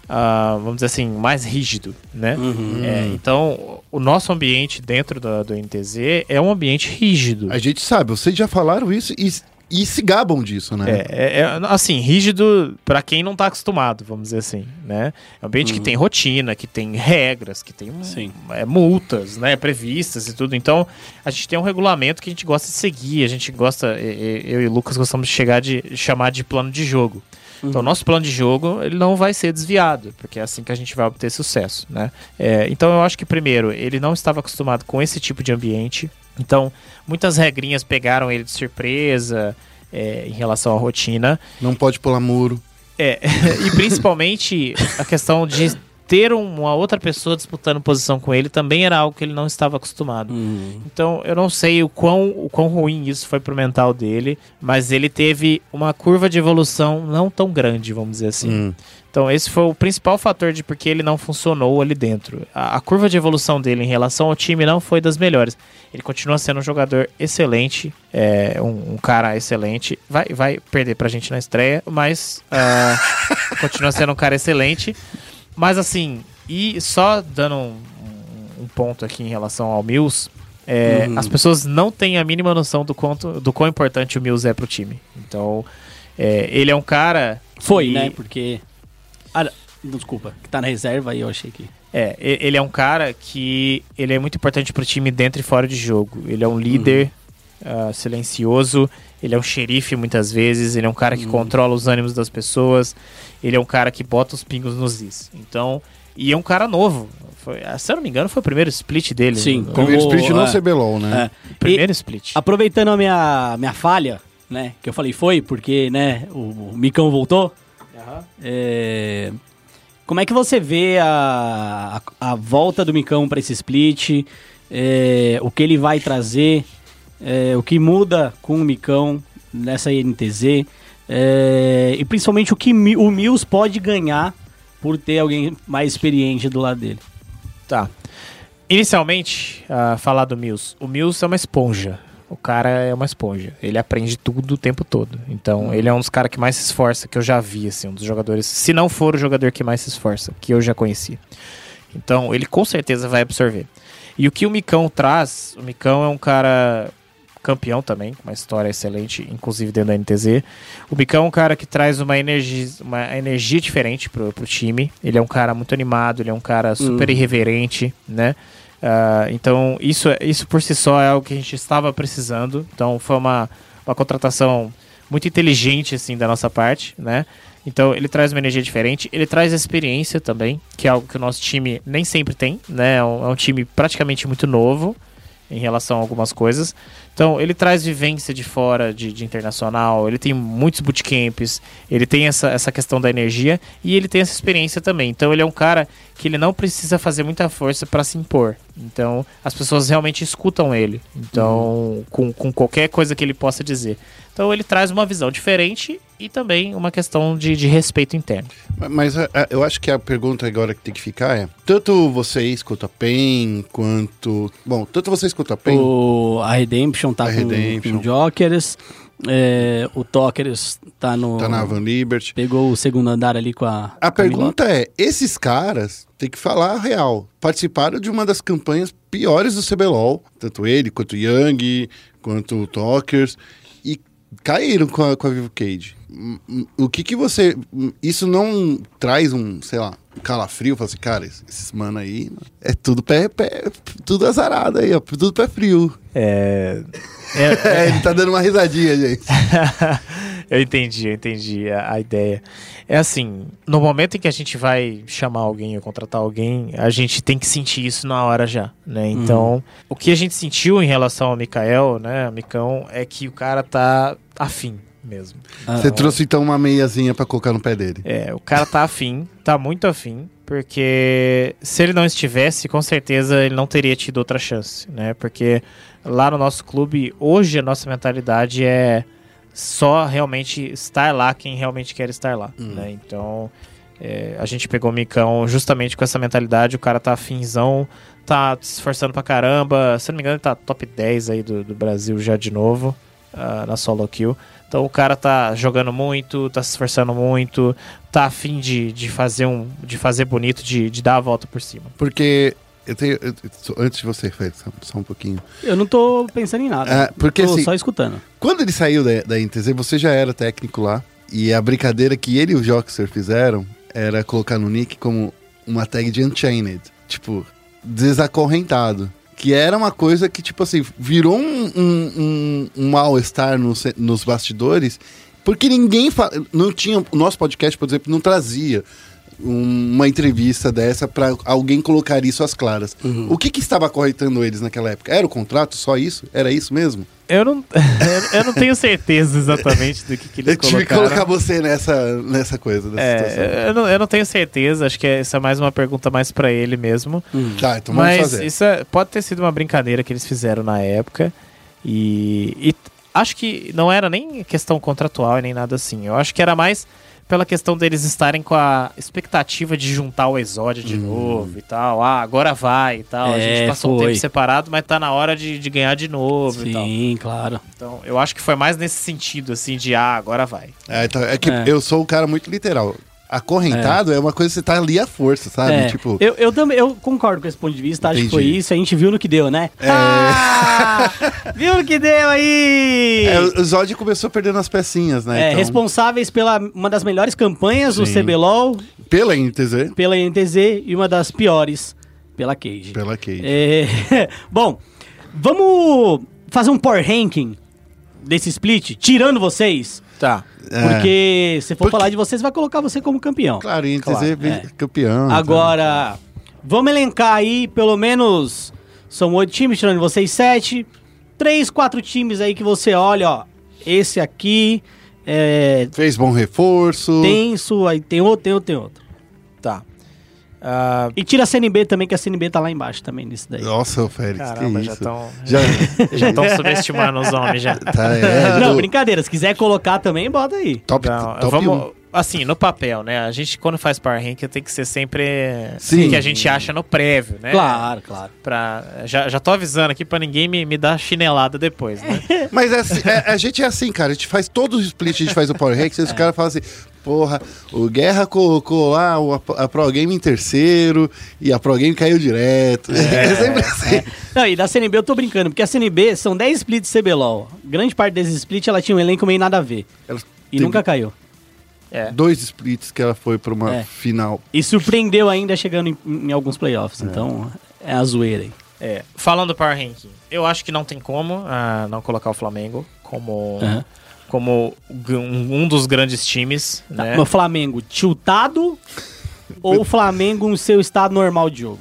G: ah, vamos dizer assim, mais rígido, né? É, então, o nosso ambiente dentro da, do NTZ é um ambiente rígido.
A: A gente sabe, vocês já falaram isso e, e se gabam disso, né?
G: É, é- é, assim, rígido pra quem não tá acostumado, vamos dizer assim, né? É um ambiente que tem rotina, que tem regras, que tem
B: Sim.
G: é, multas, né, previstas e tudo. Então, a gente tem um regulamento que a gente gosta de seguir, a gente gosta, eu e o Lucas gostamos de chegar de chamar de plano de jogo. Então, o nosso plano de jogo ele não vai ser desviado, porque é assim que a gente vai obter sucesso, né? É, então, eu acho que, primeiro, ele não estava acostumado com esse tipo de ambiente. Então, muitas regrinhas pegaram ele de surpresa é, em relação à rotina.
A: Não pode pular muro.
G: É, e principalmente a questão de ter uma outra pessoa disputando posição com ele também era algo que ele não estava acostumado. Então eu não sei o quão, o quão ruim isso foi pro mental dele, mas ele teve uma curva de evolução não tão grande, vamos dizer assim.
A: Hum.
G: Então esse foi o principal fator de porque ele não funcionou ali dentro. A, a curva de evolução dele em relação ao time não foi das melhores. Ele continua sendo um jogador excelente, é, um, um cara excelente. Vai, vai perder pra gente na estreia, mas ah, continua sendo um cara excelente. Mas assim, e só dando um, um- ponto aqui em relação ao Mills, é, as pessoas não têm a mínima noção do quanto do quão importante o Mills é pro time. Então, é, ele é um cara.
B: Foi,
G: que-
B: né? Porque. Não, desculpa, que tá na reserva e eu achei que.
G: É, e- ele é um cara que ele é muito importante pro time dentro e fora de jogo. Ele é um líder ah, silencioso, ele é um xerife muitas vezes, ele é um cara que controla os ânimos das pessoas, ele é um cara que bota os pingos nos is. Então, e é um cara novo. Foi, ah, se eu não me engano, foi o primeiro split dele.
B: Sim, como-
A: Primeiro split no
B: é.
A: CBLOL, né?
B: É.
G: primeiro split.
B: Aproveitando a minha, minha falha, né? Que eu falei foi, porque, né, o, o Micão voltou. É, como é que você vê a, a, a volta do Micão para esse split? É, o que ele vai trazer? É, o que muda com o Micão nessa INTZ? É, e principalmente o que o Mills pode ganhar por ter alguém mais experiente do lado dele.
G: Tá. Inicialmente, ah, falar do Mills. O Mills é uma esponja. O cara é uma esponja. Ele aprende tudo o tempo todo. Então, ele é um dos caras que mais se esforça que eu já vi, assim, um dos jogadores. Se não for o jogador que mais se esforça, que eu já conheci. Então, ele com certeza vai absorver. E o que o Micão traz, o Micão é um cara campeão também, com uma história excelente, inclusive dentro da NTZ. O Micão é um cara que traz uma energia, uma energia diferente pro, pro time. Ele é um cara muito animado, ele é um cara super irreverente, né? Ah, então, isso, é- isso por si só é algo que a gente estava precisando. Então, foi uma, uma contratação muito inteligente, assim, da nossa parte, né? Então, ele traz uma energia diferente. Ele traz experiência também, que é algo que o nosso time nem sempre tem, né? É um, é um time praticamente muito novo em relação a algumas coisas. Então, ele traz vivência de fora, de, de internacional, ele tem muitos bootcamps, ele tem essa, essa questão da energia e ele tem essa experiência também. Então, ele é um cara que ele não precisa fazer muita força para se impor. Então, as pessoas realmente escutam ele. Então, com, com qualquer coisa que ele possa dizer. Então, ele traz uma visão diferente e também uma questão de, de respeito interno.
A: Mas a- a- eu acho que a pergunta agora que tem que ficar é: tanto vocês quanto a PEN, quanto. Bom, tanto vocês quanto a PEN.
B: O, a Redemption tá
A: A
B: com,
A: Redemption.
B: com Jokers. é, o Tokers tá no.
A: Tá na Van Liberty.
B: Pegou o segundo andar ali com a.
A: A
B: com
A: pergunta é: esses caras, tem que falar a real, participaram de uma das campanhas piores do CBLOL, tanto ele, quanto o Young, quanto o Talkers, e caíram com a, com a Vivo Cage. O que que você. Isso não traz um, sei lá, um calafrio? Fala assim, cara, esses mano aí é tudo pé, pé, tudo azarado aí, ó, tudo pé frio.
G: É.
A: É, ele tá dando uma risadinha, gente.
G: eu entendi, eu entendi a, a ideia. É assim, no momento em que a gente vai chamar alguém ou contratar alguém, a gente tem que sentir isso na hora já, né? Então, o que a gente sentiu em relação ao Mikael, né, Micão, é que o cara tá afim mesmo.
A: Você trouxe então uma meiazinha pra colocar no pé dele.
G: É, o cara tá afim, tá muito afim, porque se ele não estivesse, com certeza ele não teria tido outra chance, né? Porque lá no nosso clube, hoje a nossa mentalidade é só realmente estar lá quem realmente quer estar lá, né? Então, é, a gente pegou o Micão justamente com essa mentalidade, o cara tá afinzão, tá se esforçando pra caramba, se não me engano ele tá top 10 aí do, do Brasil já de novo, ah, na solo kill. Então o cara tá jogando muito, tá se esforçando muito, tá afim de, de fazer um. de fazer bonito, de, de dar a volta por cima.
A: Porque. Eu tenho, eu- antes de você, Félix, só, só um pouquinho.
B: Eu não tô pensando em nada.
A: É, porque
B: tô
A: assim-
B: só escutando.
A: Quando ele saiu da, da NTZ, você já era técnico lá. E a brincadeira que ele e o Joxer fizeram era colocar no nick como uma tag de Unchained. Tipo, desacorrentado. Que era uma coisa que, tipo assim, virou um, um, um- um mal-estar no ce- nos bastidores. Porque ninguém não tinha. O nosso podcast, por exemplo, não trazia um- uma entrevista dessa pra alguém colocar isso às claras.
B: Uhum.
A: O que, que estava acorrentando eles naquela época? Era o contrato? Só isso? Era isso mesmo?
G: Eu não, eu não tenho certeza exatamente do que, que eles
A: Eu tive que
G: colocaram.
A: colocar você nessa, nessa coisa, nessa situação.
G: É, eu não, eu não tenho certeza, acho que essa é mais uma pergunta mais pra ele mesmo.
A: Tá, então vamos
G: Mas
A: fazer.
G: isso é- pode ter sido uma brincadeira que eles fizeram na época. E, e acho que não era nem questão contratual e nem nada assim. Eu acho que era mais pela questão deles estarem com a expectativa de juntar o Exódio de novo e tal. Ah, agora vai e tal. a
B: É,
G: gente passou um
B: foi.
G: tempo separado, mas tá na hora de, de ganhar de novo e tal.
B: Sim, claro.
G: Então, eu acho que foi mais nesse sentido, assim, de ah, agora vai.
A: É, então, é que
B: É.
A: eu sou um cara muito literal. Acorrentado é, uma coisa que você tá ali à força, sabe?
B: É,
A: Tipo,
B: eu, eu também eu concordo com esse ponto de vista, acho que foi
A: Entendi.
B: isso, a gente viu no que deu, né?
A: É.
B: Ah, viu no que deu aí?
A: é, o Zod começou perdendo as pecinhas, né?
B: É,
A: Então,
B: responsáveis pela uma das melhores campanhas do
A: Sim.
B: CBLOL,
A: Pela NTZ,
B: pela NTZ e uma das piores pela Cage.
A: pela Cage.
B: É, Bom, vamos fazer um power ranking desse split, tirando vocês,
G: Tá.
A: É.
B: porque se for
A: Porque-
B: falar de vocês, vai colocar você como campeão.
A: Claro, NTZ
B: Claro,
A: veio
B: é.
A: campeão. tá?
B: Agora, vamos elencar aí, pelo menos, são oito times, tirando vocês sete. Três, quatro times aí que você olha, ó. Esse aqui é
A: Fez bom reforço.
B: tenso, aí tem outro, tem outro, tem outro.
G: Tá. Ah,
B: E tira a CNB também, que a CNB tá lá embaixo também nesse daí.
A: Nossa, ô Félix,
G: Caramba,
A: que
G: já
A: isso.
G: estão
A: Já,
G: já estão subestimando os homens já.
A: tá, é,
B: Não,
A: do-
B: brincadeira. Se quiser colocar também, bota aí.
A: top,
G: Não,
A: top
G: vamos,
A: um.
G: assim, no papel, né? A gente, quando faz Power Rank, tem que ser sempre
A: Sim.
G: o que a gente acha no prévio, né?
B: Claro, claro.
G: Pra, já, já tô avisando aqui pra ninguém me, me dar chinelada depois, né?
A: Mas é assim, é- a gente é assim, cara. A gente faz todos os splits, a gente faz o Power Ranks, e os caras falam assim, porra, o Guerra colocou lá a, Pro Game em terceiro e a Pro Game caiu direto. É, sempre assim.
B: Não, e da CNB eu tô brincando, porque a CNB são 10 splits CBLOL. Grande parte desses splits ela tinha um elenco meio nada a ver.
A: Ela
B: E nunca caiu.
G: É.
A: Dois splits que ela foi pra uma
B: É.
A: final.
B: E surpreendeu ainda chegando em, em alguns playoffs. Então, é a zoeira aí.
G: É, falando do Power Ranking, eu acho que não tem como ah, não colocar o Flamengo como. Como um, dos grandes times,
B: Tá,
G: né?
B: O Flamengo tiltado ou o Flamengo no seu estado normal de jogo?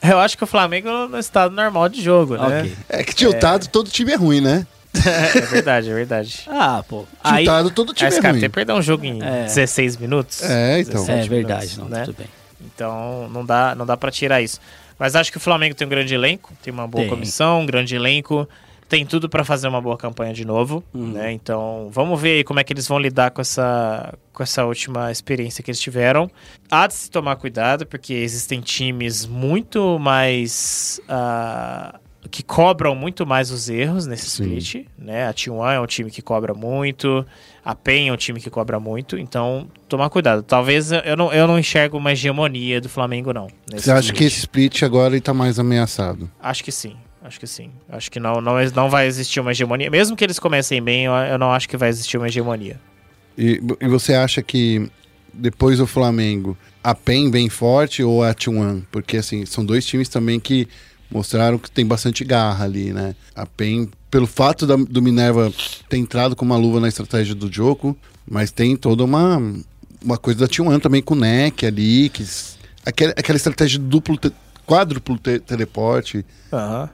G: Eu acho que o Flamengo no estado normal de jogo, né?
B: Ok.
A: É que tiltado, todo time é ruim, né?
G: é verdade, é verdade.
B: Ah, pô. Aí,
A: Tiltado, todo
G: A
A: time é
G: SKT
A: ruim.
G: perdeu um jogo em
B: É.
G: 16 minutos.
A: É, então.
G: 17
B: é verdade,
G: minutos,
B: não,
G: né?
B: tudo bem.
G: Então não dá, não dá para tirar isso. Mas acho que o Flamengo tem um grande elenco, tem uma boa
B: Tem.
G: comissão, um grande elenco, tem tudo para fazer uma boa campanha de novo,
B: Uhum.
G: né? Então vamos ver aí como é que eles vão lidar com essa, com essa última experiência que eles tiveram. Há de se tomar cuidado porque existem times muito mais ah, que cobram muito mais os erros nesse
A: Sim.
G: split, né? A T1 é um time que cobra muito, a PEN é um time que cobra muito, então tomar cuidado. Talvez eu não, eu não enxergo uma hegemonia do Flamengo, não.
A: Você acha que
G: split.
A: esse split agora ele tá mais ameaçado?
G: Acho que sim. Acho que sim. Acho que não, não, não vai existir uma hegemonia. Mesmo que eles comecem bem, eu, eu não acho que vai existir uma hegemonia.
A: E, e você acha que depois do Flamengo, a PEN vem forte ou a T1? Porque assim, são dois times também que mostraram que tem bastante garra ali, né? A PEN, pelo fato da- do Minerva ter entrado com uma luva na estratégia do jogo, mas tem toda uma, uma coisa da T1 também com o NEC ali, que aquela, aquela estratégia duplo, quádruplo te- teleporte.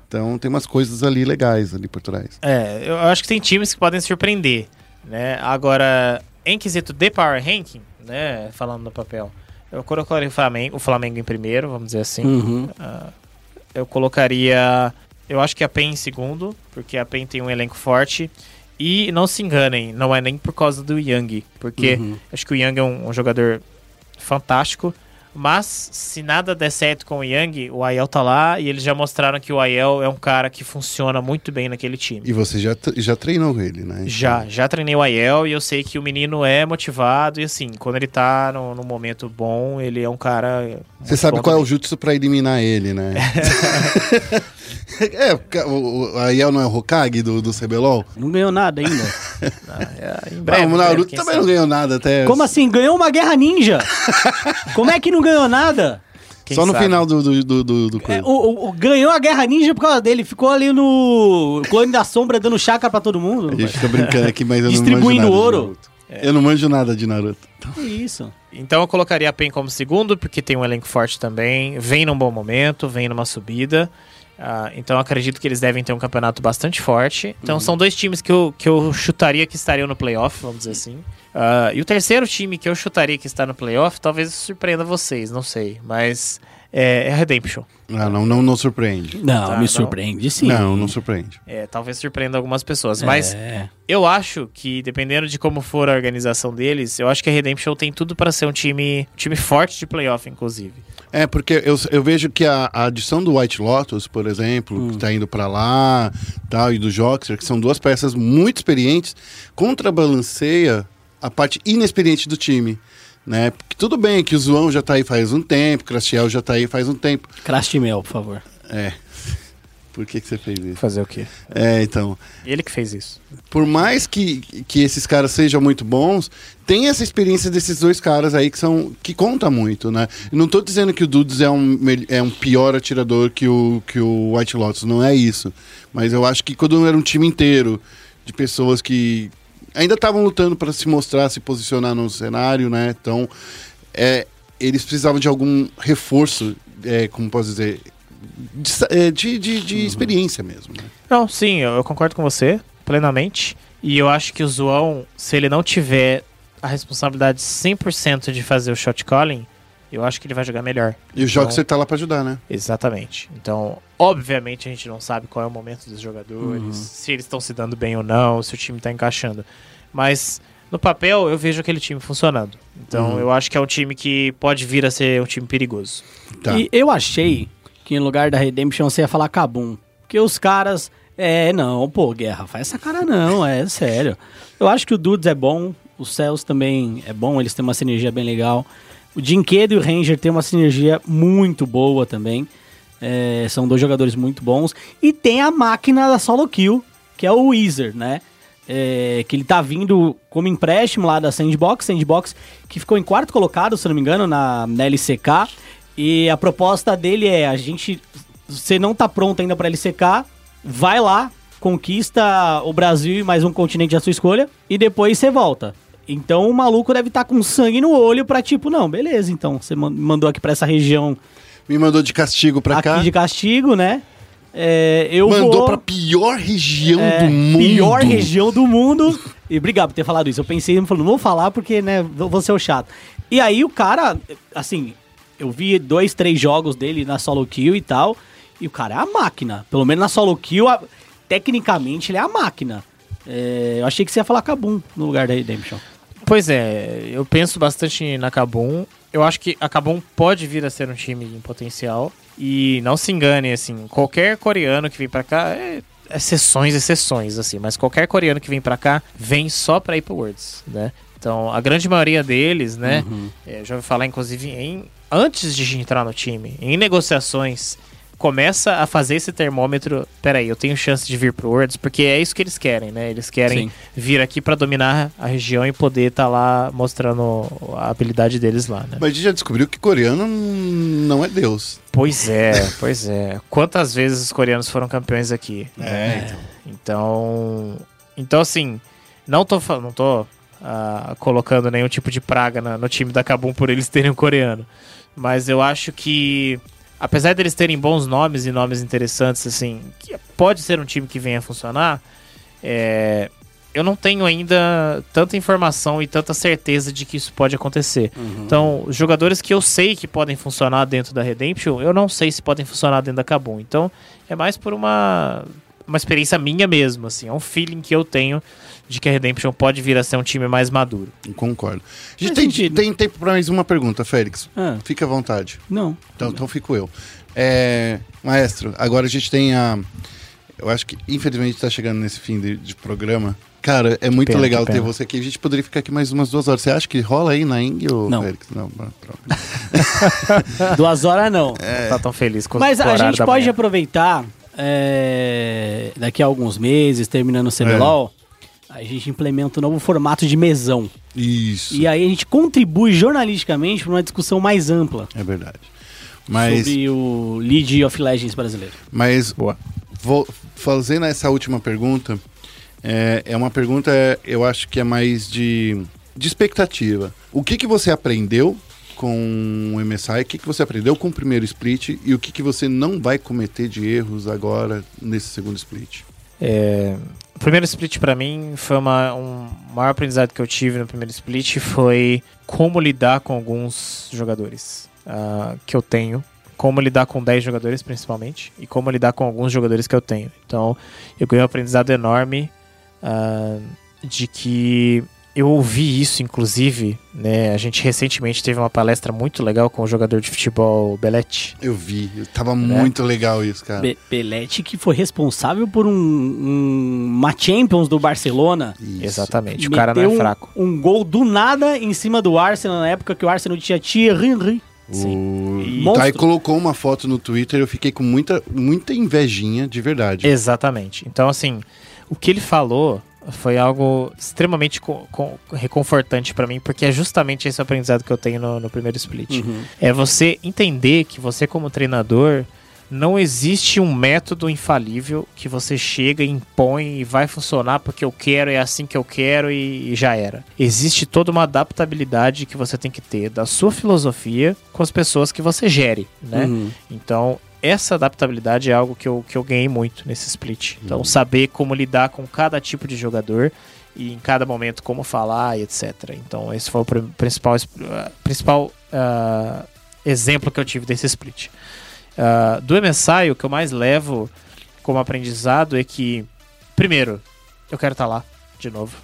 A: Então tem umas coisas ali legais ali por trás.
G: É, eu acho que tem times que podem surpreender, né? Agora, em quesito de power ranking, né, falando no papel, eu colocaria o Flamengo, o Flamengo em primeiro, vamos dizer assim.
B: Uhum.
G: Ah, eu colocaria, eu acho que a PEN em segundo, porque a PEN tem um elenco forte. E não se enganem, não é nem por causa do Young, porque
B: Uhum.
G: acho que o Young é um, um jogador fantástico. Mas se nada der certo com o Young, o Aiel tá lá e eles já mostraram que o Aiel é um cara que funciona muito bem naquele time.
A: E você já, já treinou ele, né?
G: Já, já treinei o Aiel e eu sei que o menino é motivado e assim, quando ele tá no, no momento bom, ele é um cara.
A: Você sabe qual é o
G: também.
A: jutsu pra eliminar ele, né? é, o, o Aiel não é o Hokage do, do CBLOL?
B: Não ganhou nada ainda.
G: É, em
A: Ah,
G: breve,
A: o
G: breve,
A: Naruto também
G: sabe?
A: não ganhou nada até.
B: Como assim? Ganhou uma guerra ninja? Como é que não ganhou nada?
G: Quem
A: Só no
G: sabe?
A: final do, do, do, do, do
B: É, o, o- ganhou a guerra ninja por causa dele. Ficou ali no clone da sombra dando chakra pra todo mundo.
A: A gente fica brincando aqui, mas eu não
B: Distribuindo ouro.
A: Naruto. Eu não manjo nada de Naruto.
B: Que isso.
G: Então eu colocaria a PEN como segundo, porque tem um elenco forte também, vem num bom momento, vem numa subida. Ah, então acredito que eles devem ter um campeonato bastante forte. Então são dois times que eu, que eu chutaria que estariam no playoff, vamos dizer assim. Ah, e o terceiro time que eu chutaria que está no playoff, talvez surpreenda vocês, não sei. Mas é, é a Redemption.
A: Ah, não, não, não surpreende.
B: Não,
G: Tá,
B: me
G: não.
B: surpreende sim.
A: Não, não surpreende.
G: É, talvez surpreenda algumas pessoas. Mas
B: É.
G: eu acho que, dependendo de como for a organização deles, eu acho que a Redemption tem tudo para ser um time, um time forte de playoff, inclusive.
A: É, porque eu, eu vejo que a, a adição do White Lotus, por exemplo, que tá indo pra lá, tal, e do Joxer, que são duas peças muito experientes, contrabalanceia a parte inexperiente do time. Né? Porque tudo bem que o João já tá aí faz um tempo, o Crastiel já tá aí faz um tempo.
B: Crastimel, por favor.
A: É. Por que, que você fez isso?
G: Fazer o quê?
A: É, então.
G: Ele que fez isso.
A: Por mais que, que esses caras sejam muito bons, tem essa experiência desses dois caras aí que são que conta muito, né? Eu não tô dizendo que o Dudes é um, é um pior atirador que o, que o White Lotus, não é isso. Mas eu acho que quando era um time inteiro de pessoas que ainda estavam lutando para se mostrar, se posicionar no cenário, né? Então, é, eles precisavam de algum reforço, é, como posso dizer, de, é, de, de- de experiência mesmo, né?
G: Não, sim, eu, eu concordo com você plenamente. E eu acho que o João, se ele não tiver a responsabilidade 100% de fazer o shot calling, eu acho que ele vai jogar melhor.
A: E o jogo você tá lá para ajudar, né?
G: Exatamente. Então, obviamente, a gente não sabe qual é o momento dos jogadores, se eles estão se dando bem ou não, se o time está encaixando. Mas no papel, eu vejo aquele time funcionando. Então,
A: Uhum.
G: eu acho que é um time que pode vir a ser um time perigoso.
A: Tá.
B: E eu achei que em lugar da Redemption você ia falar Kabum. Porque os caras. É, não, pô, Guerra, faz essa cara não, é sério. Eu acho que o Dudes é bom, o Cells também é bom, eles têm uma sinergia bem legal. O Dinquedo e o Ranger têm uma sinergia muito boa também. É, são dois jogadores muito bons. E tem a máquina da solo kill, que é o Weezer, né? É, que ele tá vindo como empréstimo lá da Sandbox, Sandbox que ficou em quarto colocado, se não me engano, na, na LCK. E a proposta dele é: a gente. Você não tá pronto ainda pra LCK, vai lá, conquista o Brasil e mais um continente à sua escolha, e depois você volta. Então o maluco deve estar com sangue no olho pra tipo, não, beleza, então você man- mandou aqui pra essa região
A: Me mandou de castigo pra
B: aqui
A: cá.
B: de castigo, né? É, eu
A: Mandou
B: vou...
A: pra pior região
B: É,
A: do mundo.
B: Pior região do mundo. E obrigado por ter falado isso. Eu pensei, não vou falar porque, né, vou vou ser o chato. E aí o cara, assim, eu vi dois, três jogos dele na solo kill e tal. E o cara é a máquina. Pelo menos na solo kill, a- tecnicamente ele é a máquina. É, eu achei que você ia falar Kabum no lugar da Redemption.
G: Pois é, eu penso bastante na Kabum. Eu acho que a Kabum pode vir a ser um time em potencial. E não se engane, assim, qualquer coreano que vem pra cá é exceções, exceções, assim, mas qualquer coreano que vem pra cá vem só pra ir pro Worlds, né? Então, a grande maioria deles, né, é, já ouvi falar, inclusive, em antes de entrar no time, em negociações, começa a fazer esse termômetro. Peraí, eu tenho chance de vir pro Worlds, porque é isso que eles querem, né? Eles querem
B: Sim.
G: vir aqui pra dominar a região e poder estar lá mostrando a habilidade deles lá, né?
A: Mas a gente já descobriu que coreano não é Deus.
G: Pois é, pois é. Quantas vezes os coreanos foram campeões aqui?
A: É, então.
G: Então, então assim, não tô, não tô ah, colocando nenhum tipo de praga na- no time da Kabum por eles terem um coreano. Mas eu acho que, apesar deles terem bons nomes e nomes interessantes, assim, que pode ser um time que venha a funcionar, é, eu não tenho ainda tanta informação e tanta certeza de que isso pode acontecer. Então, os jogadores que eu sei que podem funcionar dentro da Redemption, eu não sei se podem funcionar dentro da Kabum. Então, é mais por uma, uma experiência minha mesmo, assim. É um feeling que eu tenho de que a Redemption pode vir a ser um time mais maduro.
A: Concordo. A gente tem, tem tempo pra mais uma pergunta, Félix.
B: Ah,
A: Fica à vontade.
B: não.
A: Então, então fico eu. É, maestro, agora a gente tem a. Eu acho que, infelizmente, tá chegando nesse fim de, de programa. Cara, é muito
G: Pena,
A: legal ter você aqui. A gente poderia ficar aqui mais umas duas horas. Você acha que rola aí na Ing ou
B: Não.
A: Félix? Não, pronto.
B: Duas horas não.
G: Não tá tão feliz com
B: Mas a gente pode
G: manhã.
B: aproveitar é, daqui a alguns meses, terminando o CBLOL, a gente implementa um novo formato de mesão.
A: Isso.
B: E aí a gente contribui jornalisticamente para uma discussão mais ampla
A: É verdade. Mas,
B: sobre o League of Legends brasileiro.
A: mas
G: Boa.
A: vou fazendo essa última pergunta. É, é uma pergunta, eu acho que é mais de de expectativa. O que, que você aprendeu com o MSI? O que, que você aprendeu com o primeiro split? E o que, que você não vai cometer de erros agora nesse segundo split?
G: É, o primeiro split pra mim foi uma, um maior aprendizado que eu tive no primeiro split foi como lidar com alguns jogadores ah, que eu tenho. Como lidar com 10 jogadores, principalmente, e como lidar com alguns jogadores que eu tenho. Então, eu ganhei um aprendizado enorme ah, de que eu ouvi isso, inclusive, né? A gente recentemente teve uma palestra muito legal com o jogador de futebol Belete.
A: Eu vi, tava muito legal isso, cara.
B: Be Belete que foi responsável por um, um- uma Champions do Barcelona.
A: Isso.
G: Exatamente, o cara não é fraco.
B: Um, um gol do nada em cima do Arsenal na época que o Arsenal tinha Thierry Henry. E-
A: o Tai
B: Monstro.
A: colocou uma foto no Twitter, eu fiquei com muita, muita invejinha, de verdade.
G: Exatamente. Então, assim, o que ele falou foi algo extremamente co- co- reconfortante pra mim, porque é justamente esse aprendizado que eu tenho no, no primeiro split. É você entender que você, como treinador, não existe um método infalível que você chega, impõe e vai funcionar porque eu quero, é assim que eu quero e, e já era. Existe toda uma adaptabilidade que você tem que ter da sua filosofia com as pessoas que você gere, né?
B: Uhum.
G: Então, essa adaptabilidade é algo que eu, que eu ganhei muito nesse split. Então, saber como lidar com cada tipo de jogador e em cada momento como falar e etc. Então, esse foi o pr- principal, ah, principal ah, exemplo que eu tive desse split. Ah, do MSI, o que eu mais levo como aprendizado é que, primeiro, eu quero estar lá de novo.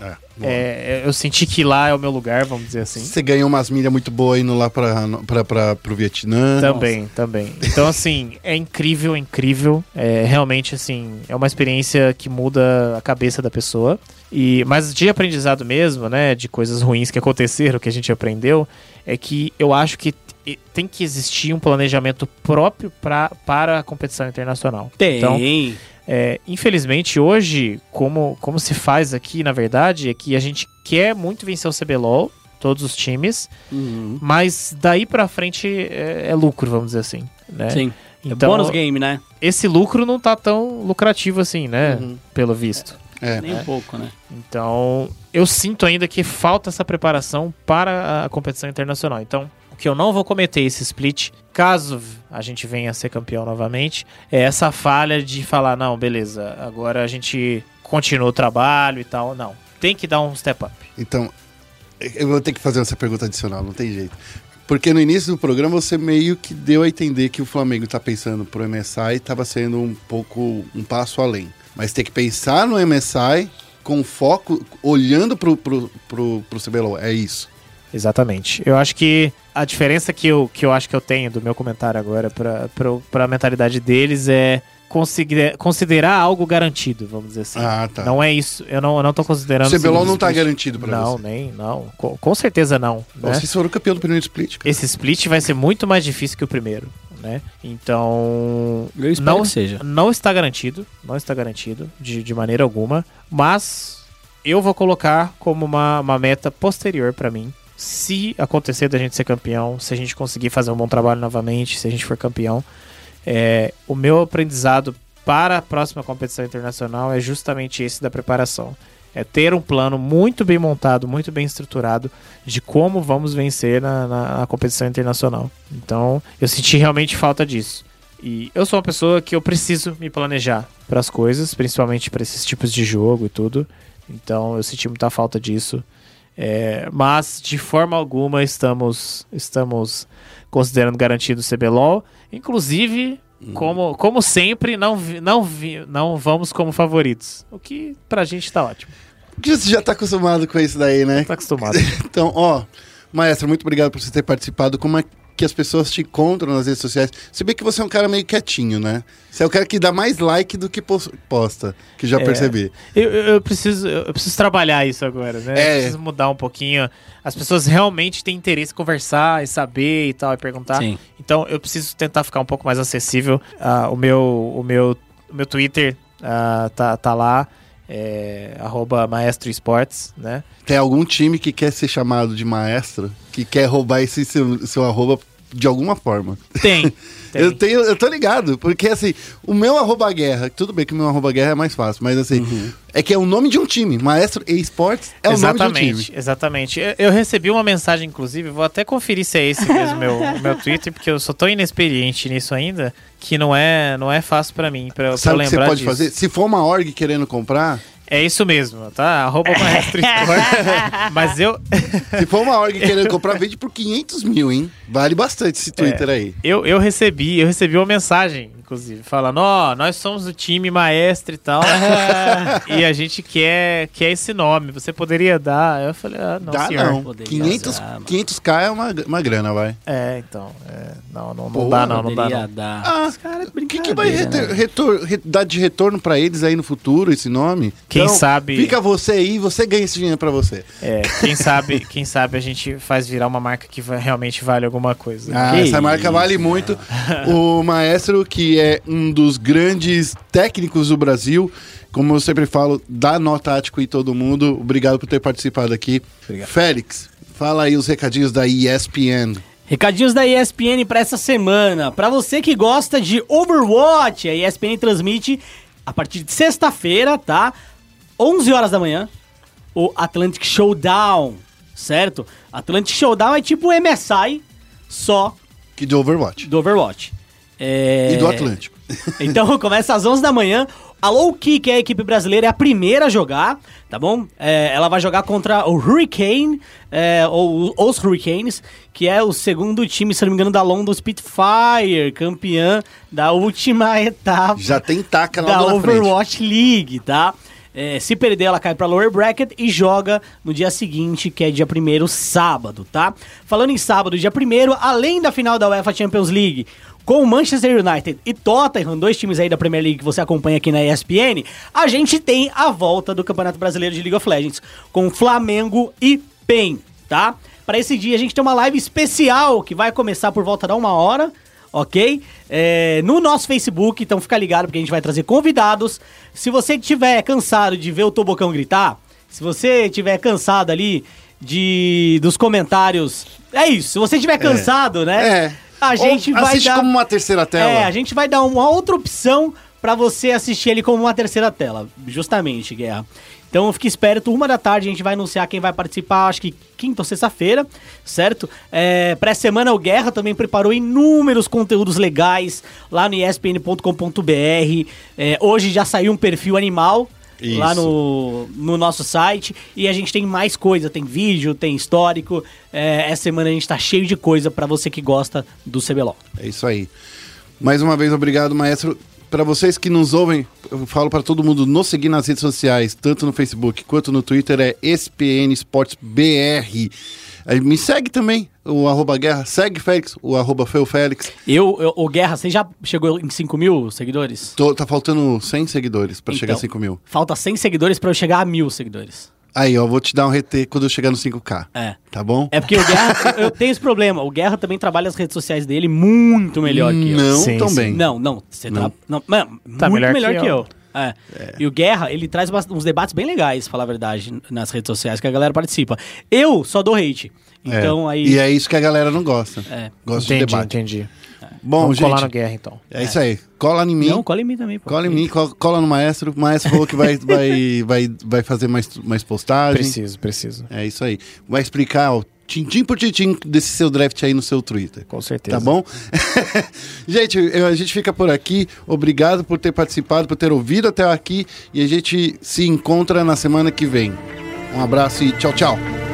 A: É, bom.
G: É, eu senti que lá é o meu lugar, vamos dizer assim.
A: Você ganhou umas milhas muito boas indo lá pra, pra, pra, pro Vietnã.
G: Também, também. Então, assim, é incrível, é incrível. É realmente, assim, é uma experiência que muda a cabeça da pessoa. E, mas de aprendizado mesmo, né, de coisas ruins que aconteceram, que a gente aprendeu, é que eu acho que tem que existir um planejamento próprio pra, para a competição internacional.
B: Tem.
G: Então, é, infelizmente, hoje, como, como se faz aqui, na verdade, é que a gente quer muito vencer o CBLOL, todos os times,
B: Uhum.
G: mas daí pra frente é, é lucro, vamos dizer assim. Né?
B: Sim.
G: Então,
B: Bônus game, né?
G: esse lucro não tá tão lucrativo assim, né?
A: Uhum.
G: Pelo visto.
A: É.
B: Nem um pouco, né?
G: Então, eu sinto ainda que falta essa preparação para a competição internacional. Então, o que eu não vou cometer esse split, caso a gente venha a ser campeão novamente, é essa falha de falar, não, beleza, agora a gente continua o trabalho e tal. Não. Tem que dar um step up.
A: Então, eu vou ter que fazer essa pergunta adicional, não tem jeito. Porque no início do programa você meio que deu a entender que o Flamengo tá pensando pro MSI estava sendo um pouco um passo além. Mas tem que pensar no MSI com foco, olhando pro, pro, pro, pro CBLOL. É isso.
G: Exatamente. Eu acho que a diferença que eu, que eu acho que eu tenho do meu comentário agora pra, pra, pra mentalidade deles é considerar, considerar algo garantido, vamos dizer assim.
A: Ah, tá.
G: Não é isso. Eu não, eu não tô considerando.
A: O CBLOL não tá
G: split.
A: garantido pra
G: Não,
A: você.
G: nem, não. Com, com certeza não. né?
A: Vocês foram campeão do primeiro split, cara.
G: Esse split vai ser muito mais difícil que o primeiro, né? Então.
B: Eu espero
G: não,
B: que seja.
G: Não está garantido. Não está garantido de, de maneira alguma. Mas eu vou colocar como uma, uma meta posterior pra mim. Se acontecer da gente ser campeão, se a gente conseguir fazer um bom trabalho novamente, se a gente for campeão, é, o meu aprendizado para a próxima competição internacional é justamente esse da preparação. É ter um plano muito bem montado, muito bem estruturado de como vamos vencer na, na- na competição internacional. Então, eu senti realmente falta disso. E eu sou uma pessoa que eu preciso me planejar para as coisas, principalmente para esses tipos de jogo e tudo. Então, eu senti muita falta disso. É, mas, de forma alguma, estamos, estamos considerando garantido o CBLOL. Inclusive, como, como sempre, não, vi- não, vi- não vamos como favoritos. O que pra gente tá ótimo.
A: Você já tá acostumado com isso daí, né?
G: Tá acostumado.
A: Então, ó, maestro, muito obrigado por você ter participado. Como é que as pessoas te encontram nas redes sociais? Se bem que você é um cara meio quietinho, né? Você é o cara que dá mais like do que pos- posta, que já
G: É.
A: percebi.
G: Eu, eu- preciso, eu preciso trabalhar isso agora, né?
A: É.
G: Eu preciso mudar um pouquinho. As pessoas realmente têm interesse em conversar e saber e tal, e perguntar.
B: Sim.
G: Então eu preciso tentar ficar um pouco mais acessível. Ah, o, meu, o, meu, o meu Twitter ah, tá, tá lá. É, arroba Maestro Esportes, né?
A: Tem algum time que quer ser chamado de maestro, que quer roubar esse seu, seu arroba de alguma forma.
G: Tem. tem.
A: Eu tenho, eu tô ligado, porque assim, o meu arroba guerra, tudo bem que o meu arroba guerra é mais fácil, mas assim,
G: Uhum.
A: é que é o nome de um time. Maestro Esportes é o nome de um
G: exatamente,
A: time.
G: exatamente. Eu, eu recebi uma mensagem, inclusive, vou até conferir se é esse mesmo meu, meu Twitter, porque eu sou tão inexperiente nisso ainda que não é, não é fácil pra mim, pra, pra eu
A: Sabe o que você
G: lembrar
A: pode
G: disso.
A: fazer? Se for uma org querendo comprar,
G: É isso mesmo, tá? Arroba Maestro Sport. Mas eu,
A: se for uma org querendo comprar, vende por 500 mil, hein? Vale bastante esse Twitter aí.
G: eu, eu recebi, eu recebi uma mensagem, inclusive, falando, ó, nós somos o time maestro e tal. e a gente quer, quer esse nome. Você poderia dar? Eu falei, ah, não,
A: Dá
G: senhor.
A: não.
B: Poderia
A: 500,
B: dar, mano.
A: 500k é uma, uma grana, vai.
G: É, então. é, não, não, não
A: Pô,
G: dá, não, não dá. Não.
B: dar.
A: Ah,
B: Os caras
A: O que, que vai
B: né?
A: retor- re- dar de retorno pra eles aí no futuro, esse nome?
G: Quem
A: Então,
G: sabe-
A: Fica você aí, você ganha esse dinheiro pra você.
G: É, quem sabe, quem sabe a gente faz virar uma marca que realmente vale alguma coisa.
A: Ah,
B: Que
A: essa marca
B: isso.
A: vale muito. o Maestro, que é um dos grandes técnicos do Brasil, como eu sempre falo, dá nó tático em todo mundo. Obrigado por ter participado aqui. Félix, fala aí os recadinhos da ESPN.
B: Recadinhos da ESPN pra essa semana. Pra você que gosta de Overwatch, a ESPN transmite a partir de sexta-feira, tá? 11 horas da manhã, o Atlantic Showdown, certo? Atlantic Showdown é tipo o MSI, só
A: Que de Overwatch.
B: do Overwatch. É...
A: E do Atlântico.
B: Então começa às 11 da manhã. A Low Key, que é a equipe brasileira, é a primeira a jogar, tá bom? É, ela vai jogar contra o Hurricane, é, ou os Hurricanes, que é o segundo time, se não me engano, da London Spitfire, campeã da última etapa
A: Já tem taca lá
B: da
A: na frente.
B: Overwatch League, tá? É, se perder, ela cai pra lower bracket e joga no dia seguinte, que é dia 1 sábado, tá? Falando em sábado, dia 1 além da final da UEFA Champions League, com o Manchester United e Tottenham, dois times aí da Premier League que você acompanha aqui na ESPN, a gente tem a volta do Campeonato Brasileiro de League of Legends, com Flamengo e PEN, tá? Para esse dia a gente tem uma live especial que vai começar por volta da uma hora, ok? É, no nosso Facebook, então fica ligado porque a gente vai trazer convidados. Se você estiver cansado de ver o Tobocão gritar, se você estiver cansado ali de dos comentários, é isso. Se você estiver cansado, né?
A: É.
B: A gente
A: Ou
B: vai
A: assiste
B: dar
A: como uma terceira tela.
B: É, a gente vai dar uma outra opção pra você assistir ele como uma terceira tela, justamente, Guerra. Então fique esperto, uma da tarde a gente vai anunciar quem vai participar, acho que quinta ou sexta-feira, certo? É, Pré-semana o Guerra também preparou inúmeros conteúdos legais lá no espn.com.br. É, hoje já saiu um perfil animal lá
A: Isso.
B: no, no nosso site e a gente tem mais coisa, tem vídeo, tem histórico. É, essa semana a gente tá cheio de coisa pra você que gosta do CBLOL.
A: É isso aí. Mais uma vez, obrigado, maestro. Para vocês que nos ouvem, eu falo para todo mundo nos seguir nas redes sociais, tanto no Facebook quanto no Twitter, é SPN Esportes BR. Aí me segue também, o arroba guerra. Segue Félix, o arroba Feu Félix.
B: Eu, eu, o Guerra, você já chegou em 5 mil seguidores?
A: Tô- tá faltando 100 seguidores para chegar a
B: Então,
A: 5 mil.
B: Falta 100 seguidores pra eu chegar a mil seguidores.
A: Aí, ó, vou te dar um RT quando eu chegar no 5K.
B: É.
A: Tá bom?
B: É porque o Guerra, eu tenho esse problema. O Guerra também trabalha as redes sociais dele muito melhor que eu.
A: Não
G: Sim,
A: tão
G: sim.
A: bem.
B: Não, não. Você
A: Não.
B: tá. Não, mano,
G: Tá
B: muito
G: melhor
B: melhor,
G: que
B: que,
G: eu.
B: eu. É. E o Guerra, ele traz uns debates bem legais, falar a verdade, nas redes sociais que a galera participa. Eu só dou hate.
A: É.
B: Então aí.
A: E é isso que a galera não gosta.
B: É.
A: Gosta de
G: Entendi,
A: debate.
G: entendi.
A: Bom,
G: Vamos
A: gente,
G: colar no guerra, então.
A: é isso aí. Cola em mim.
B: Não, cola em mim também, pô.
A: Cola em mim, co- cola no maestro. O maestro falou que vai, vai, vai, vai fazer mais, mais postagem.
G: Preciso, preciso.
A: É isso aí. Vai explicar, ó, tintim por tintim desse seu draft aí no seu Twitter.
G: Com certeza.
A: Tá bom? gente, a gente fica por aqui. Obrigado por ter participado, por ter ouvido até aqui. E a gente se encontra na semana que vem. Um abraço e tchau, tchau.